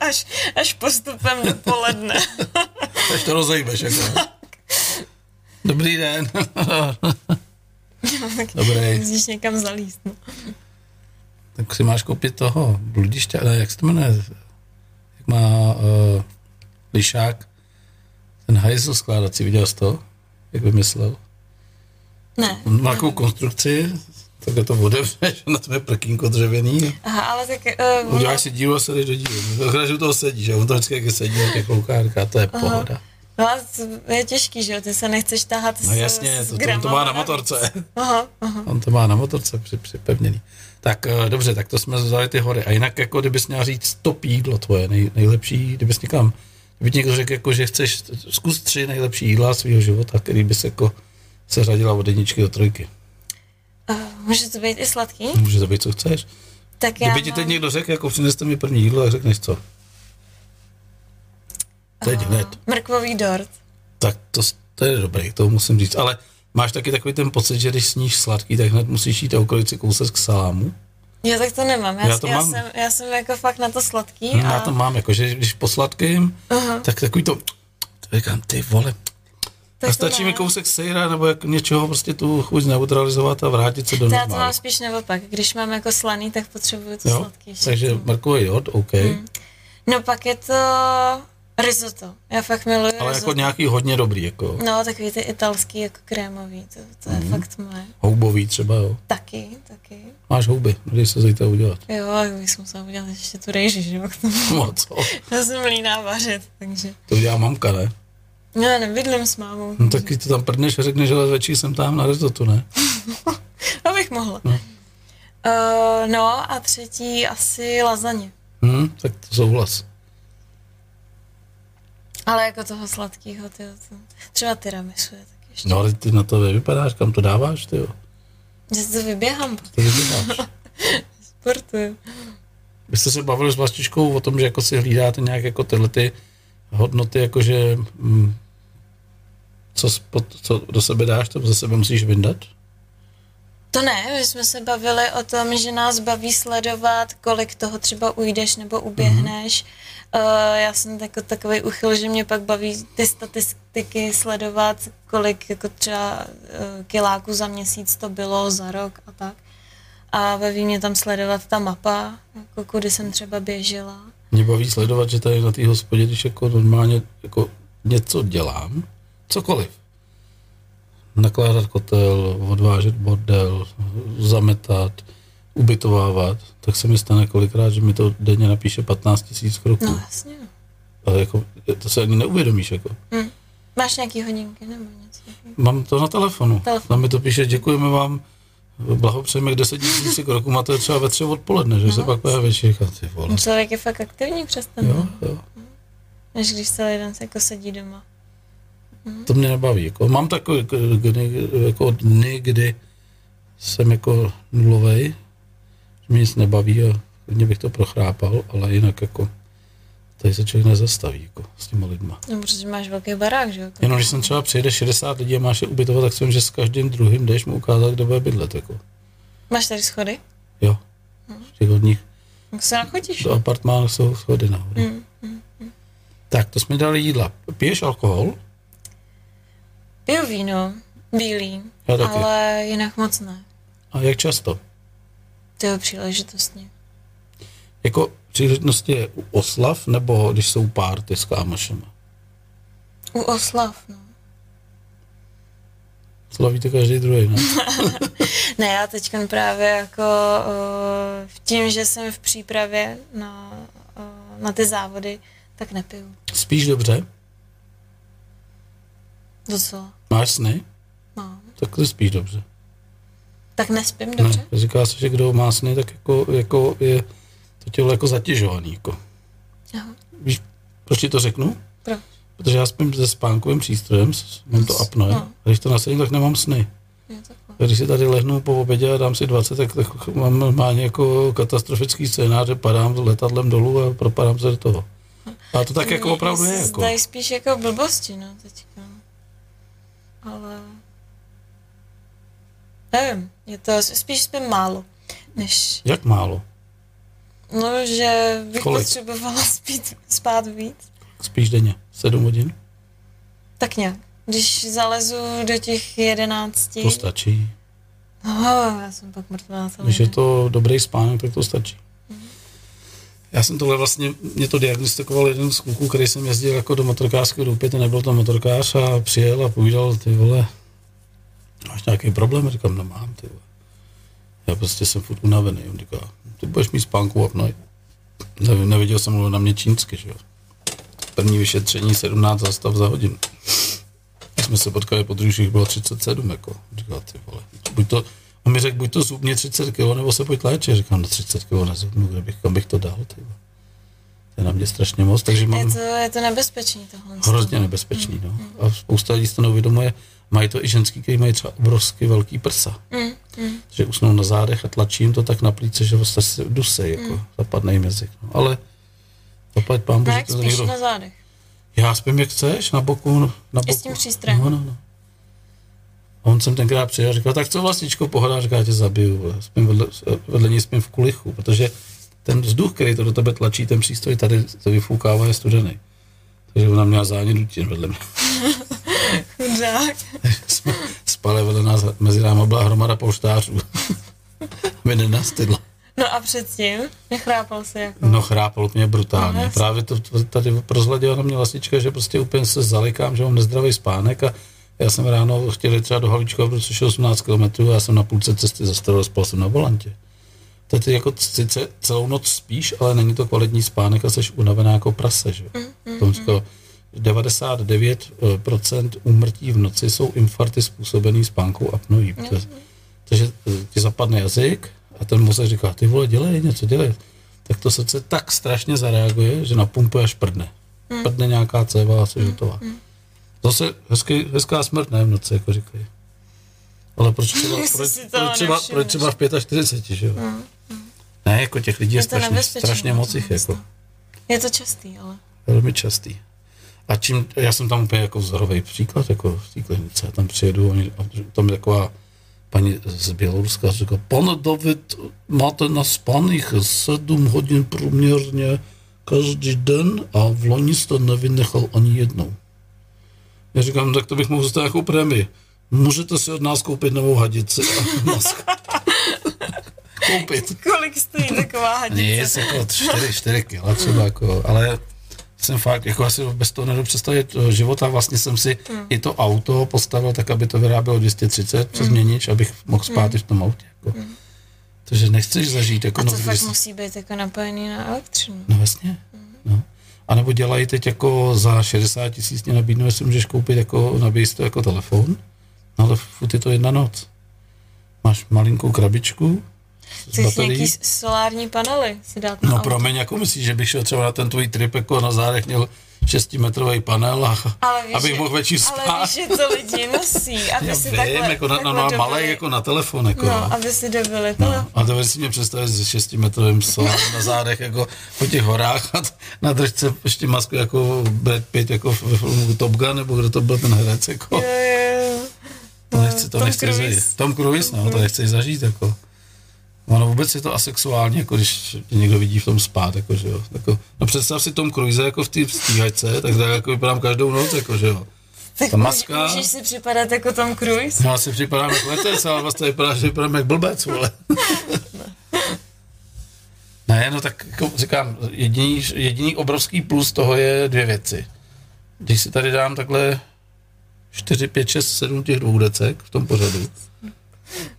S2: až, až postupem dopoledne. *laughs*
S1: Až to rozejmeš, jako. Dobrý den. *laughs* Dobrý.
S2: Musíš někam zalíst. No.
S1: Tak si máš koupit toho bludiště, ale jak se to jmenuje? Jak má uh, lišák ten hajzl skládací, viděl jsi to? Jak vymyslel?
S2: Ne.
S1: On má takovou konstrukci, takhle to otevřeš *laughs* a na tebe prkínko dřevěný.
S2: Aha, ale tak... Uh,
S1: Uděláš si dílu a se jdeš do dílu. Akorát, že u toho sedíš, že on to vždycky jak sedí, jak kouká, říká, to je pohoda.
S2: no to je těžký, že jo? Ty se nechceš tahat
S1: No
S2: s,
S1: jasně,
S2: s
S1: to, to, on to má na motorce.
S2: Aha, aha.
S1: On to má na motorce při, připevněný. Tak eh, dobře, tak to jsme vzali ty hory. A jinak, jako kdybys měl říct top jídlo tvoje, nej, nejlepší, kdybys někam, kdyby někdo řekl, jako, že chceš, zkus tři nejlepší jídla svého života, který bys jako se řadila od jedničky do trojky.
S2: Uh, může to být i sladký?
S1: Může to být, co chceš.
S2: Tak já
S1: Kdyby ti teď někdo řekl, jako přineste mi první jídlo, tak řekneš co? Teď hned.
S2: mrkvový dort.
S1: Tak to, to je dobrý, to musím říct. Ale máš taky takový ten pocit, že když sníš sladký, tak hned musíš jít a si kousek k salámu.
S2: Já tak to nemám. Já,
S1: Já to
S2: já,
S1: mám.
S2: Jsem, já jsem jako fakt na to sladký.
S1: Hmm,
S2: a...
S1: Já to mám, jako, že když po sladkým, uh-huh. tak takový to, to říkám, ty vole,
S2: tak
S1: a stačí mi kousek sejra nebo jak něčeho prostě tu chuť neutralizovat a vrátit se do
S2: To já to
S1: normálu.
S2: mám spíš naopak. Když mám jako slaný, tak potřebuju to
S1: Jo?
S2: sladký.
S1: Takže markový jod, OK, hmm.
S2: No pak je to risotto. Já fakt miluji
S1: ale
S2: risotto.
S1: jako nějaký hodně dobrý, jako
S2: No, takový ty italský, jako krémový, to, to je
S1: Mhm.
S2: fakt moje.
S1: houbový třeba, jo.
S2: Taky, taky.
S1: Máš houby, dej se zítra udělat.
S2: Jo, ale bych musela udělat ještě tu rejži, že jo, k tomu.
S1: No, co?
S2: Já jsem líná vařit, takže.
S1: To udělá mamka, ne?
S2: No, já nebydlím s mámou.
S1: No tak to tam prdneš a řekneš, že večer jsem tam na risotto, ne? *laughs*
S2: Abych mohla.
S1: No.
S2: Uh, no a třetí asi lazaně.
S1: Hm, tak to souhlas.
S2: Ale jako toho sladkého, ty to, třeba tiramisu je tak ještě.
S1: No ale ty na to vypadáš, kam to dáváš, ty jo?
S2: Si to vyběhám,
S1: To vybíráš. *laughs*
S2: sportuju.
S1: Vy jste se bavili s Vlastičkou o tom, že jako si hlídáte nějak jako tyhle ty hodnoty, jakože mm, co, spod, co do sebe dáš, to ze sebe musíš vyndat?
S2: To ne, my jsme se bavili o tom, že nás baví sledovat, kolik toho třeba ujdeš nebo uběhneš já jsem jako takový uchyl, že mě pak baví ty statistiky sledovat, kolik jako třeba uh, kiláků za měsíc to bylo, za rok a tak. A baví mě tam sledovat ta mapa, jako kudy jsem třeba běžela.
S1: Mě baví sledovat, že tady na té hospodě, když jako normálně jako něco dělám, cokoliv, nakládat kotel, odvážet bordel, zametat, ubytovávat, tak se mi stane kolikrát, že mi to denně napíše 15 tisíc kroků.
S2: No jasně.
S1: Ale jako, to se ani neuvědomíš. Jako.
S2: Hm. Máš nějaký hodinky nebo něco?
S1: Mám to na telefonu.
S2: Telefon.
S1: Tam mi to píše, děkujeme vám, blahopřejeme k 10 tisíci krokům a to je třeba ve tři odpoledne, že no, se pak pojaví večer. Ty vole.
S2: Člověk je fakt aktivní přes ten
S1: Jo,
S2: den,
S1: jo.
S2: než když celý den se jako sedí doma.
S1: To mě nebaví. Jako, mám takové jako, jako dny, kdy jsem jako nulovej, že mě nic nebaví a hodně bych to prochrápal, ale jinak jako tady se člověk nezastaví jako, s těma lidma.
S2: No, protože máš velký barák, že jo?
S1: Jenom když sem třeba přijede 60 lidí a máš je ubytovat, tak vím, že s každým druhým jdeš mu ukázat, kde bude bydlet. Jako.
S2: Máš tady schody?
S1: Jo. V těch od nich
S2: Jak se nachodíš?
S1: do apartmánu jsou schody nahoru.
S2: Mm,
S1: Tak, to jsme dali jídla. Piješ alkohol?
S2: Piju víno, bílý, ale jinak moc ne.
S1: A jak často?
S2: To příležitostně.
S1: Jako příležitosti je u oslav, nebo když jsou párty s kámošema?
S2: U oslav, no.
S1: Slavíte každý druhý, ne? *laughs*
S2: Ne, já teď právě jako uh, tím, že jsem v přípravě na, uh, na ty závody, tak nepiju.
S1: Spíš dobře?
S2: Docela.
S1: Máš sny?
S2: No.
S1: Tak to spíš dobře.
S2: Tak nespím dobře?
S1: Ne, říká se, že kdo má sny, tak jako, jako je to tělo jako zatěžovaný. Jako.
S2: Aha.
S1: Víš, proč ti to řeknu?
S2: Proč?
S1: Protože já spím se spánkovým přístrojem, mám to apnoe,
S2: No.
S1: a když to nasadím, tak nemám sny. A když si tady lehnu po obědě a dám si 20, tak, tak mám normálně jako katastrofický scénář, že padám letadlem dolů a propadám se do toho. A to tak jako
S2: Mně
S1: opravdu je. Jako.
S2: Spíš jako blbosti, no, teďka. Ale... Nevím, je to, spíš spím málo, než,
S1: Jak málo?
S2: no, že bych
S1: Kolik?
S2: potřebovala spít, spát víc.
S1: Spíš denně? 7 hodin?
S2: Tak nějak. Když zalezu do těch jedenácti,
S1: To stačí.
S2: no, já jsem pak mrtvá celý
S1: Když je to dobrý spánek, tak to stačí. Já jsem tohle vlastně, mě to diagnostikoval jeden z kluků, který jsem jezdil jako do motorkářského doupěte, nebyl to motorkář a přijel a povídal, ty vole, máš nějaký problém? Říkám, no mám, ty vole. Já prostě jsem furt unavený. On říká, ty budeš mít spánku a ne, ne, neviděl jsem mluvit na mě čínsky, že jo. První vyšetření 17 zastav za hodinu. Když jsme se potkali po druhých, bylo 37, jako. Říkal, ty vole, buď to, on mi řekl, buď to zubně 30 kg, nebo se pojď léčit. Říkám, no 30 kg nezubnu, kde bych, kam bych to dal, ty vole. To je na mě strašně moc, takže
S2: Je
S1: mám
S2: to, je to nebezpečný tohle.
S1: hrozně nebezpečný, no. A spousta lidí to neuvědomuje, mají to i ženský, kteří mají třeba obrovsky velký prsa.
S2: Mm, mm.
S1: Že usnou na zádech a tlačí jim to tak na plíce, že vlastně se dusej, jako zapadne jim jazyk. No. Ale zaplať pán
S2: No
S1: Bože,
S2: jak
S1: to někdo...
S2: na zádech.
S1: Já spím, jak chceš, na boku, na boku.
S2: I s tím přístrojem.
S1: No, no, no. A on jsem tenkrát přijel a říkal, tak co vlastičko, pohoda, říká, já tě zabiju. vole. Spím vedle, vedle ní spím v kulichu, protože ten vzduch, který to do tebe tlačí, ten přístroj tady to vyfoukává, je studený. Takže ona měla zánět dutin vedle mě.
S2: Chudák.
S1: Jsme spali vedle nás, mezi náma byla hromada polštářů. Mi nenastydla.
S2: No a předtím nechrápal se jako.
S1: No chrápal úplně brutálně.
S2: No, jasně.
S1: Právě to to tady prozhleděla na mě vlastička, že prostě úplně se zalikám, že mám nezdravý spánek a já jsem ráno chtěl třeba do Havlíčka, protože je 18 km a já jsem na půlce cesty zastavil spal jsem na volantě. To ty jako sice celou noc spíš, ale není to kvalitní spánek a jsi unavená jako prase, že? Mm, mm, říkal, 99% úmrtí v noci jsou infarkty způsobený spánkou apnoí. protože- Takže eh, ti zapadne jazyk a ten mozek říká, ty vole, dělej něco, dělej. Tak to srdce tak strašně zareaguje, že napumpuje až prdne. Prdne nějaká céva a jsi hotová. Zase hezký, hezká smrt, ne v noci, jako říkají. Ale proč *laughs* třeba, proč, proč, třeba, proč třeba v 45, že jo? Ne, jako těch lidí je,
S2: Je to
S1: strašně, strašně
S2: no,
S1: moc jich, jako.
S2: Je to častý, ale.
S1: Velmi častý. A čím, já jsem tam úplně jako vzorový příklad, jako v té klinice, já tam přijedu, oni, tam je taková paní z Běloruska říká, pane David, máte na spaných 7 hodin průměrně, každý den a v loni to nevynechal ani jednou. Já říkám, tak to bych mohl dostat jako prémii. Můžete si od nás koupit novou hadici a masku. *laughs* koupit. *laughs*
S2: Kolik stojí taková hadice?
S1: Nic, jako 4, 4 kg třeba, jako, ale jsem fakt, jako asi bez toho nedobu představit eh, život a vlastně jsem si mm. i to auto postavil tak, aby to vyrábělo 230 přes měnič, abych mohl spát mm. v tom autě. Jako. Mm. Takže nechceš zažít jako...
S2: A to
S1: no,
S2: fakt
S1: když-
S2: musí být jako napojený na elektřinu.
S1: No vlastně. No. A nebo dělají teď jako za 60 tisíc mě nabídnou, jestli můžeš koupit jako, nabíjíš to jako telefon, no ale furt je to jedna noc. Máš malinkou krabičku
S2: Chceš nějaký s- solární panely si dát na
S1: No
S2: auto.
S1: promiň, jako myslíš, že bych šel třeba na ten tvůj trip jako na zádech měl 6-metrový panel a
S2: Ale víš,
S1: abych mohl večer
S2: Ale
S1: spát.
S2: víš, že to lidi nosí, aby
S1: Já
S2: si
S1: vím,
S2: takhle,
S1: jako na,
S2: takhle
S1: na
S2: dobili,
S1: malej, jako na telefon. Jako,
S2: No, aby si dobili to.
S1: No, a dovedeš si mě představit se 6 metrovým solárem na zádech, jako po těch horách a na držce ještě masku jako Brad Pitt, jako ve filmu Top Gun, nebo kdo to byl ten herec, jako.
S2: Jo, jo, jo.
S1: To nechci, to
S2: Tom
S1: nechci
S2: Cruise.
S1: zažít. Tom Cruise, no, to nechci zažít, jako. Ono vůbec je to asexuální, jako když někdo vidí v tom spát, jako, že jo. Jako, no představ si Tom Cruise jako v té stíhačce, tak tak jako vypadám každou noc, jako, že jo.
S2: Tak
S1: Ta maska-
S2: Můžeš si připadat jako Tom Cruise?
S1: No, asi připadám jako letec, ale vlastně vypadá, že vypadám jak blbec, vole. Ne, no tak jako říkám, jediný, jediný obrovský plus toho je dvě věci. Když si tady dám takhle 4, 5, 6, 7 těch dvou decek v tom pořadu,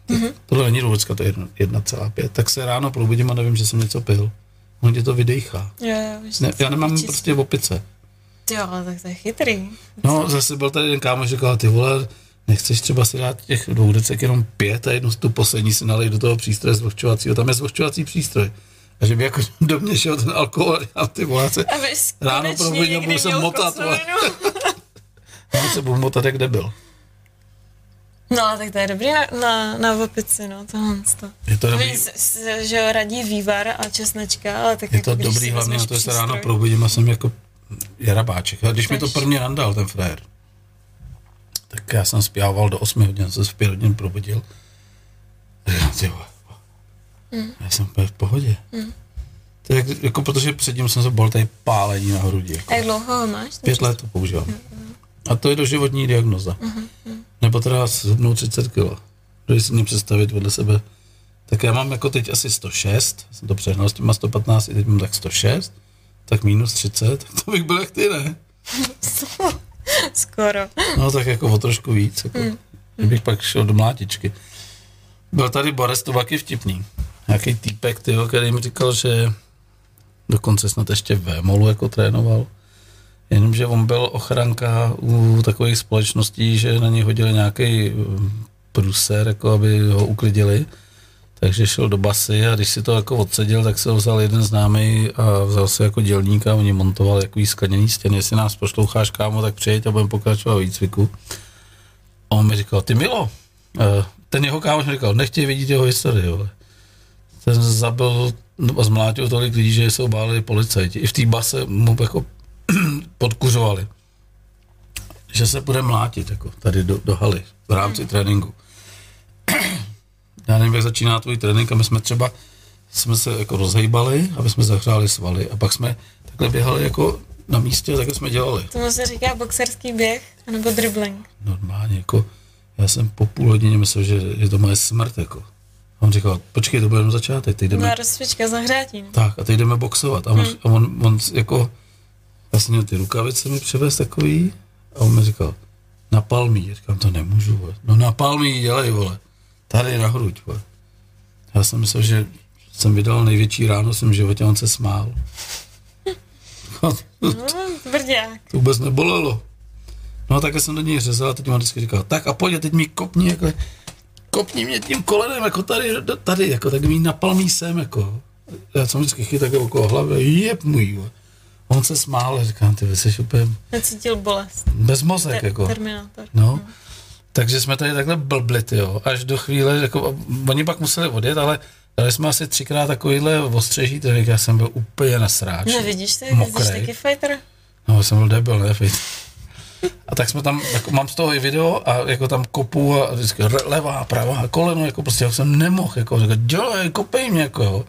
S1: tak tohle není dvoudecka, to je jedna- 1,5, tak se ráno probudím a nevím, že jsem něco pil. On tě to vydechá.
S2: Jo, jo,
S1: Ne, já nemám
S2: čistý.
S1: prostě opice.
S2: Jo, tak to je chytrý.
S1: No, zase byl tady jeden kámoš, říkal, ty vole, nechceš třeba si dát těch dvou decek jenom pět a jednu tu poslední si nalej do toho přístroje zvlhčovacího, tam je zvlhčovací přístroj. A že by jako do mě šel ten alkohol a ty vole, se, Ráno probudil, budu se motat, vole. já se budu *laughs* motat jak debil.
S2: No, tak to je dobrý na, na, na opici, no, tohle. To.
S1: Je to dobrý,
S2: Víš, že jo, radí vývar a česnečka, ale tak
S1: je
S2: jako
S1: to
S2: když
S1: dobrý hlavně na to, že se ráno probudím a jsem jako jarabáček. A když mi to prvně randal, ten frér, tak já jsem spával do 8 hodin, jsem se v 5 hodin probudil. A říkám, ty
S2: Mm.
S1: já jsem úplně v pohodě. To je jak, jako, protože předtím jsem se bol tady pálení na hrudi. Jako.
S2: Jak dlouho ho máš?
S1: Pět let to používám. A to je doživotní diagnoza. Nebo teda zhubnout 30 kg. Když si mě představit vedle sebe. Tak já mám jako teď asi 106, jsem to přehnal s těma 115, teď mám tak 106, tak minus 30, tak *laughs* to bych byl jak ty, ne? *laughs*
S2: Skoro.
S1: No tak jako o trošku víc, jako, kdybych pak šel do mlátičky. Byl tady Boris Tovaky vtipný. Nějaký týpek, tyjo, který mi říkal, že dokonce snad ještě v molu jako trénoval. Jenomže on byl ochranka u takových společností, že na něj hodili nějaký pruser, jako aby ho uklidili. Takže šel do basy a když si to jako odseděl, tak se ho vzal jeden známý a vzal se jako dělníka, oni montovali takový skleněný stěny, jestli nás posloucháš, kámo, tak přijeď a budeme pokračovat v výcviku. A on mi říkal, ty Milo, eh, ten jeho kámoš mi říkal, nechtěj vidět jeho historii, vole. Ten zabil no, a zmlátil tolik lidí, že se obálili policajti. I v té base mu jako podkuřovali. Že se bude mlátit, jako tady do, do haly, v rámci tréninku. *clears throat* Já nevím, jak začíná tvůj trénink a my jsme třeba jsme se jako rozhejbali, aby jsme zahřáli svaly a pak jsme takhle běhali jako na místě, takhle jsme dělali.
S2: Tomu se říká boxerský běh, anebo dribbling.
S1: Normálně, jako já jsem po půl hodině myslel, že je to moje smrt, jako. A on říkal, počkej, to bude jenom začátek, teď jdeme,
S2: Byla rozcvička zahřátí.
S1: Tak a teď jdeme boxovat. A on, a on, on jako, vlastně měl ty rukavice mi převez takový a on mi říkal, na palmí, říkám, to nemůžu, vole. no na palmí dělej, vole, tady na hruď, vole. Já jsem myslel, že jsem vydal největší ráno v svém životě, a on se smál. *laughs*
S2: No, tvrdák.
S1: To vůbec nebolelo. No a takhle jsem do něj řezal a teď mi on vždycky říkal, tak a pojď, a teď mi kopni, jako, kopni mě tím kolenem, jako tady, tady, jako, tak mi napalmí sem, jako. Já jsem vždycky chytil takhle okolo hlavy, jeb můj, vole. On se smál a říkám, ty jsi úplně
S2: Necítil bolest.
S1: bez mozek,
S2: Te-
S1: jako.
S2: Terminátor.
S1: No. Takže jsme tady takhle blbli, jo, až do chvíle, jako, oni pak museli odjet, ale dali jsme asi třikrát takovýhle ostřeží, tak já jsem byl úplně na.
S2: Nevidíš to, jsi
S1: Mokrý.
S2: taky fighter?
S1: No, jsem byl debil, ne, fit. A tak jsme tam, jako, mám z toho i video a jako tam kopu a vždycky levá, pravá, koleno, jako prostě jsem nemohl, jako říkat, dělej, kopej mě, jako jo.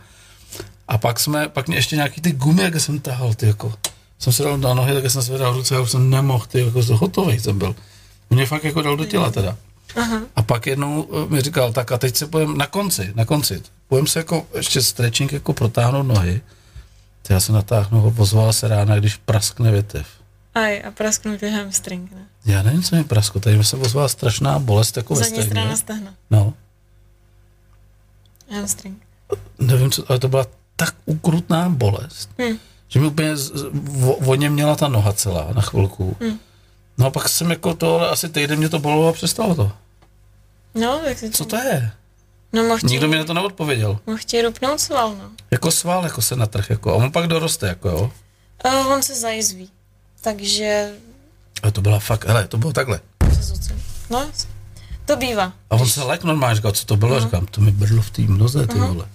S1: A pak jsme, pak mě ještě nějaký ty gumy, jak jsem tahal, ty jako, jsem se dal na nohy, tak jsem se dal ruce, já už jsem nemohl, ty jako hotový jsem byl. Mě fakt jako dal do těla teda. Aha. A pak jednou eh, mi říkal, tak a teď se půjdeme na konci, na konci. Půjdeme se jako ještě stretching jako protáhnout nohy. To já se natáhnu, ozvala se rána, když praskne větev.
S2: Aj, a prasknul tě hamstring, ne?
S1: Já nevím, co mi prasklo, tady mi se ozvala strašná bolest jako
S2: Zadní ve strana stehna.
S1: No.
S2: Hamstring.
S1: Nevím, co, ale to byla tak ukrutná bolest, hmm. že mi úplně o, něm měla ta noha celá na chvilku. Hmm. No a pak jsem jako to, asi týden mě to bolelo a přestalo to.
S2: No, tak
S1: si Co to je?
S2: No, mohl
S1: Nikdo mi na to neodpověděl.
S2: Mohl ti rupnout sval, no.
S1: Jako sval, jako se natrh, jako. A on pak doroste, jako jo?
S2: Uh, on se zajizví. Takže...
S1: Ale to byla fakt, hele, to bylo takhle.
S2: No, to bývá.
S1: A on se lek normálně říkal, co to bylo, uh-huh. říkám, to mi brdlo v té mnoze, ty uh-huh. vole.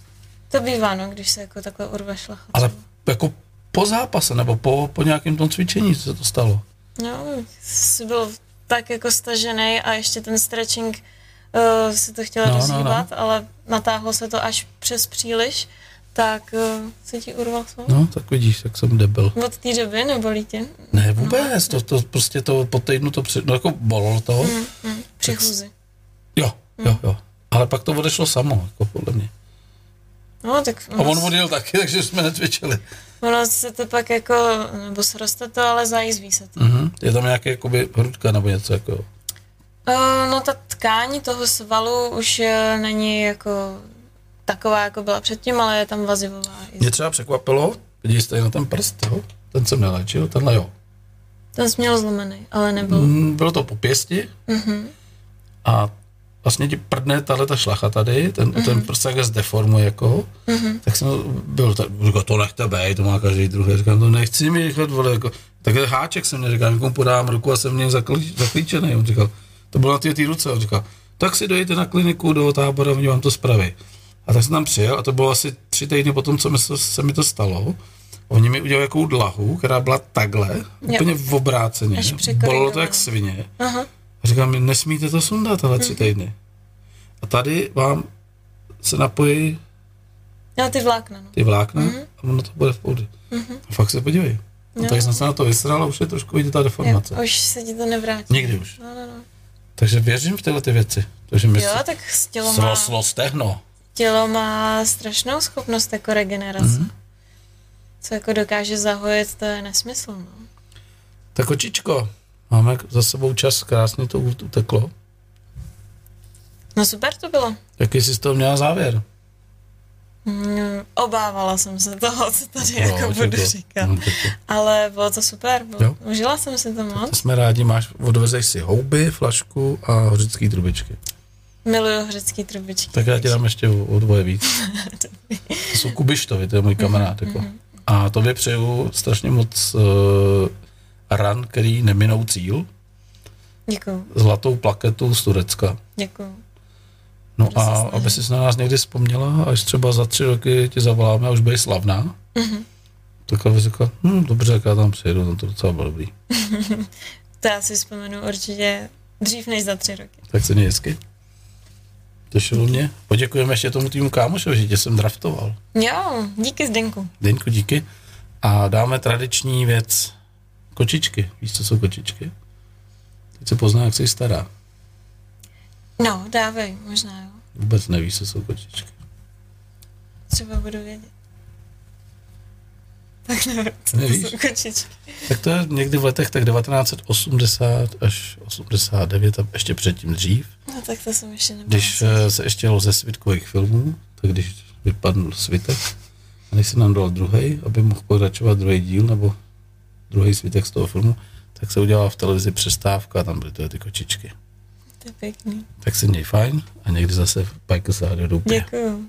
S2: To bývá, no, když se jako takhle urve šlachat.
S1: Ale jako po zápase, nebo po, po nějakém tom cvičení, co se to stalo?
S2: No, jsi byl tak jako stažený a ještě ten stretching uh, si to chtěla no, rozhýbat, no, no. ale natáhlo se to až přes příliš, tak uh, se ti urval svou.
S1: No, tak vidíš, jak jsem debil.
S2: Od té doby nebolí tě?
S1: Ne, vůbec, no. to, to prostě to po týdnu to při, no jako bolelo to. Mm,
S2: mm, při chůzi.
S1: Jo, jo, mm. jo. Ale pak to odešlo samo, jako podle mě.
S2: No, tak...
S1: A on odjel taky, takže jsme netvičili.
S2: Ono se to pak jako, nebo sroste to, ale zajizví se to.
S1: Mm-hmm. Je tam nějaké jakoby hrudka nebo něco jako?
S2: Uh, no ta tkání toho svalu už uh, není jako taková, jako byla předtím, ale je tam vazivová.
S1: Mě třeba překvapilo, když jste na ten prst, jo? ten jsem neléčil, tenhle jo.
S2: Ten jsi měl zlomený, ale nebyl.
S1: Mm, bylo to po pěsti mm-hmm. a vlastně ti prdne tahle ta šlacha tady, ten, mm-hmm. ten prostě jak zdeformuje jako, mm-hmm. tak jsem byl, tak, říkal, to nechte bej, to má každý druhý, říkám, to nechci mi říkat, vole, jako, takhle háček jsem mě říkal, někomu podám ruku a jsem v něm zaklíčený, on říkal, to bylo na ty, ty ruce, on říkal, tak si dojete na kliniku do tábora, oni vám to spraví. A tak jsem tam přijel a to bylo asi tři týdny potom, co mi se mi to stalo. Oni mi udělali jakou dlahu, která byla takhle, jo. úplně v obráceně. Bolelo to jak svině. Aha. Říkám, nesmíte to sundat, ale tři mhm. týdny. A tady vám se napojí
S2: No, ty vlákna. No.
S1: Ty vlákna mm-hmm. a ono to bude v pohodě. Mm-hmm. A fakt se podívej. No, tak jsem se na to vysral a už je trošku vidět ta deformace.
S2: Jo, už se ti to nevrátí.
S1: Nikdy už.
S2: No, no, no.
S1: Takže věřím v tyhle ty věci. Takže
S2: mi jo, tak tělo má...
S1: Sroslo stehno.
S2: Tělo má strašnou schopnost jako regenerace. Mm-hmm. Co jako dokáže zahojit, to je nesmysl. No.
S1: Tak očičko, máme za sebou čas, krásně to uteklo.
S2: No super to bylo.
S1: Jaký jsi z toho měla závěr?
S2: Mm, obávala jsem se toho, co tady no, jako budu to, říkat. No, to. Ale bylo to super, bylo, užila jsem si to moc.
S1: To jsme rádi, máš, odvezeš si houby, flašku a hořický trubičky.
S2: Miluju hořický trubičky.
S1: Tak já ti dám ještě o, o dvoje víc. *laughs* to jsou Kubištovi, to je můj kamarád. Mm-hmm. Jako. Mhm. A tobě přeju strašně moc uh, ran, který neminou cíl.
S2: Děkuju.
S1: Zlatou plaketu z Turecka.
S2: Děkuju.
S1: No a aby si na nás někdy vzpomněla, až třeba za tři roky ti zavoláme a už budeš slavná, mm-hmm. tak aby řekla, hm, dobře, jak já tam přijedu, no to docela bylo dobrý. *laughs*
S2: to já si vzpomenu určitě dřív než za tři roky.
S1: Tak se měj hezky. Těšilo mě. Poděkujeme ještě tomu týmu kámošovi, že tě jsem draftoval.
S2: Jo, díky Zdenku.
S1: Zdenku, díky. A dáme tradiční věc. Kočičky. Víš, co jsou kočičky? Teď se pozná, jak jsi stará.
S2: No, dávej, možná jo.
S1: Vůbec nevíš, co jsou kočičky.
S2: Třeba budu vědět. Tak nevím, co Nevíš? to jsou kočičky.
S1: Tak to je někdy v letech tak 1980 až 89 a ještě předtím dřív.
S2: No tak to jsem ještě nebyla.
S1: Když uh, se ještě jelo ze svitkových filmů, tak když vypadl svitek, a než se nám dal druhý, aby mohl pokračovat druhý díl, nebo druhý svitek z toho filmu, tak se udělala v televizi přestávka a tam byly ty kočičky.
S2: To je pěkný.
S1: Tak si měj fajn a někdy zase pak se do
S2: Děkuju.